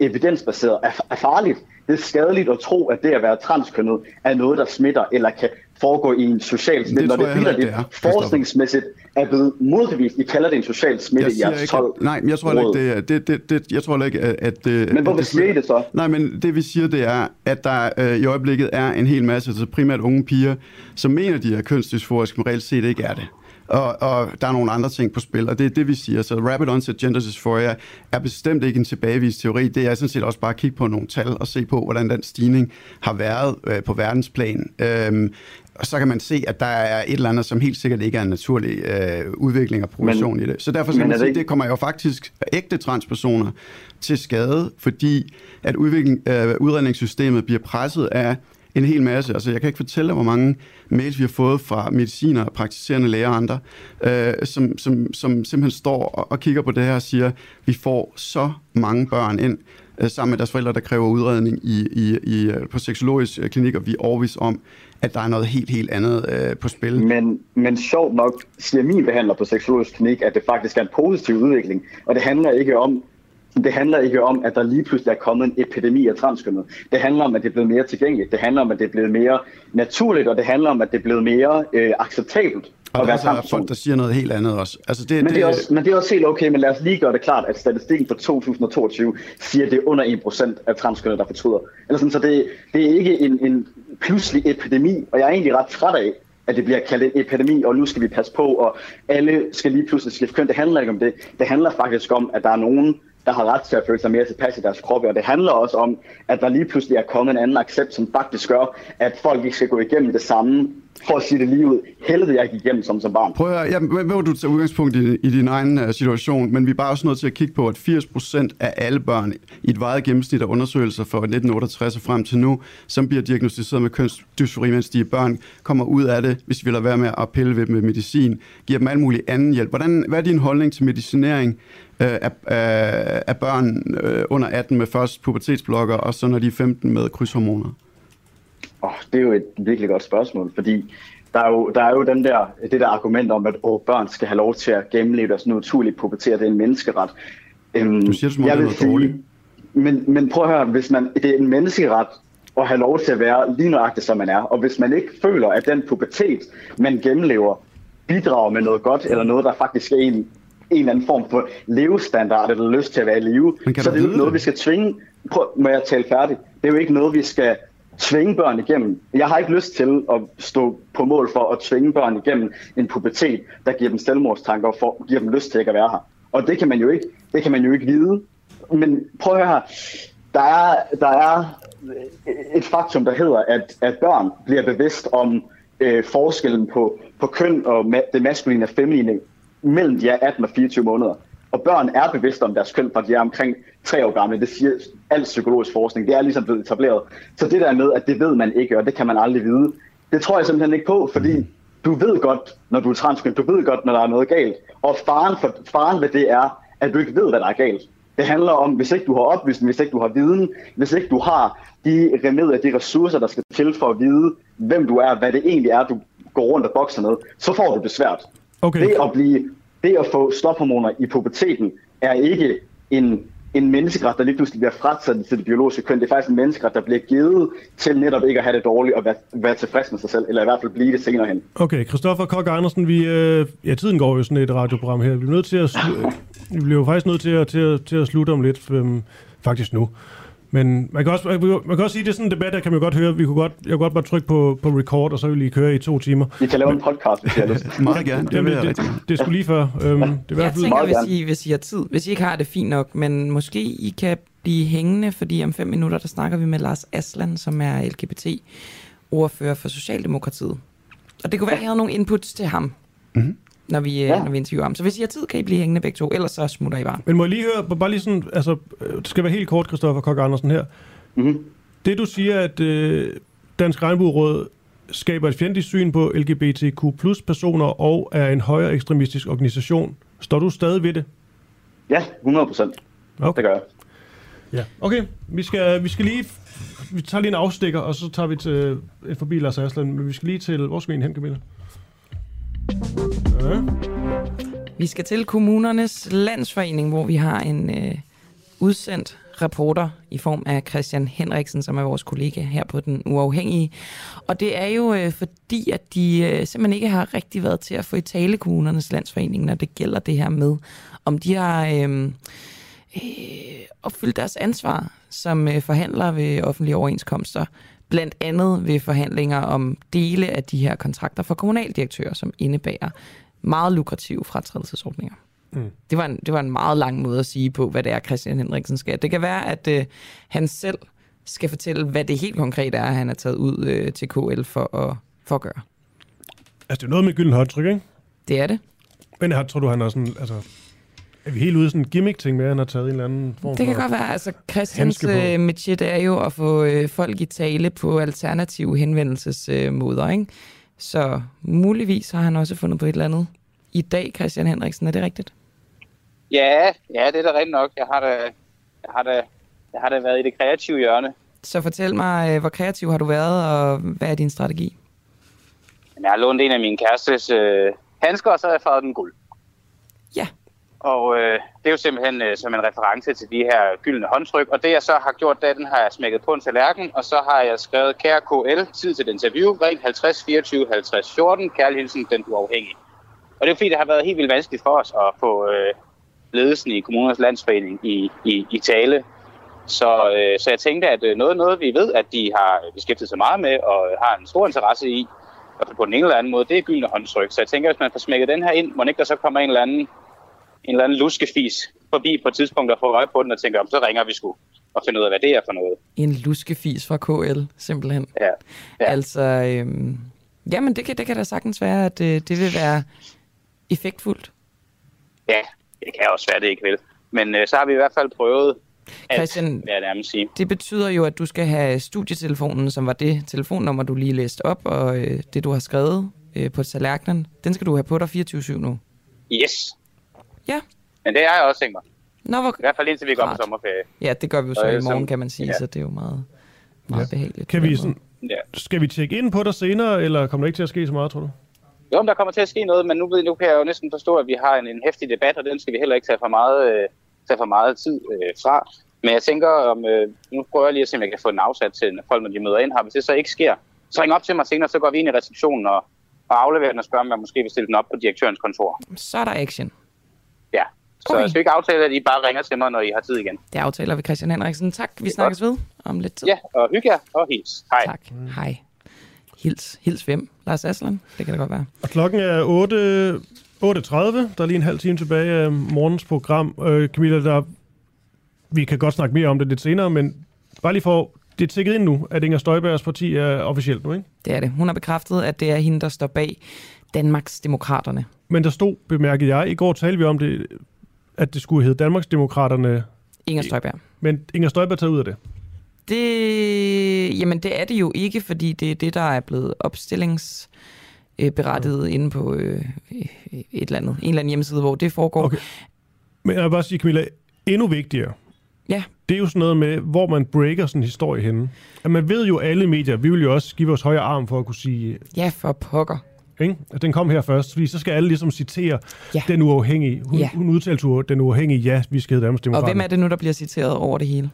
[SPEAKER 14] evidensbaseret, er, er farligt. Det er skadeligt at tro, at det at være transkønnet er noget, der smitter, eller kan foregå i en social smitte, når det, det, det, det er, forskningsmæssigt er blevet modbevist. I kalder det en social smitte i jeres 12
[SPEAKER 13] Nej, men jeg tror ikke, det er... Det, det, det, jeg tror ikke, at... at
[SPEAKER 14] men hvorfor siger I det så?
[SPEAKER 13] Nej, men det vi siger, det er, at der øh, i øjeblikket er en hel masse, altså primært unge piger, som mener, de er kønsdysforiske, men reelt set ikke er det. Og, og der er nogle andre ting på spil, og det er det, vi siger. Så rapid onset gender dysphoria er bestemt ikke en tilbagevist teori. Det er sådan set også bare at kigge på nogle tal og se på, hvordan den stigning har været øh, på verdensplan. Øhm, og så kan man se, at der er et eller andet, som helt sikkert ikke er en naturlig øh, udvikling og progression i det. Så derfor skal man sige, det... det kommer jo faktisk ægte transpersoner til skade, fordi at udvikling, øh, udredningssystemet bliver presset af en hel masse. Altså, jeg kan ikke fortælle dig, hvor mange mails vi har fået fra mediciner, praktiserende læger og andre, øh, som, som, som simpelthen står og, og kigger på det her og siger, vi får så mange børn ind, øh, sammen med deres forældre, der kræver udredning i, i, i, øh, på seksologisk øh, klinik, og vi er overvist om, at der er noget helt, helt andet øh, på spil.
[SPEAKER 14] Men, men sjovt nok siger min behandler på seksologisk klinik, at det faktisk er en positiv udvikling, og det handler ikke om, det handler ikke om, at der lige pludselig er kommet en epidemi af transkønnet. Det handler om, at det er blevet mere tilgængeligt. Det handler om, at det er blevet mere naturligt, og det handler om, at det er blevet mere øh, acceptabelt
[SPEAKER 13] og at være altså er folk, der siger noget helt andet også. Altså
[SPEAKER 14] det, men, det er også, men det er også helt okay, men lad os lige gøre det klart, at statistikken for 2022 siger, at det er under 1% af transkønnet, der fortryder. Eller sådan, så det, det er ikke en, en pludselig epidemi, og jeg er egentlig ret træt af, at det bliver kaldt en epidemi, og nu skal vi passe på, og alle skal lige pludselig skifte køn. Det handler ikke om det. Det handler faktisk om, at der er nogen, der har ret til at føle sig mere tilpas i deres kroppe, og det handler også om, at der lige pludselig er kommet en anden accept, som faktisk gør, at folk ikke skal gå igennem det samme, for at sige det lige ud, helvede jeg gik igennem som, som barn.
[SPEAKER 13] Prøv at høre, ja, hvad du tage udgangspunkt i, i din egen uh, situation, men vi er bare også nødt til at kigge på, at 80% af alle børn i et vejet gennemsnit af undersøgelser fra 1968 og frem til nu, som bliver diagnostiseret med kønsdysfori, mens de børn kommer ud af det, hvis vi lader være med at pille ved dem med medicin, giver dem al mulig anden hjælp. Hvordan, hvad er din holdning til medicinering øh, af, af, af børn øh, under 18 med først pubertetsblokker, og så når de er 15 med krydshormoner?
[SPEAKER 14] Oh, det er jo et virkelig godt spørgsmål, fordi der er jo, der er jo den der, det der argument om, at oh, børn skal have lov til at gennemleve deres naturlige pubertet, det er en menneskeret.
[SPEAKER 13] Um, du siger det som om, det er dårligt.
[SPEAKER 14] Men, men prøv at høre, hvis man, det er en menneskeret at have lov til at være lige nøjagtigt, som man er, og hvis man ikke føler, at den pubertet, man gennemlever, bidrager med noget godt, eller noget, der faktisk er en, en eller anden form for levestandard, eller lyst til at være i live, så det er jo ikke noget, vi skal tvinge. Prøv, må jeg tale færdigt? Det er jo ikke noget, vi skal tvinge børn igennem. Jeg har ikke lyst til at stå på mål for at tvinge børn igennem en pubertet, der giver dem selvmordstanker og for, giver dem lyst til ikke at være her. Og det kan man jo ikke, det kan man jo ikke vide. Men prøv at høre her. Der er, der er øh, et faktum, der hedder, at, at børn bliver bevidst om øh, forskellen på, på køn og ma- det maskuline og feminine mellem de er 18 og 24 måneder. Og børn er bevidste om deres køn, fra de er omkring tre år gamle. Det siger al psykologisk forskning. Det er ligesom blevet etableret. Så det der med, at det ved man ikke, og det kan man aldrig vide, det tror jeg simpelthen ikke på, fordi du ved godt, når du er transkøn, du ved godt, når der er noget galt. Og faren, for, faren ved det er, at du ikke ved, hvad der er galt. Det handler om, hvis ikke du har oplysning, hvis ikke du har viden, hvis ikke du har de remedier, de ressourcer, der skal til for at vide, hvem du er, hvad det egentlig er, du går rundt og bokser med, så får du det svært.
[SPEAKER 3] Okay.
[SPEAKER 14] Det at blive det at få stophormoner i puberteten er ikke en, en menneskeret, der lige pludselig bliver frataget til det biologiske køn. Det er faktisk en menneskeret, der bliver givet til netop ikke at have det dårligt og være, være tilfreds med sig selv, eller i hvert fald blive det senere hen.
[SPEAKER 3] Okay, Christoffer Kok Andersen, vi, øh, ja, tiden går jo sådan et radioprogram her. Vi er nødt til at, slu- vi bliver jo faktisk nødt til at, til at, til at slutte om lidt, øh, faktisk nu. Men man kan, også, man kan også sige, at det er sådan en debat, der kan man godt høre. Vi kunne godt, jeg kunne godt bare trykke på, på record, og så vil lige køre i to timer.
[SPEAKER 14] Vi kan lave en podcast, hvis jeg har lyst.
[SPEAKER 13] Meget gerne.
[SPEAKER 3] Det, det, det, det, det skulle lige før. Øhm, det
[SPEAKER 2] er jeg tænker, hvis I, hvis I har tid. Hvis I ikke har det fint nok, men måske I kan blive hængende, fordi om fem minutter, der snakker vi med Lars Aslan, som er LGBT-ordfører for Socialdemokratiet. Og det kunne være, at I havde nogle inputs til ham. Mm-hmm når vi, ja. når vi interviewer ham. Så hvis I har tid, kan I blive hængende begge to, ellers så smutter I bare.
[SPEAKER 3] Men må jeg lige høre, bare lige sådan, altså, det skal være helt kort, Christoffer Kok Andersen her. Mm-hmm. Det du siger, at øh, Dansk Regnbueråd skaber et fjendtligt syn på LGBTQ plus personer og er en højere ekstremistisk organisation. Står du stadig ved det?
[SPEAKER 14] Ja, 100 procent. Okay. Det gør jeg.
[SPEAKER 3] Ja, okay. Vi skal, vi skal lige... Vi tager lige en afstikker, og så tager vi til, øh, forbi Lars Aslan. Men vi skal lige til... Hvor skal vi hen, Camilla?
[SPEAKER 2] Ja. Vi skal til kommunernes landsforening, hvor vi har en øh, udsendt reporter i form af Christian Henriksen, som er vores kollega her på Den Uafhængige. Og det er jo øh, fordi, at de øh, simpelthen ikke har rigtig været til at få i tale kommunernes landsforening, når det gælder det her med, om de har øh, øh, opfyldt deres ansvar som øh, forhandlere ved offentlige overenskomster blandt andet ved forhandlinger om dele af de her kontrakter for kommunaldirektører, som indebærer meget lukrative fratrædelsesordninger. Mm. Det, var en, det var en meget lang måde at sige på, hvad det er, Christian Henriksen skal. Det kan være, at øh, han selv skal fortælle, hvad det helt konkret er, han har taget ud øh, til KL for at, for at gøre.
[SPEAKER 3] Altså, det er noget med gylden håndtryk, ikke?
[SPEAKER 2] Det er det.
[SPEAKER 3] Men jeg tror du, han er sådan, altså... Er vi helt ude i sådan en gimmick-ting med, at han har taget en eller anden form
[SPEAKER 2] Det kan
[SPEAKER 3] for
[SPEAKER 2] godt være. Altså, Christians øh, er jo at få øh, folk i tale på alternative henvendelsesmåder, ikke? Så muligvis har han også fundet på et eller andet i dag, Christian Henriksen. Er det rigtigt?
[SPEAKER 15] Ja, ja, det er da rigtigt nok. Jeg har da, jeg har da, jeg har da været i det kreative hjørne.
[SPEAKER 2] Så fortæl mig, øh, hvor kreativ har du været, og hvad er din strategi?
[SPEAKER 15] Men jeg har lånt en af mine kærestes øh, handsker, og så har jeg farvet den guld. Og øh, det er jo simpelthen øh, som en reference til de her gyldne håndtryk. Og det jeg så har gjort, det den har jeg smækket på en tallerken, og så har jeg skrevet, kære KL, tid til et interview, ring 50 24 50 14, kærlig hilsen, den uafhængige. Og det er fordi, det har været helt vildt vanskeligt for os at få øh, ledelsen i kommunernes landsforening i, i, i tale. Så, øh, så jeg tænkte, at øh, noget, noget vi ved, at de har beskæftiget sig meget med og har en stor interesse i, og på den ene eller anden måde, det er gyldne håndtryk. Så jeg tænker, hvis man får smækket den her ind, må ikke der så kommer en eller anden, en eller anden luskefis forbi på et tidspunkt og får øje på den og tænker, om så ringer vi sgu og finder ud af, hvad det er for noget.
[SPEAKER 2] En luskefis fra KL, simpelthen.
[SPEAKER 15] Ja. ja.
[SPEAKER 2] Altså, øhm, jamen det kan, det kan da sagtens være, at øh, det vil være effektfuldt.
[SPEAKER 15] Ja, det kan også være, det ikke vil. Men øh, så har vi i hvert fald prøvet at,
[SPEAKER 2] Christian,
[SPEAKER 15] hvad jeg nærmest sige.
[SPEAKER 2] Det betyder jo, at du skal have studietelefonen, som var det telefonnummer, du lige læste op, og øh, det, du har skrevet øh, på tallerkenen, den skal du have på dig 24-7 nu.
[SPEAKER 15] Yes.
[SPEAKER 2] Ja.
[SPEAKER 15] Men det har jeg også tænkt mig.
[SPEAKER 2] Nå, hvor...
[SPEAKER 15] I hvert fald indtil vi går på sommerferie.
[SPEAKER 2] Ja, det gør vi jo så
[SPEAKER 15] Og
[SPEAKER 2] i morgen, kan man sige,
[SPEAKER 15] ja.
[SPEAKER 2] så det er jo meget, meget
[SPEAKER 3] Ja.
[SPEAKER 2] behageligt.
[SPEAKER 3] Kan vi sådan,
[SPEAKER 15] Ja.
[SPEAKER 3] skal vi tjekke ind på dig senere, eller kommer der ikke til at ske så meget, tror du?
[SPEAKER 15] Jo, men der kommer til at ske noget, men nu, ved- nu kan jeg jo næsten forstå, at vi har en, en hæftig debat, og den skal vi heller ikke tage for meget, øh, tage for meget tid øh, fra. Men jeg tænker, om, øh, nu prøver jeg lige at se, om jeg kan få den afsat til når folk, når de møder ind her. Hvis det så ikke sker, så ring op til mig senere, så går vi ind i receptionen og, og afleverer den og spørger, om jeg måske vil stille den op på direktørens kontor.
[SPEAKER 2] Så er der action.
[SPEAKER 15] Ja. Så okay. skal vi ikke aftale, at I bare ringer til mig, når I har tid igen?
[SPEAKER 2] Det aftaler vi, Christian Henriksen. Tak, vi snakkes ved om lidt tid.
[SPEAKER 15] Ja, og hygge jer, og hils. Hej.
[SPEAKER 2] Tak. Hej. Hils, hils hvem? Lars Aslan? Det kan det godt være.
[SPEAKER 3] Og klokken er 8, 8.30. Der er lige en halv time tilbage af morgens program. Øh, Camilla, der, vi kan godt snakke mere om det lidt senere, men bare lige for det er tækket ind nu, at Inger Støjbergs parti er officielt nu, ikke?
[SPEAKER 2] Det er det. Hun har bekræftet, at det er hende, der står bag Danmarks Demokraterne.
[SPEAKER 3] Men der stod, bemærkede jeg, i går talte vi om det, at det skulle hedde Danmarks Demokraterne.
[SPEAKER 2] Inger Støjberg.
[SPEAKER 3] Men Inger Støjberg tager ud af det.
[SPEAKER 2] Det, jamen det er det jo ikke, fordi det er det, der er blevet opstillingsberettiget inde på øh, et eller andet, en eller anden hjemmeside, hvor det foregår.
[SPEAKER 3] Okay. Men jeg vil bare sige, Camilla, endnu vigtigere,
[SPEAKER 2] Ja.
[SPEAKER 3] det er jo sådan noget med, hvor man breaker sådan en historie henne. At man ved jo alle medier, vi vil jo også give vores højre arm for at kunne sige,
[SPEAKER 2] Ja, for pokker.
[SPEAKER 3] Ikke? at den kom her først, fordi så skal alle ligesom citere
[SPEAKER 2] Ja.
[SPEAKER 3] den uafhængige. Hun,
[SPEAKER 2] Ja.
[SPEAKER 3] hun udtalte den uafhængige, ja, vi skal hedde Danmarks
[SPEAKER 2] Og hvem er det nu, der bliver citeret over det hele?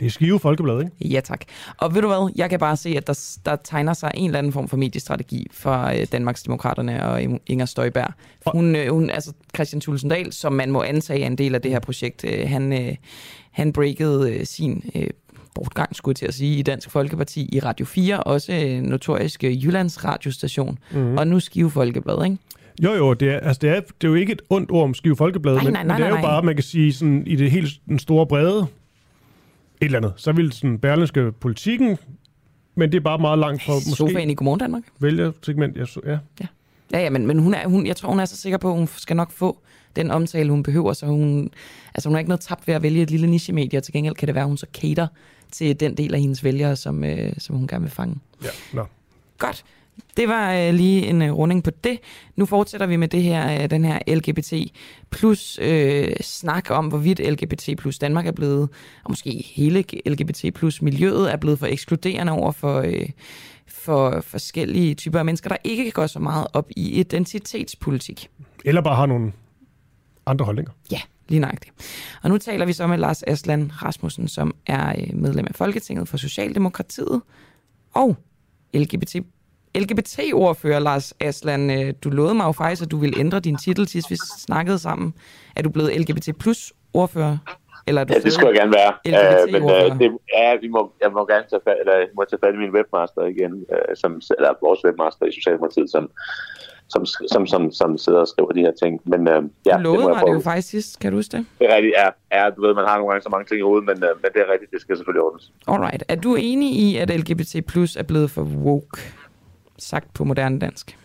[SPEAKER 3] Det er Skive Folkeblad, ikke?
[SPEAKER 2] Ja, tak. Og ved du hvad, jeg kan bare se, at der, der tegner sig en eller anden form for mediestrategi for øh, Danmarks Demokraterne og Inger Støjberg. Hun, øh, hun, altså Christian Tulsendal, som man må antage er en del af det her projekt, øh, han, øh, han breakede øh, sin øh, bortgang, skulle jeg til at sige, i Dansk Folkeparti i Radio 4, også øh, notorisk øh, Jyllands radiostation,
[SPEAKER 3] Mhm.
[SPEAKER 2] mm-hmm. og nu Skive Folkeblad, ikke?
[SPEAKER 3] Jo, jo, det er, altså det, er, det er jo ikke et ondt ord om Skive Folkeblad,
[SPEAKER 2] Nej,
[SPEAKER 3] men,
[SPEAKER 2] nej,
[SPEAKER 3] men
[SPEAKER 2] nej,
[SPEAKER 3] det er jo
[SPEAKER 2] nej,
[SPEAKER 3] bare, man kan sige sådan, i det helt den store brede, et eller andet, så vil sådan berlinske politikken, men det er bare meget langt fra måske
[SPEAKER 2] Sofaen i Godmorgen Danmark.
[SPEAKER 3] vælgersegment. Jeg, så- ja.
[SPEAKER 2] Ja, ja, men, men hun er, hun, jeg tror, hun er så sikker på, at hun skal nok få den omtale, hun behøver, så hun, altså hun har ikke noget tabt ved at vælge et lille nichemedie, og til gengæld kan det være, at hun så cater til den del af hendes vælgere, som, øh, som hun gerne vil fange.
[SPEAKER 3] Ja, nå.
[SPEAKER 2] Godt. Det var øh, lige en øh, runding på det. Nu fortsætter vi med det her, øh, den her LGBT plus øh, snak om, hvorvidt LGBT plus Danmark er blevet, og måske hele LGBT plus miljøet er blevet for ekskluderende over for, øh, for forskellige typer af mennesker, der ikke går så meget op i identitetspolitik.
[SPEAKER 3] Eller bare har nogle andre holdninger.
[SPEAKER 2] Ja, lige nøjagtigt. Og nu taler vi så med Lars Aslan Rasmussen, som er øh, medlem af Folketinget for Socialdemokratiet og LGBT LGBT-ordfører, Lars Aslan. Øh, Du lovede mig jo faktisk, at du ville ændre din titel, sidst vi snakkede sammen. Er du blevet LGBT plus ordfører? Eller er du
[SPEAKER 16] Ja, det skulle jeg gerne være. Øh, men øh, det, ja, vi må, jeg må gerne tage fat, eller, må tage fat i min webmaster igen, øh, som, eller vores webmaster i Socialdemokratiet, som, som, som, som, som sidder og skriver de her ting. Men øh, ja,
[SPEAKER 2] Du lovede
[SPEAKER 16] jeg
[SPEAKER 2] mig det jo faktisk sidst, kan du huske det?
[SPEAKER 16] Det er rigtigt, ja. ja. du ved, man har nogle gange så mange ting i hovedet, men, øh, men det er rigtigt, det skal selvfølgelig ordnes.
[SPEAKER 2] Alright. Er du enig i, at LGBT plus er blevet for woke? Sagt på moderne dansk.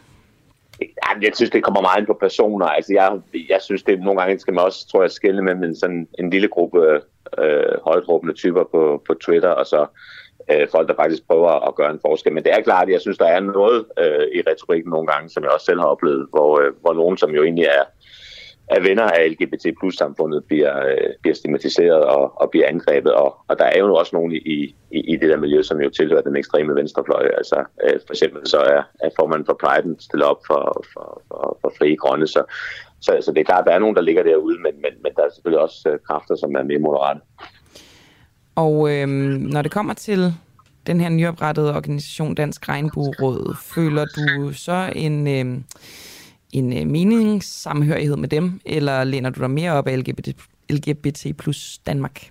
[SPEAKER 16] Jamen, jeg synes, det kommer meget ind på personer. Altså, jeg, jeg synes, det nogle gange skal man også, tror jeg, skille med en, sådan en lille gruppe øh, højtråbende typer på, på Twitter, og så øh, folk, der faktisk prøver at gøre en forskel. Men det er klart, at jeg synes, der er noget øh, i retorikken nogle gange, som jeg også selv har oplevet, hvor, øh, hvor nogen, som jo egentlig er er venner af LGBT plus samfundet bliver, øh, bliver stigmatiseret og, og bliver angrebet. Og, og der er jo også nogen i, i, i det der miljø, som jo tilhører den ekstreme venstrefløj. Altså øh, for eksempel så er, er formanden for Pride stillet op for, for, for, for frie grønne. Så, så, så det er klart, at der er nogen, der ligger derude, men, men, men der er selvfølgelig også øh, kræfter, som er mere moderate.
[SPEAKER 2] Og øh, når det kommer til den her nyoprettede organisation Dansk Regnbueråd, føler du så en... Øhm, øh, en meningssamhørighed med dem, eller læner du dig mere op af LGBT, LGBT plus Danmark?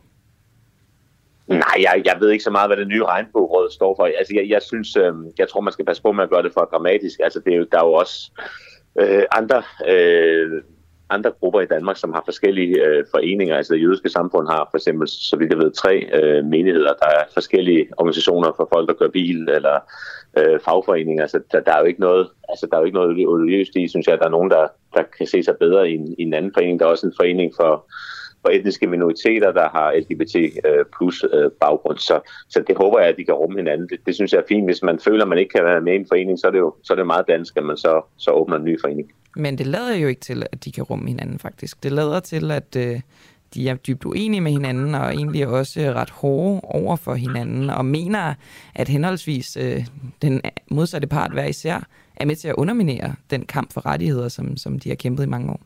[SPEAKER 16] Nej, jeg, jeg ved ikke så meget, hvad det nye regnbogråd står for. Altså, jeg, jeg synes, øh, jeg tror, man skal passe på med at gøre det for dramatisk. Altså, det er jo, der er jo også øh, andre, øh, andre grupper i Danmark, som har forskellige øh, foreninger. Altså, det jødiske samfund har for eksempel, så vidt jeg ved, tre øh, menigheder. Der er forskellige organisationer for folk, der kører bil, eller øh, fagforeninger. Altså der, der, er jo ikke noget, altså, der er jo ikke noget odiøst i, synes jeg. Der er nogen, der, der kan se sig bedre i en, i en anden forening. Der er også en forening for, for etniske minoriteter, der har LGBT øh, plus øh, baggrund. Så, så det håber jeg, at de kan rumme hinanden. Det, det synes jeg er fint. Hvis man føler, at man ikke kan være med i en forening, så er det jo så er det meget dansk, at man så, så åbner en ny forening.
[SPEAKER 2] Men det lader jo ikke til, at de kan rumme hinanden faktisk. Det lader til, at øh, de er dybt uenige med hinanden, og egentlig også ret hårde over for hinanden, og mener, at henholdsvis øh, den modsatte part hver især er med til at underminere den kamp for rettigheder, som, som de har kæmpet i mange år.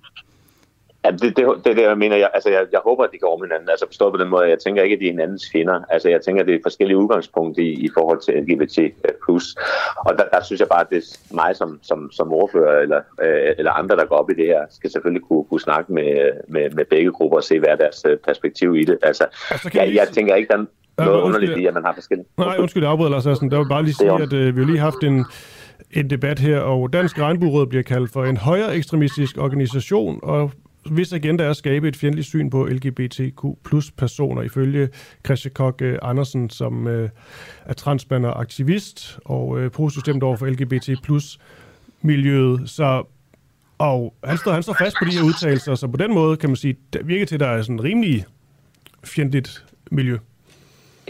[SPEAKER 16] Ja, det, det, det er det, jeg mener. Jeg, altså, jeg, jeg håber, at de går om hinanden. Altså forstået på den måde, jeg tænker ikke, at de er hinandens fjender. Altså, jeg tænker, at det er forskellige udgangspunkter i, i forhold til LGBT+. Og der, der synes jeg bare, at det er mig som, som, som ordfører eller, øh, eller andre, der går op i det her, skal selvfølgelig kunne, kunne snakke med, med, med begge grupper og se, hvad er deres øh, perspektiv i det. Altså, altså jeg, jeg tænker ikke, der er noget underligt i, at man har forskellige...
[SPEAKER 3] Nej, undskyld, jeg afbryder, Lars Assen. Der vil bare lige sige, at øh, vi har lige haft en en debat her, og Dansk Regnbueråd bliver kaldt for en højere ekstremistisk organisation, og hvis agenda er at skabe et fjendtligt syn på LGBTQ plus personer, ifølge Christian Kok øh, Andersen, som øh, er transmand og aktivist og øh, positivt over for LGBT plus miljøet. Så, og han står, han står fast på de her udtalelser, så på den måde kan man sige, det virker til, at der er sådan rimelig fjendtligt miljø.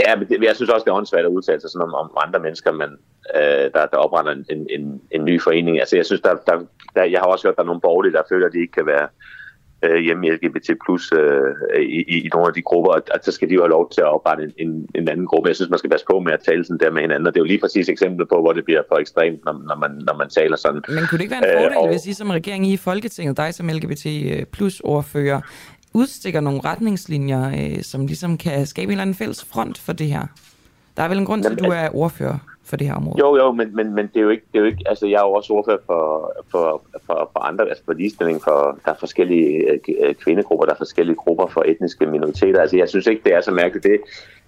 [SPEAKER 16] Ja, men det, jeg synes også, det er åndssvagt at udtale sig sådan om, om andre mennesker, men, øh, der, der opretter en, en, en ny forening. Altså, jeg synes, der, der, der, jeg har også hørt, at der er nogle borgerlige, der føler, at de ikke kan være øh, hjemme i LGBT plus øh, i, i, i nogle af de grupper, og, og så skal de jo have lov til at oprette en, en, en anden gruppe. Jeg synes, man skal passe på med at tale sådan der med hinanden, og det er jo lige præcis eksempel på, hvor det bliver for ekstremt, når, når, man, når man taler sådan.
[SPEAKER 2] Men kunne det ikke være en fordel, øh, og... hvis I som regering i Folketinget, dig som LGBT plus ordfører, udstikker nogle retningslinjer, øh, som ligesom kan skabe en eller anden fælles front for det her? Der er vel en grund til, at du er ordfører for det her område.
[SPEAKER 16] Jo, jo, men, men, men det er jo ikke, det er jo ikke, altså jeg er jo også ordfører for, for, for, for andre, altså for ligestilling, for der er forskellige øh, kvindegrupper, der er forskellige grupper for etniske minoriteter. Altså jeg synes ikke, det er så mærkeligt. Det,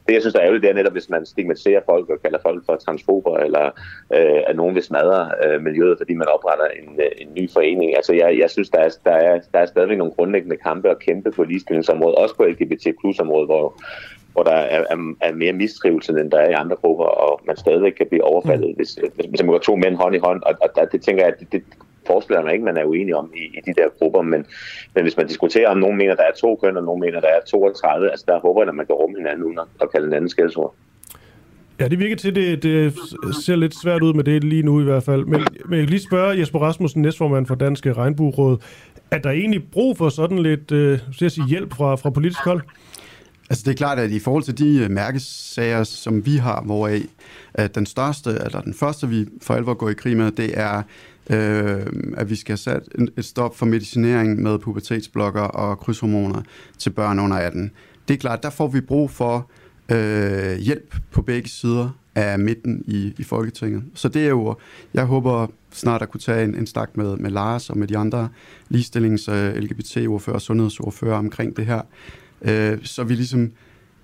[SPEAKER 16] det jeg synes er ærgerligt, det er netop, hvis man stigmatiserer folk og kalder folk for transfober, eller øh, at nogen vil smadre øh, miljøet, fordi man opretter en, øh, en ny forening. Altså jeg, jeg synes, der er, der, er, der er stadigvæk nogle grundlæggende kampe at kæmpe på ligestillingsområdet, også på LGBT plus området, hvor, hvor der er, er, er mere mistrivelse, end der er i andre grupper, og man stadigvæk kan blive overfaldet, mm. hvis, hvis, hvis man går to mænd hånd i hånd, og, og der, det tænker jeg, at det, det forestiller mig ikke, man er uenig om i, i de der grupper, men, men hvis man diskuterer, om nogen mener, der er to køn, og nogen mener, der er 32, altså der håber jeg, at man kan rumme hinanden uden at kalde en anden skældsord.
[SPEAKER 3] Ja, det virker til, det, det ser lidt svært ud med det lige nu i hvert fald. Men, men jeg kan lige spørge Jesper Rasmussen, næstformand for Danske Regnbueråd, er der egentlig brug for sådan lidt øh, jeg sige, hjælp fra, fra politisk hold?
[SPEAKER 13] Altså det er klart, at i forhold til de øh, mærkesager, som vi har, hvor at øh, den største, eller den første, vi for alvor går i krig med, det er, øh, at vi skal have sat et stop for medicinering med pubertetsblokker og krydshormoner til børn under 18. Det er klart, der får vi brug for øh, hjælp på begge sider af midten i, i Folketinget. Så det er jo, jeg håber snart at kunne tage en, en snak med, med Lars og med de andre ligestillings- og LGBT-ordfører og sundhedsordfører omkring det her øh, så vi ligesom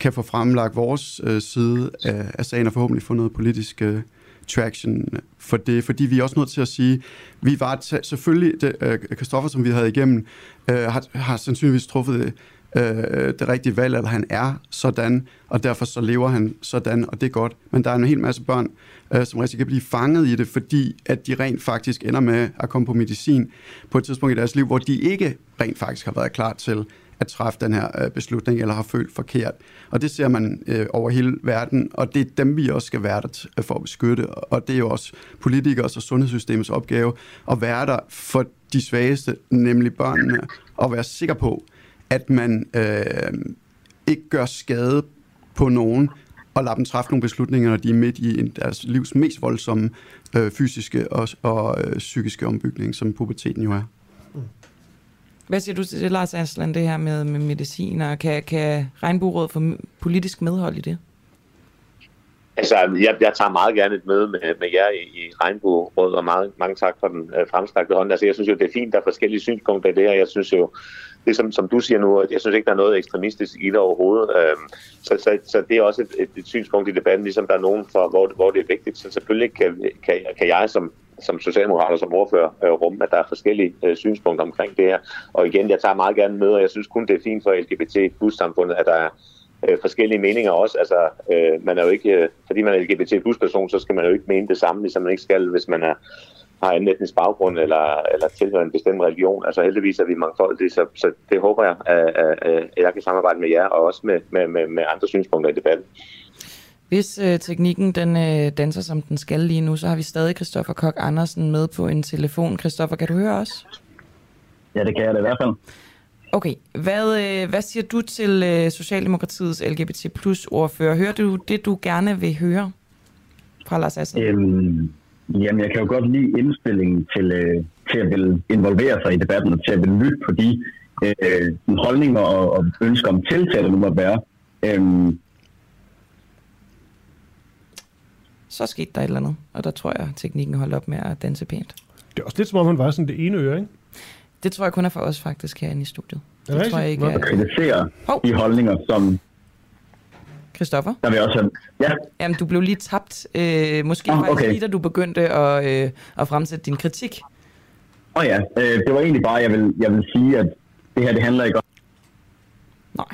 [SPEAKER 13] kan få fremlagt vores øh, side af, af sagen og forhåbentlig få noget politisk øh, traction for det, fordi vi er også nødt til at sige, vi var selvfølgelig, det, øh, Christoffer, som vi havde igennem, øh, har, har sandsynligvis truffet øh, det rigtige valg, eller han er sådan, og derfor så lever han sådan, og det er godt. Men der er en hel masse børn, øh, som rigtig kan blive fanget i det, fordi at de rent faktisk ender med at komme på medicin på et tidspunkt i deres liv, hvor de ikke rent faktisk har været klar til at træffe den her øh, beslutning, eller har følt forkert. Og det ser man øh, over hele verden, og det er dem, vi også skal være der øh, for at beskytte. Og det er jo også politikers og sundhedssystemets opgave at være der for de svageste, nemlig børnene, og være sikker på, at man øh, ikke gør skade på nogen, og lade dem træffe nogle beslutninger, når de er midt i en, deres livs mest voldsomme øh, fysiske og, og øh, psykiske ombygning, som puberteten jo er. Mm.
[SPEAKER 2] Hvad siger du til det, Lars Asland, det her med, med medicin, og Kan, kan Regnbuerådet få politisk medhold i det?
[SPEAKER 16] Altså, jeg, jeg tager meget gerne et møde med, med jer i, i Regnbuerådet, og meget, mange tak for den øh, fremstrakte hånd. Altså, jeg synes jo, det er fint, der er forskellige synspunkter i det her. Jeg synes jo, det som, som du siger nu, jeg synes ikke, der er noget ekstremistisk i det overhovedet. Øh, så, så, så det er også et, et, et synspunkt i debatten, ligesom der er nogen for, hvor, hvor det er vigtigt. Så selvfølgelig kan, kan, kan jeg som, som socialdemokrater, som ordfører, øh, rumme, at der er forskellige øh, synspunkter omkring det her. Og igen, jeg tager meget gerne med, og jeg synes kun, det er fint for LGBT plus samfundet, at der er øh, forskellige meninger også. Altså, øh, man er jo ikke, øh, fordi man er LGBT plus person, så skal man jo ikke mene det samme, ligesom man ikke skal, hvis man er har en etnisk baggrund eller, eller tilhører en bestemt religion. Altså heldigvis er vi mangfoldige, så, så det håber jeg, at, at, at jeg kan samarbejde med jer og også med, med, med, med andre synspunkter i debatten.
[SPEAKER 2] Hvis øh, teknikken den øh, danser som den skal lige nu, så har vi stadig Christoffer Kok Andersen med på en telefon. Christoffer, kan du høre os?
[SPEAKER 14] Ja, det kan jeg da i hvert fald.
[SPEAKER 2] Okay, hvad, øh, hvad siger du til øh, Socialdemokratiets LGBT plus ordfører? Hører du det, du gerne vil høre fra Lars Assen?
[SPEAKER 14] Øhm, jamen, jeg kan jo godt lide indstillingen til, øh, til at vil involvere sig i debatten og til at vil lytte på de øh, holdninger og, og ønsker om tiltag, der nu måtte være. Øhm,
[SPEAKER 2] så skete der et eller andet, og der tror jeg, at teknikken holdt op med at danse pænt.
[SPEAKER 3] Det er også lidt som om, han var sådan det ene øre, ikke?
[SPEAKER 2] Det tror jeg kun er for os faktisk herinde i studiet.
[SPEAKER 14] Det,
[SPEAKER 2] det tror jeg ikke
[SPEAKER 14] er... kritisere oh. de holdninger, som...
[SPEAKER 2] Christoffer?
[SPEAKER 14] Der vil også have... Ja.
[SPEAKER 2] Jamen, du blev lige tabt. Øh, måske oh, faktisk lige, da du begyndte at, øh, at fremsætte din kritik.
[SPEAKER 14] Åh oh, ja, øh, det var egentlig bare, jeg vil, jeg vil sige, at det her, det handler ikke om...
[SPEAKER 2] Nej.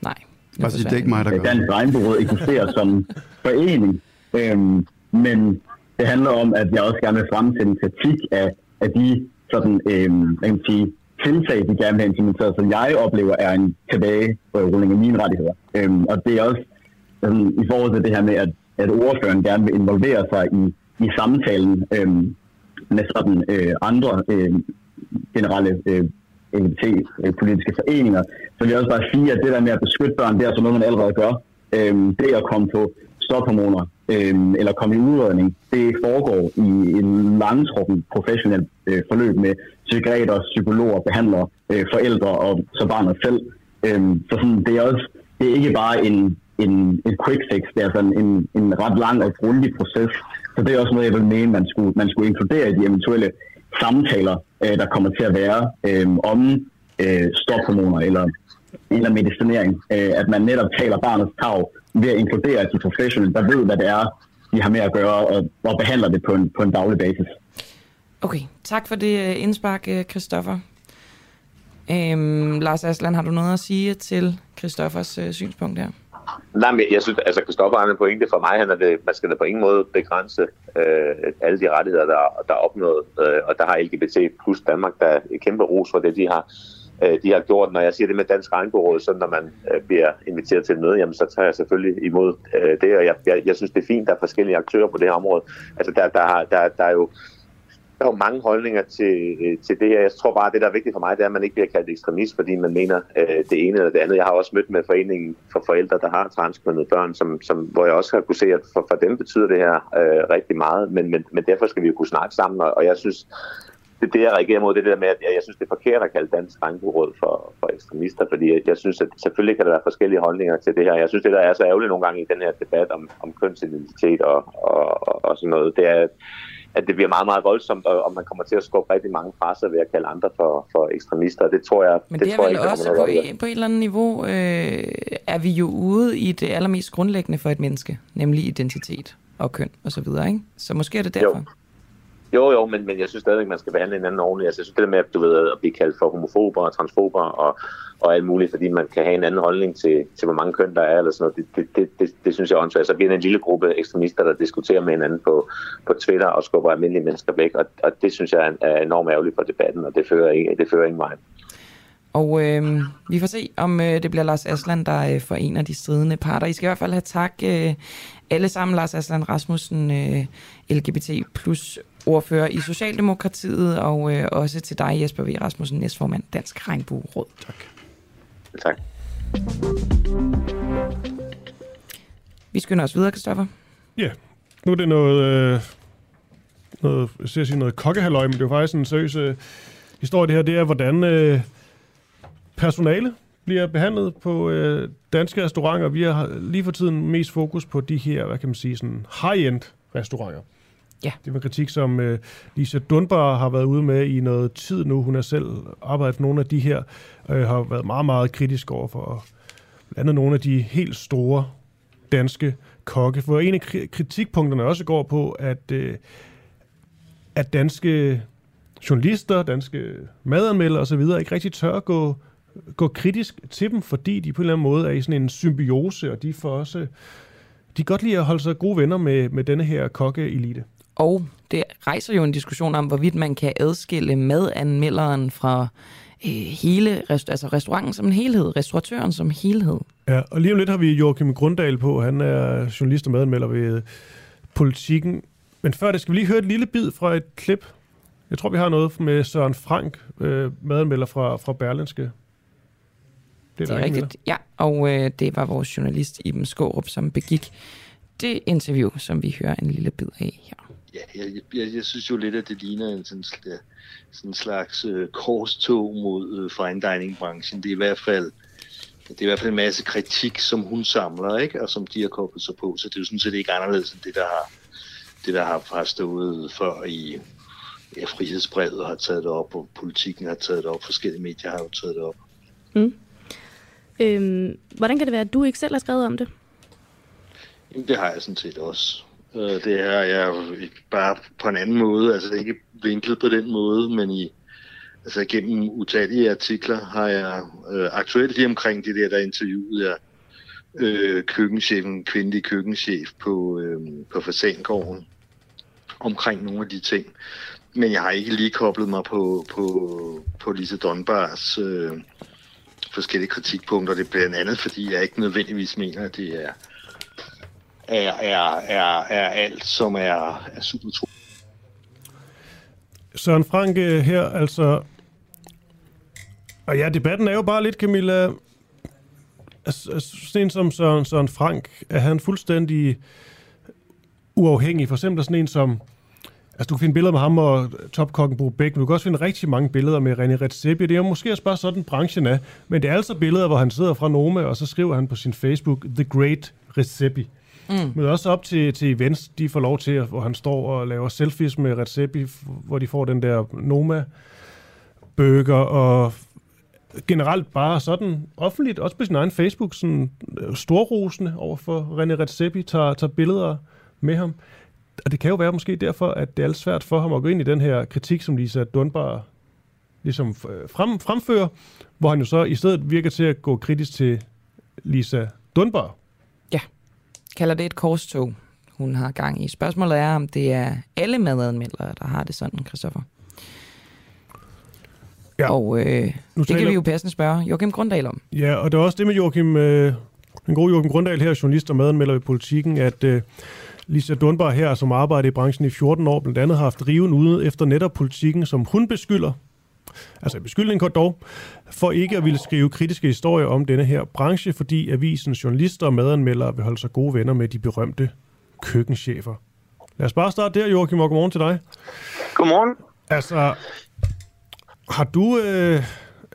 [SPEAKER 2] Nej.
[SPEAKER 13] Bare sige, det er ikke mig, der gør
[SPEAKER 14] Dansk Regnbueråd eksisterer som forening, øhm, men det handler om, at jeg også gerne vil fremsætte en kritik af, af de sådan, øhm, kan sige, tiltag, de gerne vil have implementeret, som jeg oplever er en tilbagerulling af mine rettigheder. Øhm, og det er også sådan, i forhold til det her med, at, at ordføreren gerne vil involvere sig i, i samtalen øhm, med sådan øh, andre øh, generelle øh, LGBT-politiske øh, foreninger, så vil jeg også bare sige, at det der med at beskytte børn, det er altså noget, man allerede gør. Øhm, det at komme på stophormoner øhm, eller komme i udredning, det foregår i en langtrukken professionel øh, forløb med psykiater, psykologer, behandlere, øh, forældre og så barnet selv. Øhm, så sådan, det er også det er ikke bare en, en, en quick fix, det er sådan en, en ret lang og grundig proces. Så det er også noget, jeg vil mene, man skulle, man skulle inkludere i de eventuelle samtaler, øh, der kommer til at være øh, om øh, stophormoner eller, eller medicinering. Øh, at man netop taler barnets tag ved at inkludere de professionelle, der ved, hvad det er, de har med at gøre, og, og behandler det på en, på en daglig basis.
[SPEAKER 2] Okay, tak for det øh, indspark, øh, Christoffer. Øhm, Lars Aslan, har du noget at sige til Christoffers øh, synspunkt her?
[SPEAKER 16] Nej, men jeg synes, altså Kristoffer har en pointe for mig, han er det, man skal da på ingen måde begrænse øh, alle de rettigheder, der, der er opnået, øh, og der har LGBT plus Danmark, der er et kæmpe ros for det, de har, øh, de har gjort. Når jeg siger det med Dansk Regnbueråd, så når man øh, bliver inviteret til et møde, jamen, så tager jeg selvfølgelig imod øh, det, og jeg, jeg, jeg synes, det er fint, der er forskellige aktører på det her område. Altså der, der, der, der, der er jo der er jo mange holdninger til, øh, til det her. Jeg tror bare, at det, der er vigtigt for mig, det er, at man ikke bliver kaldt ekstremist, fordi man mener øh, det ene eller det andet. Jeg har også mødt med foreningen for forældre, der har transkønnede børn, som, som, hvor jeg også har kunne se, at for, for dem betyder det her øh, rigtig meget. Men, men, men derfor skal vi jo kunne snakke sammen, og, og jeg synes, det det, jeg reagerer mod, det der med, at jeg, jeg synes, det er forkert at kalde Dansk Regnbueråd for, for ekstremister, fordi jeg, synes, at selvfølgelig kan der være forskellige holdninger til det her. Jeg synes, det der er så ærgerligt nogle gange i den her debat om, om kønsidentitet og, og, og, og sådan noget, det er, at det bliver meget, meget voldsomt, og, og man kommer til at skubbe rigtig mange fra sig ved at kalde andre for, for ekstremister. Det tror jeg...
[SPEAKER 2] Men det, det
[SPEAKER 16] tror
[SPEAKER 2] er
[SPEAKER 16] jeg
[SPEAKER 2] vel også på, et, på et eller andet niveau, øh, er vi jo ude i det allermest grundlæggende for et menneske, nemlig identitet og køn og så videre, ikke? Så måske er det derfor.
[SPEAKER 16] Jo. Jo, jo, men, men jeg synes stadigvæk, man skal behandle hinanden ordentligt. Altså, jeg synes det der med, at, du ved, at blive kaldt for homofober og transfober og, og alt muligt, fordi man kan have en anden holdning til, til hvor mange køn der er, eller sådan noget, det, det, det, det, det synes jeg også. Så bliver en lille gruppe ekstremister, der diskuterer med hinanden på, på Twitter og skubber almindelige mennesker væk, og, og det synes jeg er, er enormt ærgerligt for debatten, og det fører ikke, det fører ingen vej.
[SPEAKER 2] Og øh, vi får se, om øh, det bliver Lars Asland, der øh, forener de stridende parter. I skal i hvert fald have tak øh, alle sammen, Lars Asland Rasmussen, øh, LGBT plus ordfører i Socialdemokratiet, og øh, også til dig, Jesper V. Rasmussen, næstformand Dansk Regnbueråd.
[SPEAKER 13] Tak.
[SPEAKER 16] Tak.
[SPEAKER 2] Vi skynder os videre, Kristoffer.
[SPEAKER 3] Ja, nu er det noget, øh, noget, jeg skal sige noget kokkehaløj, men det er jo faktisk en seriøs øh, historie, det her. Det er, hvordan øh, personale bliver behandlet på øh, danske restauranter. Vi har lige for tiden mest fokus på de her, hvad kan man sige, sådan high-end restauranter.
[SPEAKER 2] Ja.
[SPEAKER 3] Det er en kritik, som øh, Lisa Dunbar har været ude med i noget tid nu. Hun har selv arbejdet for nogle af de her, øh, har været meget, meget kritisk over for blandt andet nogle af de helt store danske kokke. For en af kritikpunkterne også går på, at, øh, at danske journalister, danske madanmeldere osv. ikke rigtig tør at gå, gå kritisk til dem, fordi de på en eller anden måde er i sådan en symbiose, og de får også de kan godt lide at holde sig gode venner med, med denne her kokkeelite.
[SPEAKER 2] Og det rejser jo en diskussion om, hvorvidt man kan adskille madanmelderen fra øh, hele rest- altså restauranten som en helhed, restauratøren som helhed.
[SPEAKER 3] Ja, og lige om lidt har vi Joachim Grundal på. Han er journalist og madanmelder ved Politikken. Men før det skal vi lige høre et lille bid fra et klip. Jeg tror, vi har noget med Søren Frank, øh, madanmelder fra, fra Berlinske.
[SPEAKER 2] Det er, det er rigtigt, ja. Og øh, det var vores journalist Iben Skårup, som begik det interview, som vi hører en lille bid af her.
[SPEAKER 17] Ja, jeg, jeg, jeg synes jo lidt, at det ligner en sådan, sådan en slags øh, korstog mod øh, fine dining-branchen. Det er i hvert fald det er i hvert fald en masse kritik, som hun samler, ikke? og som de har koblet sig på, så det er jo sådan set ikke anderledes end det, der har, det, der har, har stået før i ja, frihedsbrevet har taget det op, og politikken har taget det op, forskellige medier har jo taget det op.
[SPEAKER 18] Mm. Øhm, hvordan kan det være, at du ikke selv har skrevet om det?
[SPEAKER 17] Jamen, det har jeg sådan set også. Øh, det er jeg bare på en anden måde, altså ikke vinklet på den måde, men i altså gennem utallige artikler har jeg øh, aktuelt lige omkring det der, der interviewede jeg øh, køkkenchefen, kvindelig køkkenchef på, øh, på Fasangården omkring nogle af de ting. Men jeg har ikke lige koblet mig på, på, på Lise Donbars øh, forskellige kritikpunkter. Det er blandt andet, fordi jeg ikke nødvendigvis mener, at det er er, er, er, er alt, som er, er super tro.
[SPEAKER 3] Søren Frank øh, her, altså... Og ja, debatten er jo bare lidt, Camilla... Altså, sådan en som Søren, Søren Frank, er han fuldstændig uafhængig? For eksempel sådan en som... Altså, du kan finde billeder med ham og topkokken Bo Bæk, men du kan også finde rigtig mange billeder med René Redzepi. Det er jo måske også bare sådan, branchen er. Men det er altså billeder, hvor han sidder fra Noma, og så skriver han på sin Facebook, The Great Redzepi. Mm. Men også op til, til events, de får lov til, hvor han står og laver selfies med Redzepi, hvor de får den der Noma burger og generelt bare sådan offentligt, også på sin egen Facebook, sådan øh, storrosende over for René Redzepi, tager, tager billeder med ham. Og det kan jo være måske derfor, at det er alt svært for ham at gå ind i den her kritik, som Lisa Dunbar ligesom øh, frem, fremfører, hvor han jo så i stedet virker til at gå kritisk til Lisa Dunbar.
[SPEAKER 2] Kalder det et korstog, hun har gang i. Spørgsmålet er, om det er alle madanmeldere, der har det sådan, Christoffer. Ja. Og øh, nu det kan vi jo passende spørge Joachim Grundal om.
[SPEAKER 3] Ja, og det er også det med Joachim, øh, den gode Joachim Grundal her, journalist og madanmelder i politikken, at øh, Lisa Dunbar her, som arbejder i branchen i 14 år, blandt andet har haft riven ude efter netop politikken, som hun beskylder, altså beskyldning kort dog, for ikke at ville skrive kritiske historier om denne her branche, fordi avisens journalister og madanmeldere vil holde sig gode venner med de berømte køkkenchefer. Lad os bare starte der, Joachim, og godmorgen til dig.
[SPEAKER 19] Godmorgen.
[SPEAKER 3] Altså, har du, øh,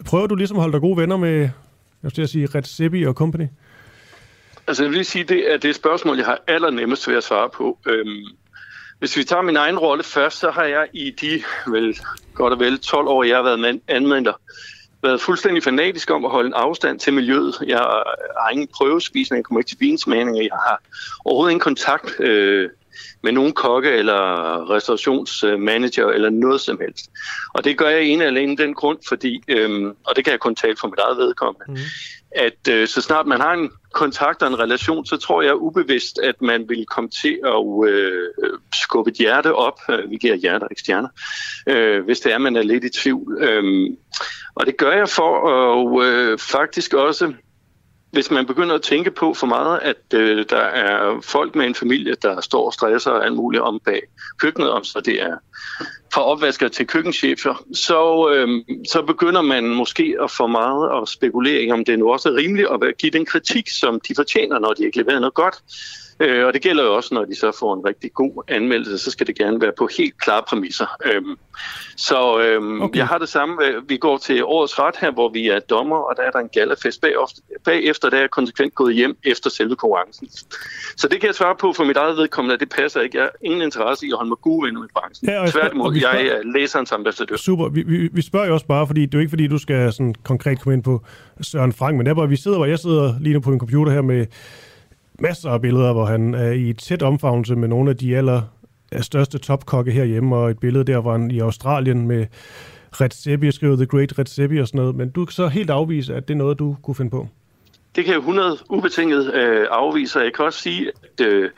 [SPEAKER 3] prøver du ligesom at holde dig gode venner med, jeg skal sige, Red Seppi og company?
[SPEAKER 19] Altså jeg vil sige, det er det spørgsmål, jeg har allernemmest ved at svare på. Øhm, hvis vi tager min egen rolle først, så har jeg i de vel, godt og vel 12 år, jeg har været anmelder, været fuldstændig fanatisk om at holde en afstand til miljøet. Jeg har ingen prøvespisning, jeg kommer ikke til vinsmagning, jeg har overhovedet ingen kontakt øh, med nogen kokke eller restaurationsmanager eller noget som helst. Og det gør jeg ene alene den grund, fordi, øhm, og det kan jeg kun tale for mit eget vedkommende, mm at øh, så snart man har en kontakt og en relation, så tror jeg ubevidst, at man vil komme til at øh, skubbe et hjerte op. Øh, vi giver hjerter, ikke stjerner. Øh, hvis det er, man er lidt i tvivl. Øh, og det gør jeg for at øh, faktisk også hvis man begynder at tænke på for meget, at øh, der er folk med en familie, der står og stresser og alt muligt om bag køkkenet, om så det er fra opvasker til køkkenchefer, så, øh, så begynder man måske at få meget at spekulere om det nu også er rimeligt at give den kritik, som de fortjener, når de ikke leverer noget godt. Øh, og det gælder jo også, når de så får en rigtig god anmeldelse, så skal det gerne være på helt klare præmisser. Øhm, så øhm, okay. jeg har det samme. Vi går til årets ret her, hvor vi er dommer, og der er der en gallafest bagefter. Bagefter der er jeg konsekvent gået hjem efter selve konkurrencen. Så det kan jeg svare på for mit eget vedkommende, at det passer ikke. Jeg har ingen interesse i at holde mig gode venner med branchen. Ja, Tværtimod, spørger, jeg er læserens ambassadør.
[SPEAKER 3] Super. Vi, vi, vi spørger jo også bare, fordi det er jo ikke fordi, du skal sådan konkret komme ind på Søren Frank, men det er bare, vi sidder, hvor jeg sidder lige nu på en computer her med masser af billeder, hvor han er i et tæt omfavnelse med nogle af de aller største topkokke herhjemme, og et billede der, hvor han i Australien med Red Seppi, skriver The Great Red Seppi og sådan noget. Men du kan så helt afvise, at det er noget, du kunne finde på?
[SPEAKER 19] Det kan jeg 100 ubetinget øh, afvise, og jeg kan også sige, at øh,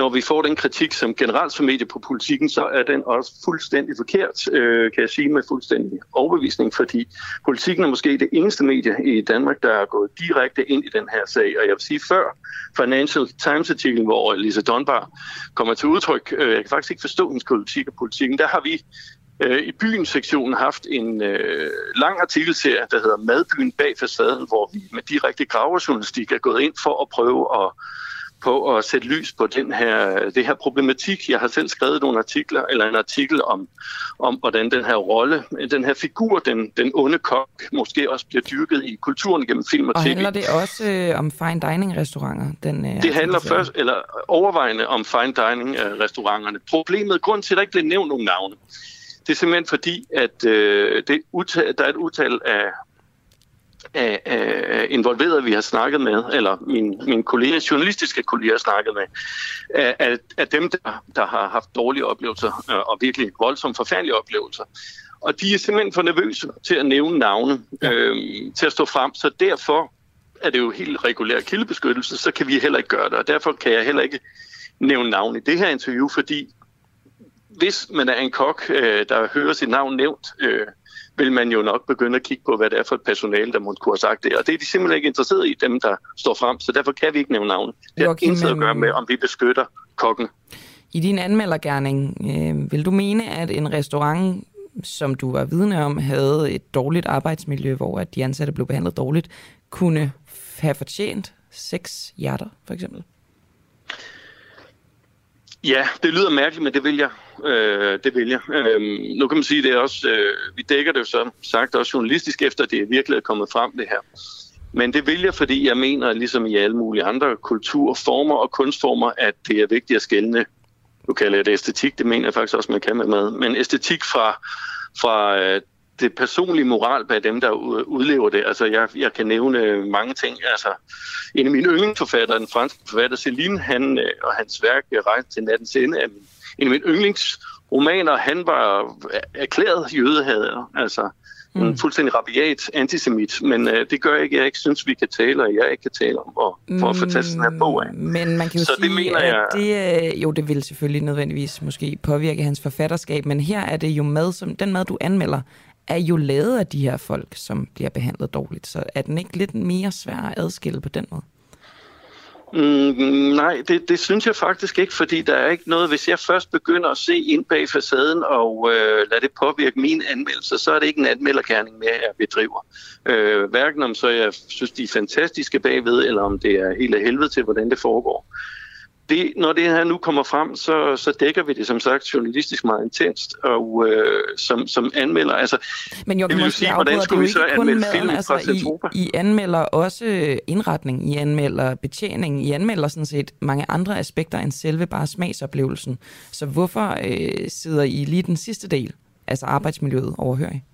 [SPEAKER 19] når vi får den kritik som generelt som medie på politikken, så er den også fuldstændig forkert, øh, kan jeg sige med fuldstændig overbevisning, fordi politikken er måske det eneste medie i Danmark, der er gået direkte ind i den her sag. Og jeg vil sige før Financial Times-artiklen, hvor Lisa Dunbar kommer til udtryk, øh, jeg kan faktisk ikke forstå hendes politik og politikken, der har vi øh, i byens sektionen haft en øh, lang artikelserie, der hedder Madbyen bag facaden, hvor vi med direkte gravejournalistik er gået ind for at prøve at på at sætte lys på den her, det her problematik. Jeg har selv skrevet nogle artikler, eller en artikel om, om hvordan den her rolle, den her figur, den, den onde kok, måske også bliver dyrket i kulturen gennem film og,
[SPEAKER 2] og
[SPEAKER 19] tv.
[SPEAKER 2] Og handler det også øh, om fine dining restauranter? Den, øh,
[SPEAKER 19] det handler først, eller overvejende om fine dining øh, restauranterne. Problemet, grund til, at der ikke bliver nævnt nogen navne, det er simpelthen fordi, at øh, det der er et utal af af, af involverede, vi har snakket med, eller min, min kolleger, journalistiske kolleger har snakket med, af, af dem, der, der har haft dårlige oplevelser, øh, og virkelig voldsomt forfærdelige oplevelser. Og de er simpelthen for nervøse til at nævne navne, øh, til at stå frem, så derfor er det jo helt regulær kildebeskyttelse, så kan vi heller ikke gøre det, og derfor kan jeg heller ikke nævne navn i det her interview, fordi hvis man er en kok, øh, der hører sit navn nævnt, øh, vil man jo nok begynde at kigge på, hvad det er for et personale, der måtte kunne have sagt det. Og det er de simpelthen ikke interesseret i, dem der står frem, så derfor kan vi ikke nævne navne. Det har intet at gøre med, om vi beskytter kokken.
[SPEAKER 2] I din anmeldergærning, øh, vil du mene, at en restaurant, som du var vidne om, havde et dårligt arbejdsmiljø, hvor at de ansatte blev behandlet dårligt, kunne have fortjent seks hjerter, for eksempel?
[SPEAKER 19] Ja, det lyder mærkeligt, men det vil jeg. Øh, det vil jeg. Øh, nu kan man sige, det er også, øh, vi dækker det jo så sagt også journalistisk efter, det det virkelig er kommet frem det her. Men det vil jeg, fordi jeg mener, ligesom i alle mulige andre kulturformer og kunstformer, at det er vigtigt at skælne. Nu kalder jeg det æstetik, det mener jeg faktisk også, man kan med mad. Men æstetik fra, fra øh, det personlige moral bag dem, der udlever det. Altså, jeg, jeg kan nævne mange ting. Altså, en af mine yndlingsforfattere, den franske forfatter Celine, han øh, og hans værk Rejse til nattens ende, er en af mine yndlingsromaner. Han var erklæret jødehader. Altså, mm. en fuldstændig rabiat antisemit, men øh, det gør ikke, jeg ikke synes, vi kan tale, og jeg ikke kan tale om, og, for at få taget den her bog af.
[SPEAKER 2] Men man kan jo
[SPEAKER 19] Så
[SPEAKER 2] sige,
[SPEAKER 19] det mener
[SPEAKER 2] at
[SPEAKER 19] jeg...
[SPEAKER 2] det, øh, jo, det vil selvfølgelig nødvendigvis måske påvirke hans forfatterskab, men her er det jo mad, som den mad, du anmelder, er jo lavet af de her folk, som bliver behandlet dårligt. Så er den ikke lidt mere svær at adskille på den måde?
[SPEAKER 19] Mm, nej, det, det synes jeg faktisk ikke, fordi der er ikke noget, hvis jeg først begynder at se ind bag facaden og øh, lade det påvirke min anmeldelse, så er det ikke en anmelderkærning mere, jeg bedriver. Øh, hverken om så jeg synes, de er fantastiske bagved, eller om det er helt af helvede til, hvordan det foregår det, når det her nu kommer frem, så, så dækker vi det som sagt journalistisk meget intenst, og øh, som, som anmelder, altså...
[SPEAKER 2] Men jo,
[SPEAKER 19] det vil
[SPEAKER 2] jo
[SPEAKER 19] sige, hvordan skulle vi så anmelde film
[SPEAKER 2] altså,
[SPEAKER 19] fra
[SPEAKER 2] I, I anmelder også indretning, I anmelder betjening, I anmelder sådan set mange andre aspekter end selve bare smagsoplevelsen. Så hvorfor øh, sidder I lige den sidste del, altså arbejdsmiljøet, overhørig?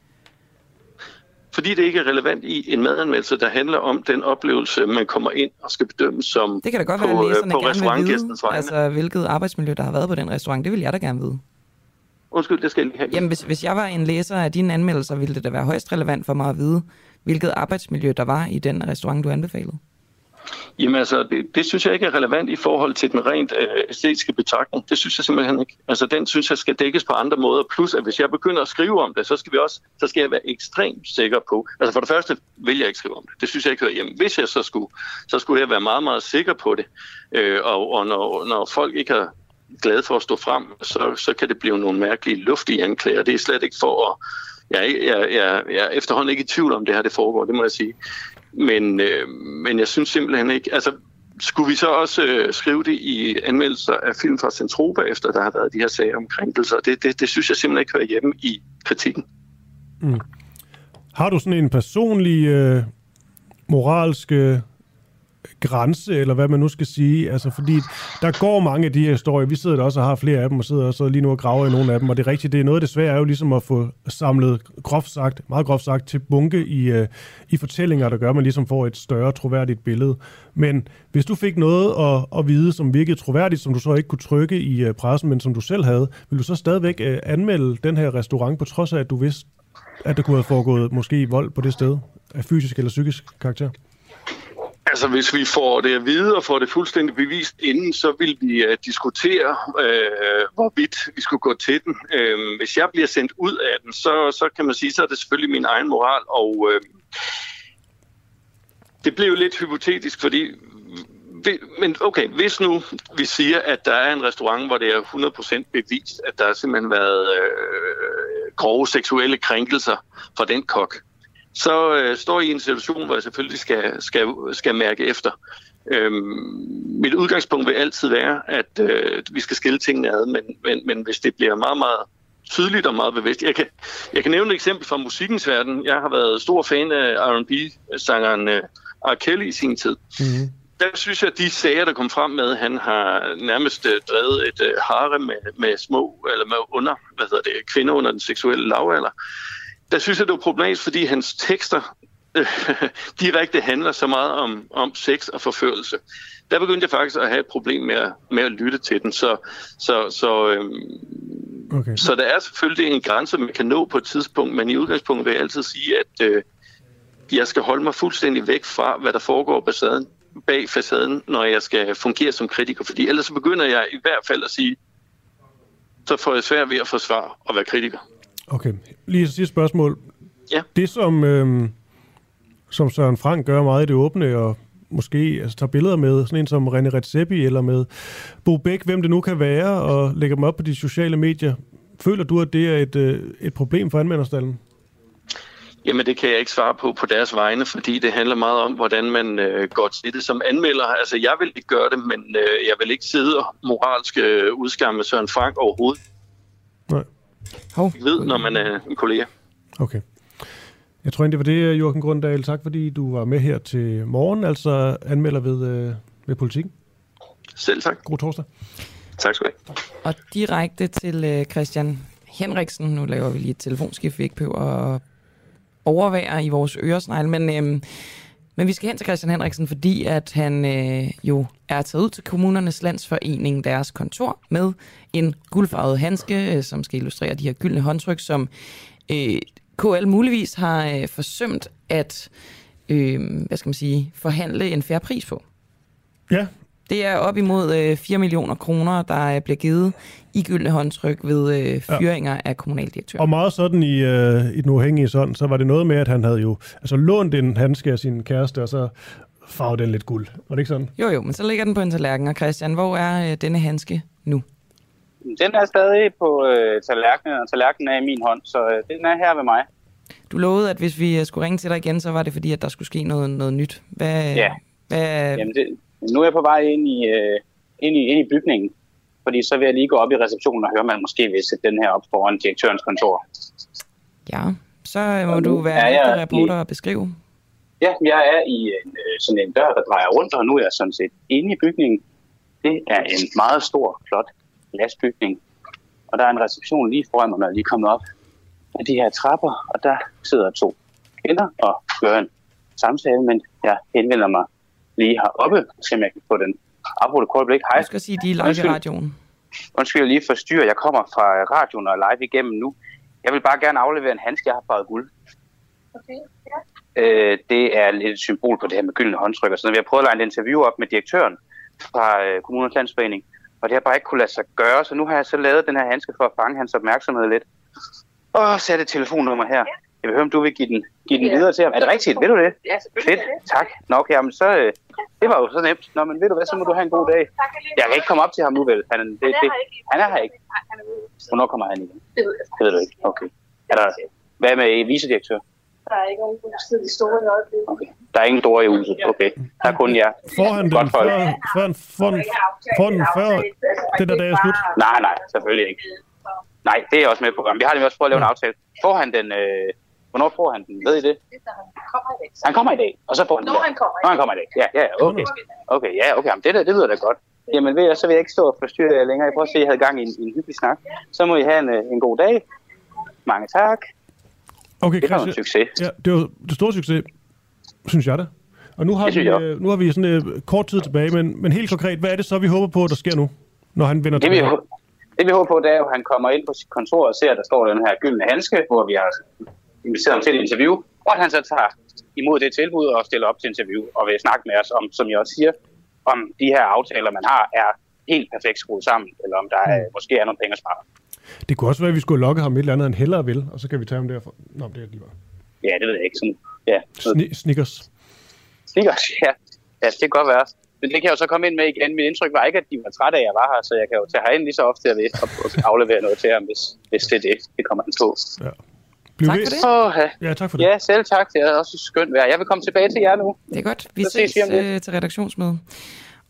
[SPEAKER 19] Fordi det ikke er relevant i en madanmeldelse, der handler om den oplevelse, man kommer ind og skal bedømme som
[SPEAKER 2] Det kan da godt
[SPEAKER 19] på,
[SPEAKER 2] være, at
[SPEAKER 19] øh, på
[SPEAKER 2] gerne vil vide,
[SPEAKER 19] restaurantgæstens vegne.
[SPEAKER 2] altså, hvilket arbejdsmiljø, der har været på den restaurant. Det vil jeg da gerne vide.
[SPEAKER 19] Undskyld, det skal jeg lige have.
[SPEAKER 2] Jamen, hvis, hvis jeg var en læser af dine anmeldelser, ville det da være højst relevant for mig at vide, hvilket arbejdsmiljø der var i den restaurant, du anbefalede.
[SPEAKER 19] Jamen altså, det, det synes jeg ikke er relevant i forhold til den rent øh, æstetiske betragtning. Det synes jeg simpelthen ikke. Altså, den synes jeg skal dækkes på andre måder. Plus, at hvis jeg begynder at skrive om det, så skal vi også, så skal jeg være ekstremt sikker på. Altså, for det første vil jeg ikke skrive om det. Det synes jeg ikke hører hjemme. Hvis jeg så skulle, så skulle jeg være meget, meget sikker på det. Øh, og og når, når folk ikke er glade for at stå frem, så, så kan det blive nogle mærkelige luftige anklager. Det er slet ikke for at... Jeg, er jeg, jeg, jeg er efterhånden ikke i tvivl om det her, det foregår, det må jeg sige. Men, øh, men jeg synes simpelthen ikke... Altså, skulle vi så også øh, skrive det i anmeldelser af film fra Centropa, efter der har været de her sager om krænkelser? Det, det, det synes jeg simpelthen ikke hører hjemme i kritikken.
[SPEAKER 3] Mm. Har du sådan en personlig øh, moralsk øh, grænse, eller hvad man nu skal sige? Altså, fordi der går mange af de her historier. Vi sidder der også og har flere af dem, og sidder også lige nu og graver i nogle af dem. Og det er rigtigt, det er noget af det svære er jo ligesom at få samlet, groft sagt, meget groft sagt, til bunke i, øh, i fortællinger, der gør, at man ligesom får et større troværdigt billede. Men hvis du fik noget at, at vide, som virkede troværdigt, som du så ikke kunne trykke i øh, pressen, men som du selv havde, vil du så stadigvæk øh, anmelde den her restaurant, på trods af, at du vidste, at der kunne have foregået måske vold på det sted, af fysisk eller psykisk karakter?
[SPEAKER 19] Altså, hvis vi får det at vide og får det fuldstændig bevist inden, så vil vi uh, diskutere, uh, hvorvidt vi skulle gå til den. Uh, hvis jeg bliver sendt ud af den, så, så kan man sige, så er det selvfølgelig min egen moral. Og uh, det blev jo lidt hypotetisk, fordi... Men okay, hvis nu vi siger, at der er en restaurant, hvor det er 100% bevist, at der har simpelthen været øh, grove seksuelle krænkelser fra den kok, så øh, står I i en situation, hvor jeg selvfølgelig skal, skal, skal mærke efter. Øhm, mit udgangspunkt vil altid være, at øh, vi skal skille tingene ad, men, men, men hvis det bliver meget, meget tydeligt og meget bevidst. Jeg kan, jeg kan nævne et eksempel fra musikkens verden. Jeg har været stor fan af R&B-sangeren øh, R. Kelly i sin tid.
[SPEAKER 3] Mm-hmm.
[SPEAKER 19] Der synes jeg, at de sager, der kom frem med, han har nærmest øh, drevet et øh, harem med, med små, eller med under, hvad hedder det, kvinder under den seksuelle lavalder. Der synes jeg, det var problematisk, fordi hans tekster øh, direkte handler så meget om, om sex og forførelse. Der begyndte jeg faktisk at have et problem med at, med at lytte til den. Så, så, så, øhm,
[SPEAKER 3] Okay.
[SPEAKER 19] så der er selvfølgelig en grænse, man kan nå på et tidspunkt, men i udgangspunktet vil jeg altid sige, at øh, jeg skal holde mig fuldstændig væk fra, hvad der foregår på facaden, bag facaden, når jeg skal fungere som kritiker. Fordi ellers så begynder jeg i hvert fald at sige, så får jeg svært ved at forsvare og være kritiker.
[SPEAKER 3] Okay, lige et sidste spørgsmål.
[SPEAKER 19] Ja.
[SPEAKER 3] Det, som, øhm, som Søren Frank gør meget i det åbne, og måske altså, tager billeder med sådan en som René Redzepi, eller med Bo Bæk, hvem det nu kan være, og lægger dem op på de sociale medier. Føler du, at det er et, øh, et problem for anmelderstallen?
[SPEAKER 19] Jamen, det kan jeg ikke svare på på deres vegne, fordi det handler meget om, hvordan man øh, går til det som anmelder. Altså, jeg vil ikke gøre det, men øh, jeg vil ikke sidde og moralsk øh, udskamme Søren Frank overhovedet.
[SPEAKER 3] Nej.
[SPEAKER 2] Hov.
[SPEAKER 19] Jeg ved, når man er en kollega.
[SPEAKER 3] Okay. Jeg tror egentlig, det var det, Jørgen Grundahl. Tak, fordi du var med her til morgen, altså anmelder ved, øh, ved politikken.
[SPEAKER 19] Selv tak.
[SPEAKER 3] God torsdag.
[SPEAKER 19] Tak skal du have.
[SPEAKER 2] Og direkte til øh, Christian Henriksen. Nu laver vi lige et telefonskift, vi ikke behøver at overvære i vores øresnegle. Men, øhm, men vi skal hen til Christian Henriksen, fordi at han øh, jo er taget ud til kommunernes landsforening, deres kontor, med en guldfarvet handske, øh, som skal illustrere de her gyldne håndtryk, som øh, KL muligvis har øh, forsømt at øh, hvad skal man sige, forhandle en færre pris på.
[SPEAKER 3] Ja.
[SPEAKER 2] Det er op imod øh, 4 millioner kroner, der øh, bliver givet i gyldne håndtryk ved øh, fyringer ja. af kommunaldirektører.
[SPEAKER 3] Og meget sådan i, øh, i den uafhængige sådan, så var det noget med, at han havde jo altså, lånt en handske af sin kæreste, og så farvede den lidt guld. Var det ikke sådan?
[SPEAKER 2] Jo, jo, men så ligger den på en tallerken. Og Christian, hvor er øh, denne handske nu?
[SPEAKER 15] Den er stadig på øh, tallerkenen, og tallerkenen er i min hånd, så øh, den er her ved mig.
[SPEAKER 2] Du lovede, at hvis vi øh, skulle ringe til dig igen, så var det fordi, at der skulle ske noget, noget nyt. Hvad,
[SPEAKER 15] Ja.
[SPEAKER 2] hvad,
[SPEAKER 15] Jamen det, nu er jeg på vej ind i, øh, ind, i, ind i bygningen, fordi så vil jeg lige gå op i receptionen og høre, om man måske vil sætte den her op foran direktørens kontor.
[SPEAKER 2] Ja, så må
[SPEAKER 15] Og
[SPEAKER 2] du være
[SPEAKER 15] er jeg
[SPEAKER 2] rigtig reporter
[SPEAKER 15] i-
[SPEAKER 2] og beskrive.
[SPEAKER 15] Ja, jeg er i en, øh, sådan en dør, der drejer rundt, og nu er jeg sådan set inde i bygningen. Det er en meget stor, flot glasbygning, og der er en reception lige foran mig, når jeg lige er kommet op af de her trapper, og der sidder to kender og gøre en samtale, men jeg henvender mig lige heroppe, så jeg kan få den afbrudt et kort blik. Hej.
[SPEAKER 2] Jeg skal sige, de er live i radioen.
[SPEAKER 15] Undskyld, jeg lige forstyrrer. Jeg kommer fra radioen og er live igennem nu. Jeg vil bare gerne aflevere en handske, jeg har farvet guld.
[SPEAKER 20] Okay, ja.
[SPEAKER 15] Øh, det er lidt et symbol på det her med gyldne håndtryk. Og sådan. Vi har prøvet at lege et interview op med direktøren fra øh, Kommunernes Landsforening, og det har bare ikke kunne lade sig gøre, så nu har jeg så lavet den her handske for at fange hans opmærksomhed lidt. Og et telefonnummer her. Jeg vil høre, om du vil give den, give den
[SPEAKER 20] Ja.
[SPEAKER 15] videre til ham. Er det rigtigt? Vil du det?
[SPEAKER 20] Ja, selvfølgelig
[SPEAKER 15] Fedt.
[SPEAKER 20] det.
[SPEAKER 15] Tak. Nå, okay, jamen, så, øh, det var jo så nemt. Nå, men ved du hvad, så må du have en god dag. Jeg kan ikke komme op til ham nu, vel? Han, det,
[SPEAKER 20] Han er
[SPEAKER 15] det,
[SPEAKER 20] her ikke.
[SPEAKER 15] han er her ikke. Hvornår kommer han igen?
[SPEAKER 20] Det ved jeg.
[SPEAKER 15] Det ved du ikke. Okay. Er der, hvad med vicedirektør?
[SPEAKER 20] Der er ikke nogen fuldstændig de store i øjeblikket.
[SPEAKER 15] Okay. Der er ingen store i huset. Okay. Der er kun jer.
[SPEAKER 3] Får han den før, før, han- får, den, får den før det der dag er slut?
[SPEAKER 15] Nej, nej, selvfølgelig ikke. Nej, det er jeg også med på. Vi har nemlig også prøvet at lave en aftale. Får han den... Øh, hvornår får han den? Ved I det?
[SPEAKER 20] Kommer i dag.
[SPEAKER 15] Han kommer i dag, og så får han den
[SPEAKER 20] Når han kommer i
[SPEAKER 15] Når han kommer i dag. Ja, ja, okay. Okay, ja, okay. Jamen, det, der, det lyder da godt. Jamen, ved jeg, så vil jeg ikke stå og forstyrre jer længere. Jeg prøver at se, at jeg havde gang i en, i en hyggelig snak. Så må I have en, øh, en god dag. Mange tak.
[SPEAKER 3] Okay,
[SPEAKER 15] Det var en succes.
[SPEAKER 3] Ja, det var det store succes, synes jeg da. Og nu har, vi,
[SPEAKER 15] jeg
[SPEAKER 3] øh, nu har vi sådan øh, kort tid tilbage, men, men helt konkret, hvad er det så, vi håber på, der sker nu, når han vender
[SPEAKER 15] Det vi,
[SPEAKER 3] tilbage?
[SPEAKER 15] hå- det vi håber på, det er, at han kommer ind på sit kontor og ser, at der står den her gyldne handske, hvor vi har inviteret ham til et interview, og at han så tager imod det tilbud og stiller op til interview og vil snakke med os om, som jeg også siger, om de her aftaler, man har, er helt perfekt skruet sammen, eller om der er, måske er nogle penge at spare.
[SPEAKER 3] Det kunne også være, at vi skulle lokke ham et eller andet, han hellere vil, og så kan vi tage ham derfra. Nå, det er lige bare.
[SPEAKER 15] Ja, det ved jeg ikke. Sådan, ja,
[SPEAKER 3] Sni- Snickers.
[SPEAKER 15] Snickers, ja. ja, det kan godt være. Men det kan jeg jo så komme ind med igen. Mit indtryk var ikke, at de var trætte af, at jeg var her, så jeg kan jo tage herind lige så ofte, jeg vil, og aflevere noget til ham, hvis, hvis det er det, det kommer an på.
[SPEAKER 3] Ja. Bliv
[SPEAKER 15] tak
[SPEAKER 3] ved.
[SPEAKER 15] for det. Oh, ja.
[SPEAKER 3] ja, tak for det.
[SPEAKER 15] Ja, selv tak. Det er også skønt vejr. Jeg vil komme tilbage til jer nu.
[SPEAKER 2] Det er godt. Vi
[SPEAKER 15] Så
[SPEAKER 2] ses
[SPEAKER 15] lidt.
[SPEAKER 2] øh, til redaktionsmøde.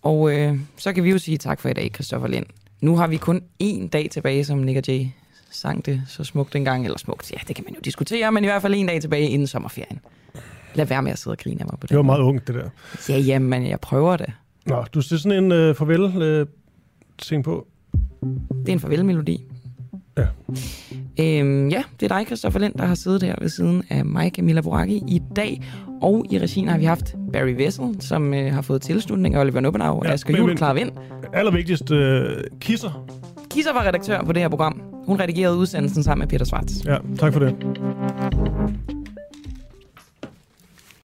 [SPEAKER 2] Og øh, så kan vi jo sige tak for i dag, Christoffer Lind. Nu har vi kun én dag tilbage, som Nick og Jay sang det så smukt dengang. Eller smukt, ja, det kan man jo diskutere, men i hvert fald en dag tilbage inden sommerferien. Lad være med at sidde og grine af mig på det.
[SPEAKER 3] Det var meget ungt, det der.
[SPEAKER 2] Ja, jamen, jeg prøver det.
[SPEAKER 3] Nå, du ser sådan en øh, farvel øh, ting på.
[SPEAKER 2] Det er en farvelmelodi.
[SPEAKER 3] Ja.
[SPEAKER 2] Øhm, ja, det er dig, Christoffer Lind, der har siddet her ved siden af mig, Camilla Boracchi, i dag. Og i regien har vi haft Barry Vessel, som øh, har fået tilslutning af Oliver Nubbenau og ja, Asger Juhl, Clara Vind.
[SPEAKER 3] Allervigtigst, øh, kisser.
[SPEAKER 2] Kisser var redaktør på det her program. Hun redigerede udsendelsen sammen med Peter Schwartz.
[SPEAKER 3] Ja, tak for det.